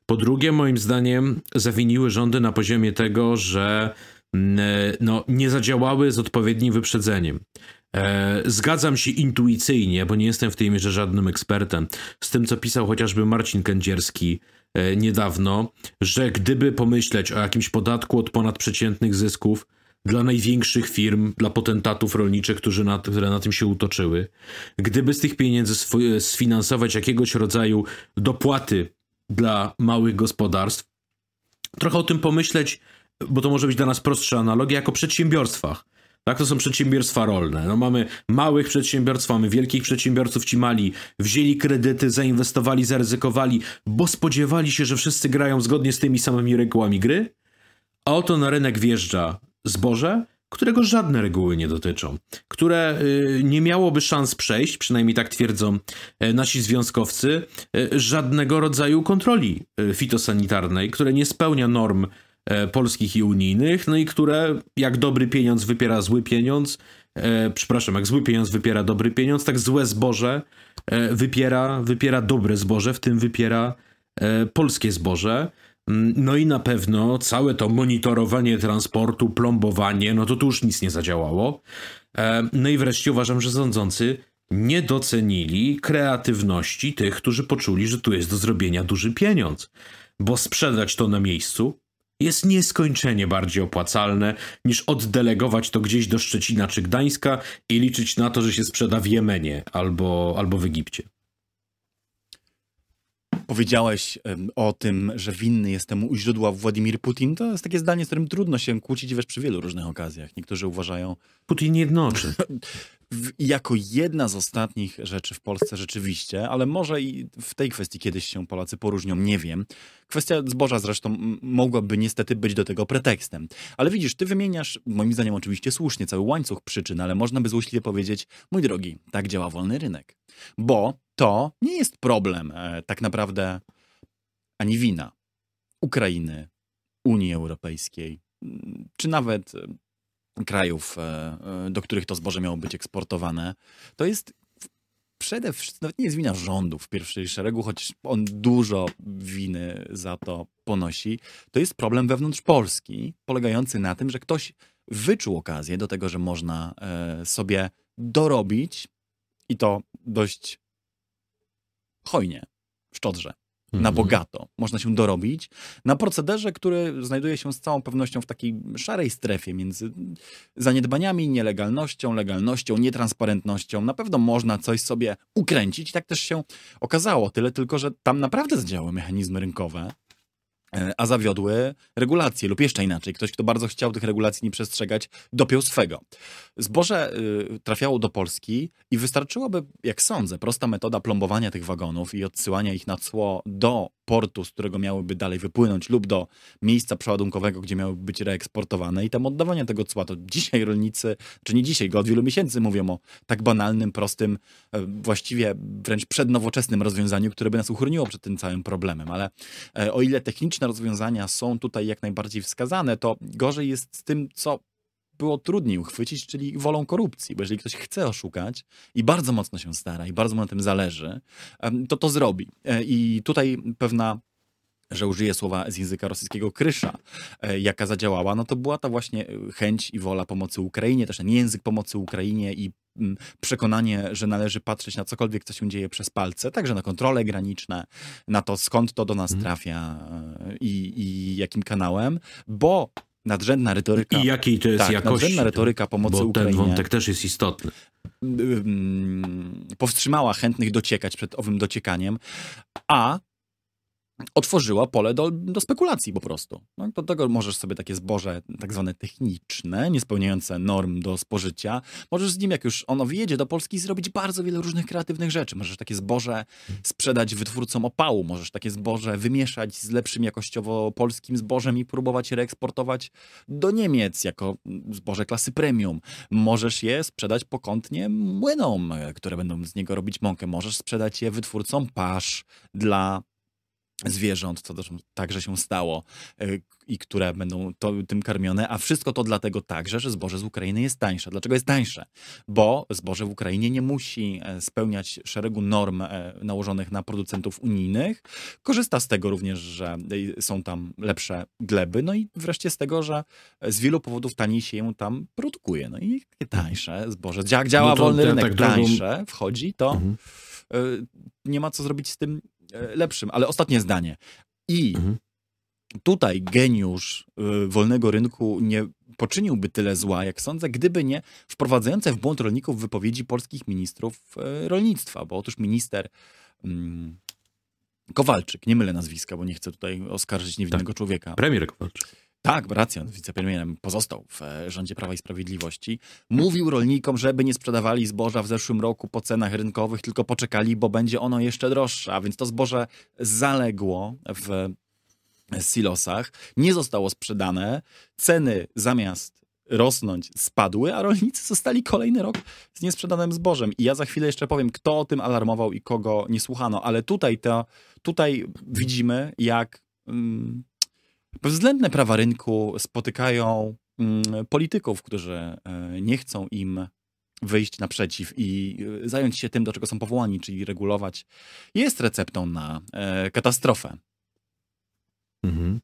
Po drugie, moim zdaniem, zawiniły rządy na poziomie tego, że mm, e, no, nie zadziałały z odpowiednim wyprzedzeniem. E, zgadzam się intuicyjnie, bo nie jestem w tej mierze żadnym ekspertem, z tym, co pisał chociażby Marcin Kędzierski e, niedawno, że gdyby pomyśleć o jakimś podatku od ponadprzeciętnych zysków dla największych firm, dla potentatów rolniczych, którzy na, które na tym się utoczyły, gdyby z tych pieniędzy sfinansować jakiegoś rodzaju dopłaty dla małych gospodarstw, trochę o tym pomyśleć, bo to może być dla nas prostsza analogia, jako przedsiębiorstwach tak, to są przedsiębiorstwa rolne. No mamy małych przedsiębiorstw, mamy wielkich przedsiębiorców. Ci mali wzięli kredyty, zainwestowali, zaryzykowali, bo spodziewali się, że wszyscy grają zgodnie z tymi samymi regułami gry. A oto na rynek wjeżdża zboże, którego żadne reguły nie dotyczą, które y, nie miałoby szans przejść, przynajmniej tak twierdzą y, nasi związkowcy, y, żadnego rodzaju kontroli fitosanitarnej, które nie spełnia norm E, polskich i unijnych, no i które jak dobry pieniądz wypiera zły pieniądz, e, przepraszam, jak zły pieniądz wypiera dobry pieniądz, tak złe zboże e, wypiera, wypiera dobre zboże, w tym wypiera e, polskie zboże. Mm, no i na pewno całe to monitorowanie transportu, plombowanie, no to tu już nic nie zadziałało. E, no i wreszcie uważam, że rządzący nie docenili kreatywności tych, którzy poczuli, że tu jest do zrobienia duży pieniądz. Bo sprzedać to na miejscu jest nieskończenie bardziej opłacalne niż oddelegować to gdzieś do Szczecina czy Gdańska i liczyć na to, że się sprzeda w Jemenie albo, albo w Egipcie. Powiedziałeś o tym, że winny jest temu u źródła Władimir Putin. To jest takie zdanie, z którym trudno się kłócić wiesz, przy wielu różnych okazjach. Niektórzy uważają... Putin jednoczy. jako jedna z ostatnich rzeczy w Polsce rzeczywiście, ale może i w tej kwestii kiedyś się Polacy poróżnią, nie wiem. Kwestia zboża zresztą mogłaby niestety być do tego pretekstem. Ale widzisz, ty wymieniasz, moim zdaniem oczywiście słusznie, cały łańcuch przyczyn, ale można by złośliwie powiedzieć, mój drogi, tak działa wolny rynek. Bo to nie jest problem e, tak naprawdę ani wina Ukrainy, Unii Europejskiej, czy nawet krajów, e, e, do których to zboże miało być eksportowane, to jest przede wszystkim, nawet nie jest wina rządu w pierwszej szeregu, choć on dużo winy za to ponosi, to jest problem wewnątrz Polski, polegający na tym, że ktoś wyczuł okazję do tego, że można e, sobie dorobić i to dość hojnie, szczodrze na mhm. bogato. Można się dorobić na procederze, który znajduje się z całą pewnością w takiej szarej strefie między zaniedbaniami, nielegalnością, legalnością, nietransparentnością. Na pewno można coś sobie ukręcić i tak też się okazało. Tyle tylko, że tam naprawdę zadziałały mechanizmy rynkowe, a zawiodły regulacje, lub jeszcze inaczej, ktoś, kto bardzo chciał tych regulacji nie przestrzegać, dopiął swego. Zboże y, trafiało do Polski i wystarczyłoby, jak sądzę, prosta metoda plombowania tych wagonów i odsyłania ich na cło do portu, z którego miałyby dalej wypłynąć, lub do miejsca przeładunkowego, gdzie miałyby być reeksportowane i tam oddawania tego cła. To dzisiaj rolnicy, czy nie dzisiaj, go od wielu miesięcy mówią o tak banalnym, prostym, e, właściwie wręcz przednowoczesnym rozwiązaniu, które by nas uchroniło przed tym całym problemem. Ale e, o ile techniczne rozwiązania są tutaj jak najbardziej wskazane, to gorzej jest z tym, co było trudniej uchwycić, czyli wolą korupcji. Bo jeżeli ktoś chce oszukać i bardzo mocno się stara i bardzo mu na tym zależy, to to zrobi. E, I tutaj pewna że użyję słowa z języka rosyjskiego krysza, e, jaka zadziałała, no to była ta właśnie chęć i wola pomocy Ukrainie, też ten język pomocy Ukrainie i mm, przekonanie, że należy patrzeć na cokolwiek, co się dzieje przez palce, także na kontrole graniczne, na to skąd to do nas mhm. trafia e, i, i jakim kanałem, bo nadrzędna retoryka. I jakiej to jest tak, jakości? Nadrzędna retoryka pomocy bo Ukrainie. ten wątek też jest istotny. Powstrzymała chętnych dociekać przed owym dociekaniem, a otworzyła pole do, do spekulacji po prostu. No, do tego możesz sobie takie zboże tak zwane techniczne, niespełniające norm do spożycia, możesz z nim, jak już ono wjedzie do Polski, zrobić bardzo wiele różnych kreatywnych rzeczy. Możesz takie zboże sprzedać wytwórcom opału, możesz takie zboże wymieszać z lepszym jakościowo polskim zbożem i próbować reeksportować do Niemiec jako zboże klasy premium. Możesz je sprzedać pokątnie młynom, które będą z niego robić mąkę. Możesz sprzedać je wytwórcom pasz dla zwierząt, co też także się stało e, i które będą to, tym karmione, a wszystko to dlatego także, że zboże z Ukrainy jest tańsze. Dlaczego jest tańsze? Bo zboże w Ukrainie nie musi e, spełniać szeregu norm e, nałożonych na producentów unijnych. Korzysta z tego również, że są tam lepsze gleby, no i wreszcie z tego, że z wielu powodów taniej się ją tam produkuje. No i takie tańsze zboże. Jak działa no wolny rynek, tak tańsze wchodzi, to mhm. nie ma co zrobić z tym lepszym. Ale ostatnie zdanie. I mhm. tutaj geniusz y, wolnego rynku nie poczyniłby tyle zła, jak sądzę, gdyby nie wprowadzające w błąd rolników wypowiedzi polskich ministrów y, rolnictwa, bo otóż minister y, Kowalczyk, nie mylę nazwiska, bo nie chcę tutaj oskarżyć niewinnego tak. człowieka. Premier Kowalczyk. Tak, racja, wicepremierem pozostał w e, rządzie Prawa i Sprawiedliwości. Mówił rolnikom, żeby nie sprzedawali zboża w zeszłym roku po cenach rynkowych, tylko poczekali, bo będzie ono jeszcze droższe. A więc to zboże zaległo w silosach, nie zostało sprzedane. Ceny zamiast rosnąć spadły, a rolnicy zostali kolejny rok z niesprzedanym zbożem. I ja za chwilę jeszcze powiem, kto o tym alarmował i kogo nie słuchano. Ale tutaj, to, tutaj widzimy, jak. Mm, Bezwzględne prawa rynku spotykają mm, polityków, którzy e, nie chcą im wyjść naprzeciw i y, zająć się tym, do czego są powołani, czyli regulować, jest receptą na e, katastrofę. Mhm.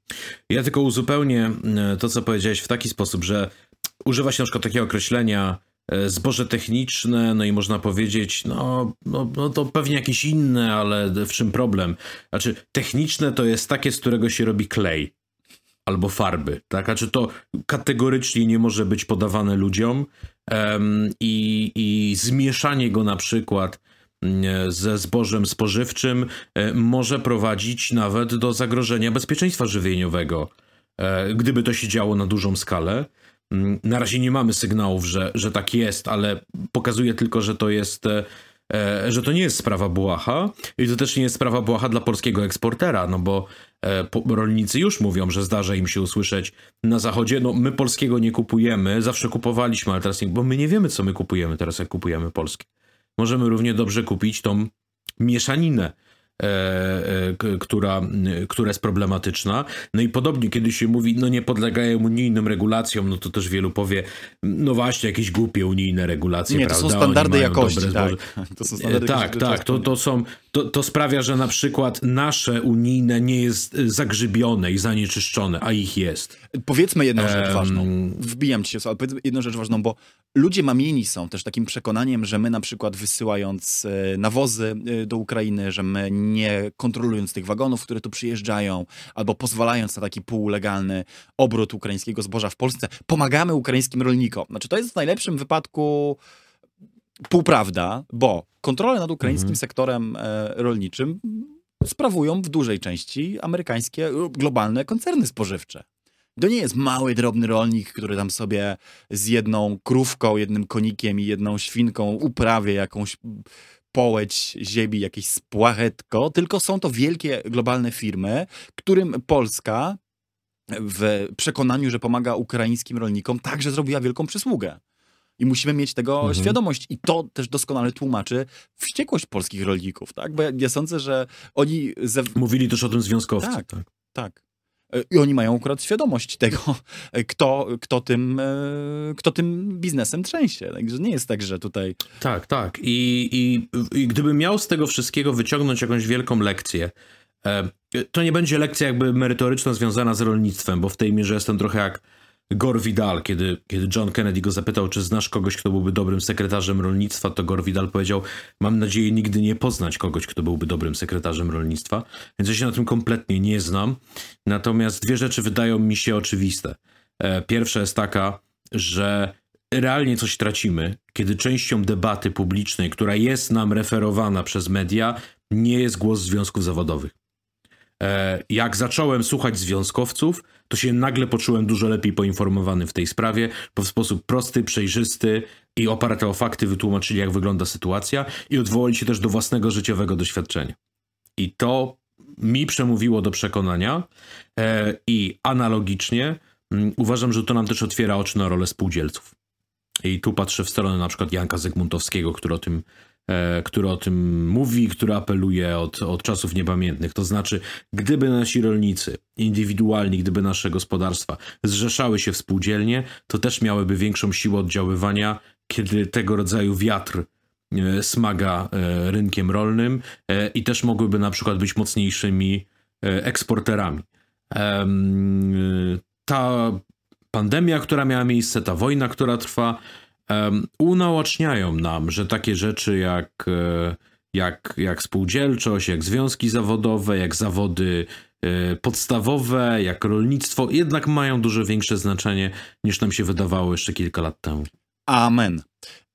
Ja tylko uzupełnię e, to, co powiedziałeś w taki sposób, że używa się na przykład takiego określenia e, zboże techniczne, no i można powiedzieć, no, no, no to pewnie jakieś inne, ale w czym problem? Znaczy, techniczne to jest takie, z którego się robi klej albo farby, tak? Znaczy to kategorycznie nie może być podawane ludziom um, i, i zmieszanie go na przykład mm, ze zbożem spożywczym e, może prowadzić nawet do zagrożenia bezpieczeństwa żywieniowego, e, gdyby to się działo na dużą skalę. Mm, na razie nie mamy sygnałów, że, że tak jest, ale pokazuje tylko, że to jest e, że to nie jest sprawa błaha i to też nie jest sprawa błaha dla polskiego eksportera, no bo rolnicy już mówią, że zdarza im się usłyszeć na zachodzie, no my polskiego nie kupujemy, zawsze kupowaliśmy, ale teraz nie, bo my nie wiemy, co my kupujemy teraz, jak kupujemy polskie. Możemy równie dobrze kupić tą mieszaninę E, e, która, która jest problematyczna. No i podobnie, kiedy się mówi, no nie podlegają unijnym regulacjom, no to też wielu powie, no właśnie, jakieś głupie unijne regulacje, nie, prawda? to są standardy jakości, tak. To są standardy tak, tak, to, to, są, to, to sprawia, że na przykład nasze unijne nie jest zagrzybione i zanieczyszczone, a ich jest. Powiedzmy jedną rzecz um, ważną. Wbijam ci się, ale powiedzmy jedną rzecz ważną, bo ludzie mamieni są też takim przekonaniem, że my na przykład wysyłając e, nawozy do Ukrainy, że my nie kontrolując tych wagonów, które tu przyjeżdżają, albo pozwalając na taki półlegalny obrót ukraińskiego zboża w Polsce, pomagamy ukraińskim rolnikom. Znaczy, to jest w najlepszym wypadku półprawda, bo kontrolę nad ukraińskim mhm. sektorem e, rolniczym sprawują w dużej części amerykańskie, globalne koncerny spożywcze. To nie jest mały, drobny rolnik, który tam sobie z jedną krówką, jednym konikiem i jedną świnką uprawia jakąś połeć ziemi, jakieś spłachetko, tylko są to wielkie globalne firmy, którym Polska w przekonaniu, że pomaga ukraińskim rolnikom, także zrobiła wielką przysługę. I musimy mieć tego mhm. świadomość. I to też doskonale tłumaczy wściekłość polskich rolników, tak? Bo ja, ja sądzę, że oni... Ze... Mówili też o tym związkowcy. Tak, tak. tak. I oni mają akurat świadomość tego, kto, kto, tym, e, kto tym biznesem trzęsie. Także nie jest tak, że tutaj. Tak, tak. I, i, i gdybym miał z tego wszystkiego wyciągnąć jakąś wielką lekcję, e, to nie będzie lekcja jakby merytoryczna związana z rolnictwem, bo w tej mierze jestem trochę jak Gore Vidal, kiedy, kiedy John Kennedy go zapytał, czy znasz kogoś, kto byłby dobrym sekretarzem rolnictwa, to Gore Vidal powiedział, mam nadzieję nigdy nie poznać kogoś, kto byłby dobrym sekretarzem rolnictwa, więc ja się na tym kompletnie nie znam. Natomiast dwie rzeczy wydają mi się oczywiste. E, pierwsza jest taka, że realnie coś tracimy, kiedy częścią debaty publicznej, która jest nam referowana przez media, nie jest głos związków zawodowych. E, jak zacząłem słuchać związkowców, to się nagle poczułem dużo lepiej poinformowany w tej sprawie, bo w sposób prosty, przejrzysty i oparty o fakty wytłumaczyli, jak wygląda sytuacja i odwołali się też do własnego życiowego doświadczenia. I to mi przemówiło do przekonania e, i analogicznie mm, uważam, że to nam też otwiera oczy na rolę spółdzielców. I tu patrzę w stronę na przykład Janka Zygmuntowskiego, który o tym który o tym mówi, który apeluje od, od czasów niepamiętnych. To znaczy, gdyby nasi rolnicy indywidualni, gdyby nasze gospodarstwa zrzeszały się w spółdzielnie, to też miałyby większą siłę oddziaływania, kiedy tego rodzaju wiatr e, smaga e, rynkiem rolnym i też mogłyby na przykład być mocniejszymi eksporterami. Ta pandemia, która miała miejsce, ta wojna, która trwa, unaoczniają nam, że takie rzeczy jak, e, jak, jak spółdzielczość, jak związki zawodowe, jak zawody e, podstawowe, jak rolnictwo, jednak mają dużo większe znaczenie niż nam się wydawało jeszcze kilka lat temu. Amen.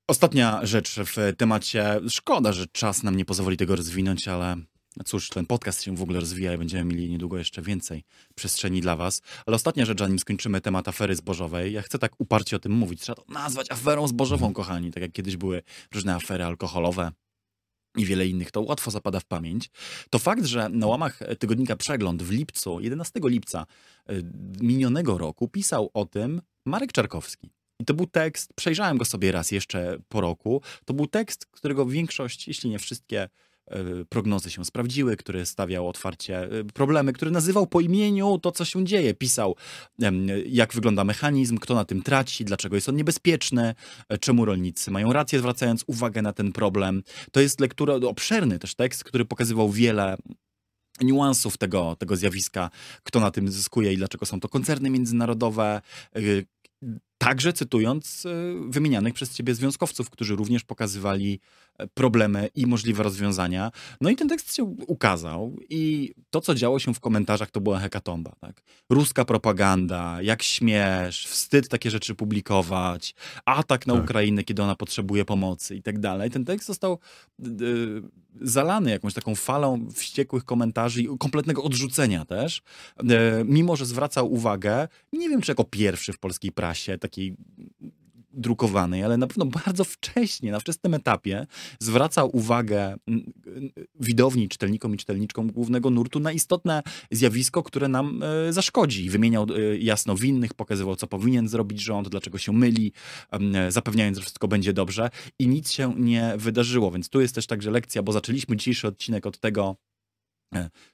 Ostatnia rzecz w temacie. Szkoda, że czas nam nie pozwoli tego rozwinąć, ale cóż, ten podcast się w ogóle rozwija i będziemy mieli niedługo jeszcze więcej przestrzeni dla Was. Ale ostatnia rzecz, zanim skończymy temat afery zbożowej, ja chcę tak uparcie o tym mówić. Trzeba to nazwać aferą zbożową, kochani. Tak jak kiedyś były różne afery alkoholowe i wiele innych, to łatwo zapada w pamięć. To fakt, że na łamach tygodnika Przegląd w lipcu, 11 lipca y, minionego roku pisał o tym Marek Czarkowski. I to był tekst, przejrzałem go sobie raz jeszcze po roku. To był tekst, którego większość, jeśli nie wszystkie e, prognozy się sprawdziły, który stawiał otwarcie e, problemy, który nazywał po imieniu to, co się dzieje. Pisał, jak wygląda mechanizm, kto na tym traci, dlaczego jest on niebezpieczny, e, czemu rolnicy mają rację, zwracając uwagę na ten problem. To jest lektura, obszerny też tekst, który pokazywał wiele niuansów tego, tego zjawiska, kto na tym zyskuje i dlaczego są to koncerny międzynarodowe, Także cytując e, wymienianych przez ciebie związkowców, którzy również pokazywali e, problemy i możliwe rozwiązania. No i ten tekst się ukazał i to, co działo się w komentarzach, to była hekatomba. Tak? Ruska propaganda, jak śmiesz, wstyd takie rzeczy publikować, atak na tak. Ukrainę, kiedy ona potrzebuje pomocy i tak dalej. Ten tekst został zalany jakąś taką falą wściekłych komentarzy i kompletnego odrzucenia też, e, mimo że zwracał uwagę, nie wiem czy jako pierwszy w polskiej prasie, takiej drukowanej, ale na pewno bardzo wcześnie, na wczesnym etapie zwracał uwagę widowni, czytelnikom i czytelniczkom głównego nurtu na istotne zjawisko, które nam e, zaszkodzi. Wymieniał e, jasno winnych, pokazywał, co powinien zrobić rząd, dlaczego się myli, zapewniając, że wszystko będzie dobrze i nic się nie wydarzyło. Więc tu jest też także lekcja, bo zaczęliśmy dzisiejszy odcinek od tego, E,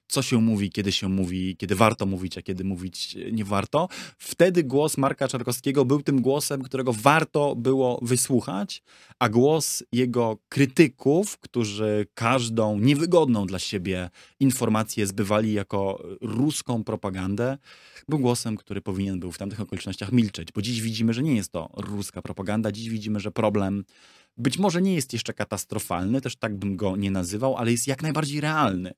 co się mówi, kiedy się mówi, kiedy warto mówić, a kiedy mówić nie warto. Wtedy głos Marka Czarkowskiego był tym głosem, którego warto było wysłuchać, a głos jego krytyków, którzy każdą niewygodną dla siebie informację zbywali jako ruską propagandę, był głosem, który powinien był w tamtych okolicznościach milczeć, bo dziś widzimy, że nie jest to ruska propaganda, dziś widzimy, że problem być może nie jest jeszcze katastrofalny, też tak bym go nie nazywał, ale jest jak najbardziej realny.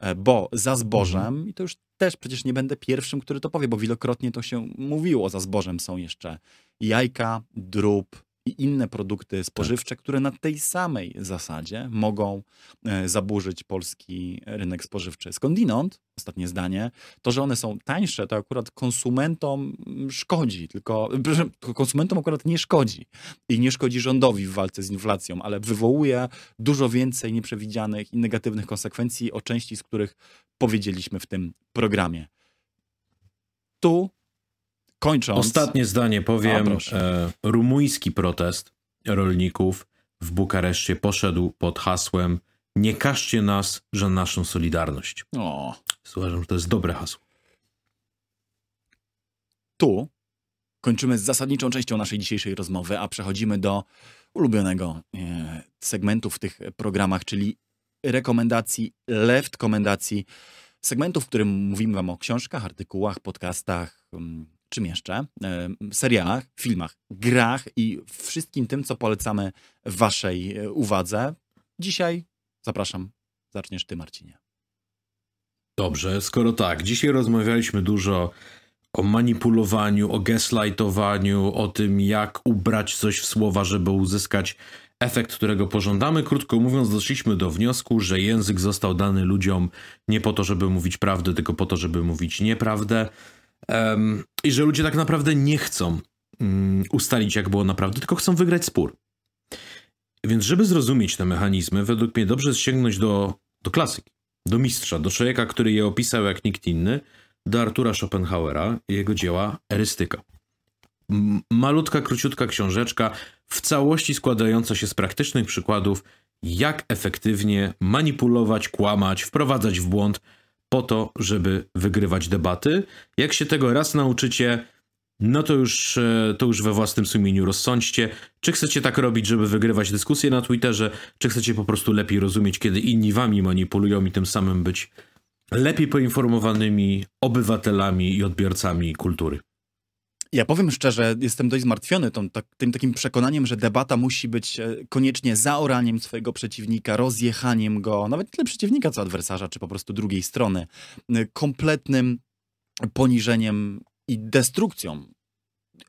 E, bo za zbożem, mhm. i to już też przecież nie będę pierwszym, który to powie, bo wielokrotnie to się mówiło, za zbożem są jeszcze jajka, drób, i inne produkty spożywcze, tak. które na tej samej zasadzie mogą e, zaburzyć polski rynek spożywczy. Skądinąd, ostatnie zdanie, to, że one są tańsze, to akurat konsumentom szkodzi, tylko konsumentom akurat nie szkodzi i nie szkodzi rządowi w walce z inflacją, ale wywołuje dużo więcej nieprzewidzianych i negatywnych konsekwencji, o części z których powiedzieliśmy w tym programie. Tu kończąc. Ostatnie zdanie powiem. E, rumuński protest rolników w Bukareszcie poszedł pod hasłem nie każcie nas, że naszą solidarność. O. Uważam, że to jest dobre hasło. Tu kończymy z zasadniczą częścią naszej dzisiejszej rozmowy, a przechodzimy do ulubionego e, segmentu w tych programach, czyli rekomendacji, left komendacji, segmentu, w którym mówimy wam o książkach, artykułach, podcastach, mm, czym jeszcze? Serialach, filmach, grach i wszystkim tym, co polecamy waszej e, uwadze. Dzisiaj zapraszam, zaczniesz ty, Marcinie. Dobrze, skoro tak, dzisiaj rozmawialiśmy dużo o manipulowaniu, o gaslightowaniu, o tym, jak ubrać coś w słowa, żeby uzyskać efekt, którego pożądamy. Krótko mówiąc, doszliśmy do wniosku, że język został dany ludziom nie po to, żeby mówić prawdę, tylko po to, żeby mówić nieprawdę. Um, I że ludzie tak naprawdę nie chcą um, ustalić, jak było naprawdę, tylko chcą wygrać spór. Więc, żeby zrozumieć te mechanizmy, według mnie dobrze sięgnąć do, do klasyki, do mistrza, do człowieka, który je opisał jak nikt inny, do Artura Schopenhauera i jego dzieła Erystyka. Malutka, króciutka książeczka, w całości składająca się z praktycznych przykładów, jak efektywnie manipulować, kłamać, wprowadzać w błąd po to, żeby wygrywać debaty. Jak się tego raz nauczycie, no to już, e, to już we własnym sumieniu rozsądźcie, czy chcecie tak robić, żeby wygrywać dyskusje na Twitterze, czy chcecie po prostu lepiej rozumieć, kiedy inni wami manipulują i tym samym być lepiej poinformowanymi obywatelami i odbiorcami kultury. Ja powiem szczerze, jestem dość zmartwiony tą, tak, tym takim przekonaniem, że debata musi być e, koniecznie zaoraniem swojego przeciwnika, rozjechaniem go, nawet nie tyle przeciwnika, co adwersarza, czy po prostu drugiej strony, e, kompletnym poniżeniem i destrukcją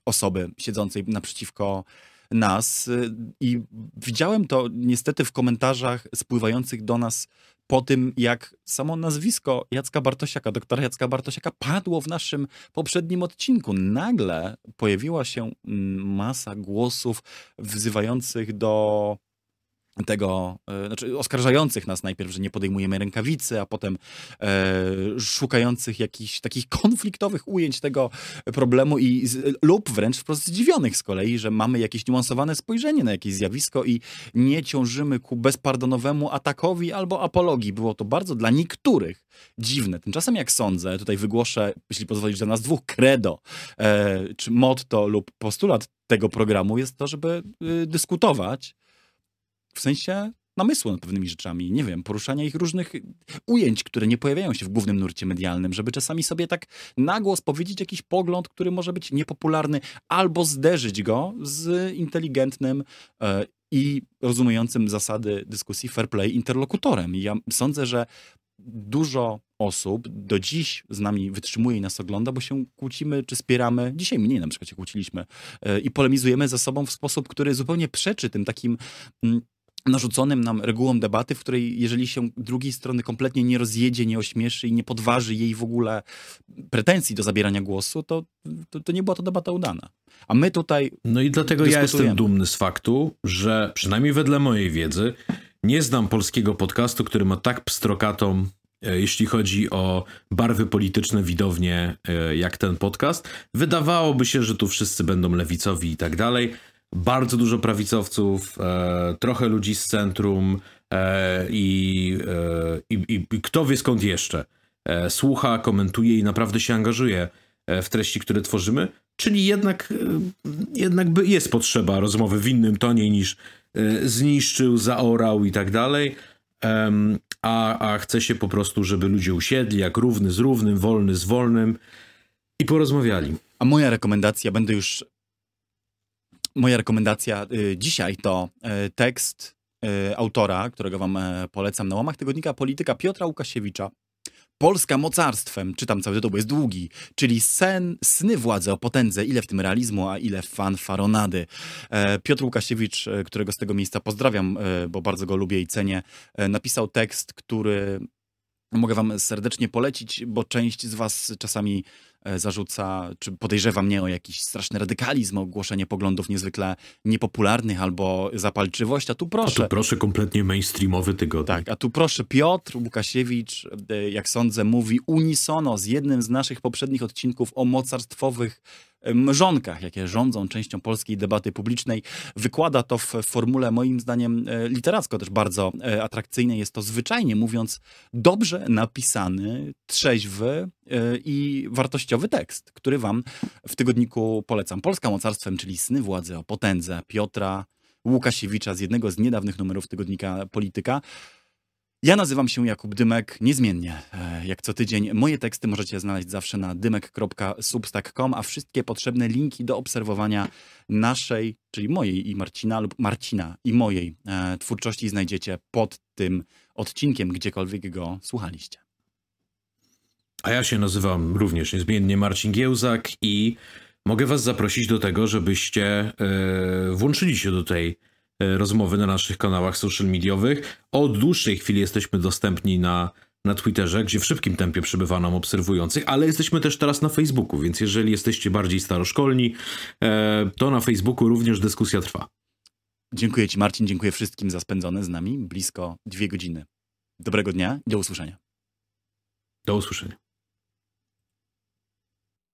osoby siedzącej naprzeciwko nas. E, I widziałem to niestety w komentarzach spływających do nas po tym, jak samo nazwisko Jacka Bartosiaka, doktora Jacka Bartosiaka padło w naszym poprzednim odcinku. Nagle pojawiła się mm, masa głosów wzywających do tego, e, znaczy oskarżających nas najpierw, że nie podejmujemy rękawicy, a potem e, szukających jakichś takich konfliktowych ujęć tego problemu i z, lub wręcz wprost zdziwionych z kolei, że mamy jakieś niuansowane spojrzenie na jakieś zjawisko i nie ciążymy ku bezpardonowemu atakowi albo apologii. Było to bardzo dla niektórych dziwne. Tymczasem jak sądzę, tutaj wygłoszę, jeśli pozwolisz, za nas dwóch credo, e, czy motto lub postulat tego programu jest to, żeby y, dyskutować w sensie namysłu nad pewnymi rzeczami, nie wiem, poruszania ich różnych ujęć, które nie pojawiają się w głównym nurcie medialnym, żeby czasami sobie tak nagłos powiedzieć jakiś pogląd, który może być niepopularny, albo zderzyć go z inteligentnym e, i rozumującym zasady dyskusji fair play interlokutorem. I ja sądzę, że dużo osób do dziś z nami wytrzymuje i nas ogląda, bo się kłócimy czy spieramy. Dzisiaj mniej na przykład się kłóciliśmy e, i polemizujemy ze sobą w sposób, który zupełnie przeczy tym takim mm, narzuconym nam regułom debaty, w której jeżeli się drugiej strony kompletnie nie rozjedzie, nie ośmieszy i nie podważy jej w ogóle pretensji do zabierania głosu, to, to, to nie była to debata udana. A my tutaj. No i dlatego ja jestem dumny z faktu, że przynajmniej wedle mojej wiedzy nie znam polskiego podcastu, który ma tak pstrokatą e, jeśli chodzi o barwy polityczne widownie, e, jak ten podcast. Wydawałoby się, że tu wszyscy będą lewicowi i tak dalej bardzo dużo prawicowców, e, trochę ludzi z centrum e, i, e, i, i, kto wie skąd jeszcze. E, słucha, komentuje i naprawdę się angażuje e, w treści, które tworzymy. Czyli jednak, e, jednak jest potrzeba rozmowy w innym tonie niż zniszczył, zaorał i tak dalej. A, a chce się po prostu, żeby ludzie usiedli jak równy z równym, wolny z wolnym i porozmawiali. A moja rekomendacja, będę już Moja rekomendacja y, dzisiaj to y, tekst y, autora, którego wam e, polecam na łamach tygodnika Polityka Piotra Łukasiewicza. Polska mocarstwem, czytam cały tytuł, bo jest długi, czyli sen, sny władzy o potędze, ile w tym realizmu, a ile fanfaronady. E, Piotr Łukasiewicz, e, którego z tego miejsca pozdrawiam, bo bardzo go lubię i cenię, napisał tekst, który mogę wam serdecznie polecić, bo część z was czasami zarzuca, czy podejrzewa mnie o jakiś straszny radykalizm, o głoszenie poglądów niezwykle niepopularnych albo zapalczywość, a tu proszę. A tu proszę kompletnie mainstreamowy tygodnik. Tak, a tu proszę Piotr Łukasiewicz, e, jak sądzę, mówi unisono z jednym z naszych poprzednich odcinków o mocarstwowych mrzonkach, jakie rządzą częścią polskiej debaty publicznej. Wykłada to w formule, moim zdaniem, e, literacko też bardzo e, atrakcyjnej. Jest to zwyczajnie mówiąc dobrze napisany, trzeźwy e, i wartościowy tekst, który wam w tygodniku polecam. Polska mocarstwem, czyli sny władzy o potędze Piotra Łukasiewicza z jednego z niedawnych numerów tygodnika Polityka. Ja nazywam się Jakub Dymek, niezmiennie. E, jak co tydzień moje teksty możecie znaleźć zawsze na dymek.substack.com, a wszystkie potrzebne linki do obserwowania naszej, czyli mojej i Marcina lub Marcina i mojej e, twórczości znajdziecie pod tym odcinkiem, gdziekolwiek go słuchaliście. A ja się nazywam również niezmiennie Marcin Giełzak i mogę was zaprosić do tego, żebyście yy, włączyli się do tej E, rozmowy na naszych kanałach social mediowych. Od dłuższej chwili jesteśmy dostępni na, na Twitterze, gdzie w szybkim tempie przybywa nam obserwujących, ale jesteśmy też teraz na Facebooku, więc jeżeli jesteście bardziej staroszkolni, e, to na Facebooku również dyskusja trwa. Dziękuję Ci, Marcin, dziękuję wszystkim za spędzone z nami blisko dwie godziny. Dobrego dnia i do usłyszenia. Do usłyszenia.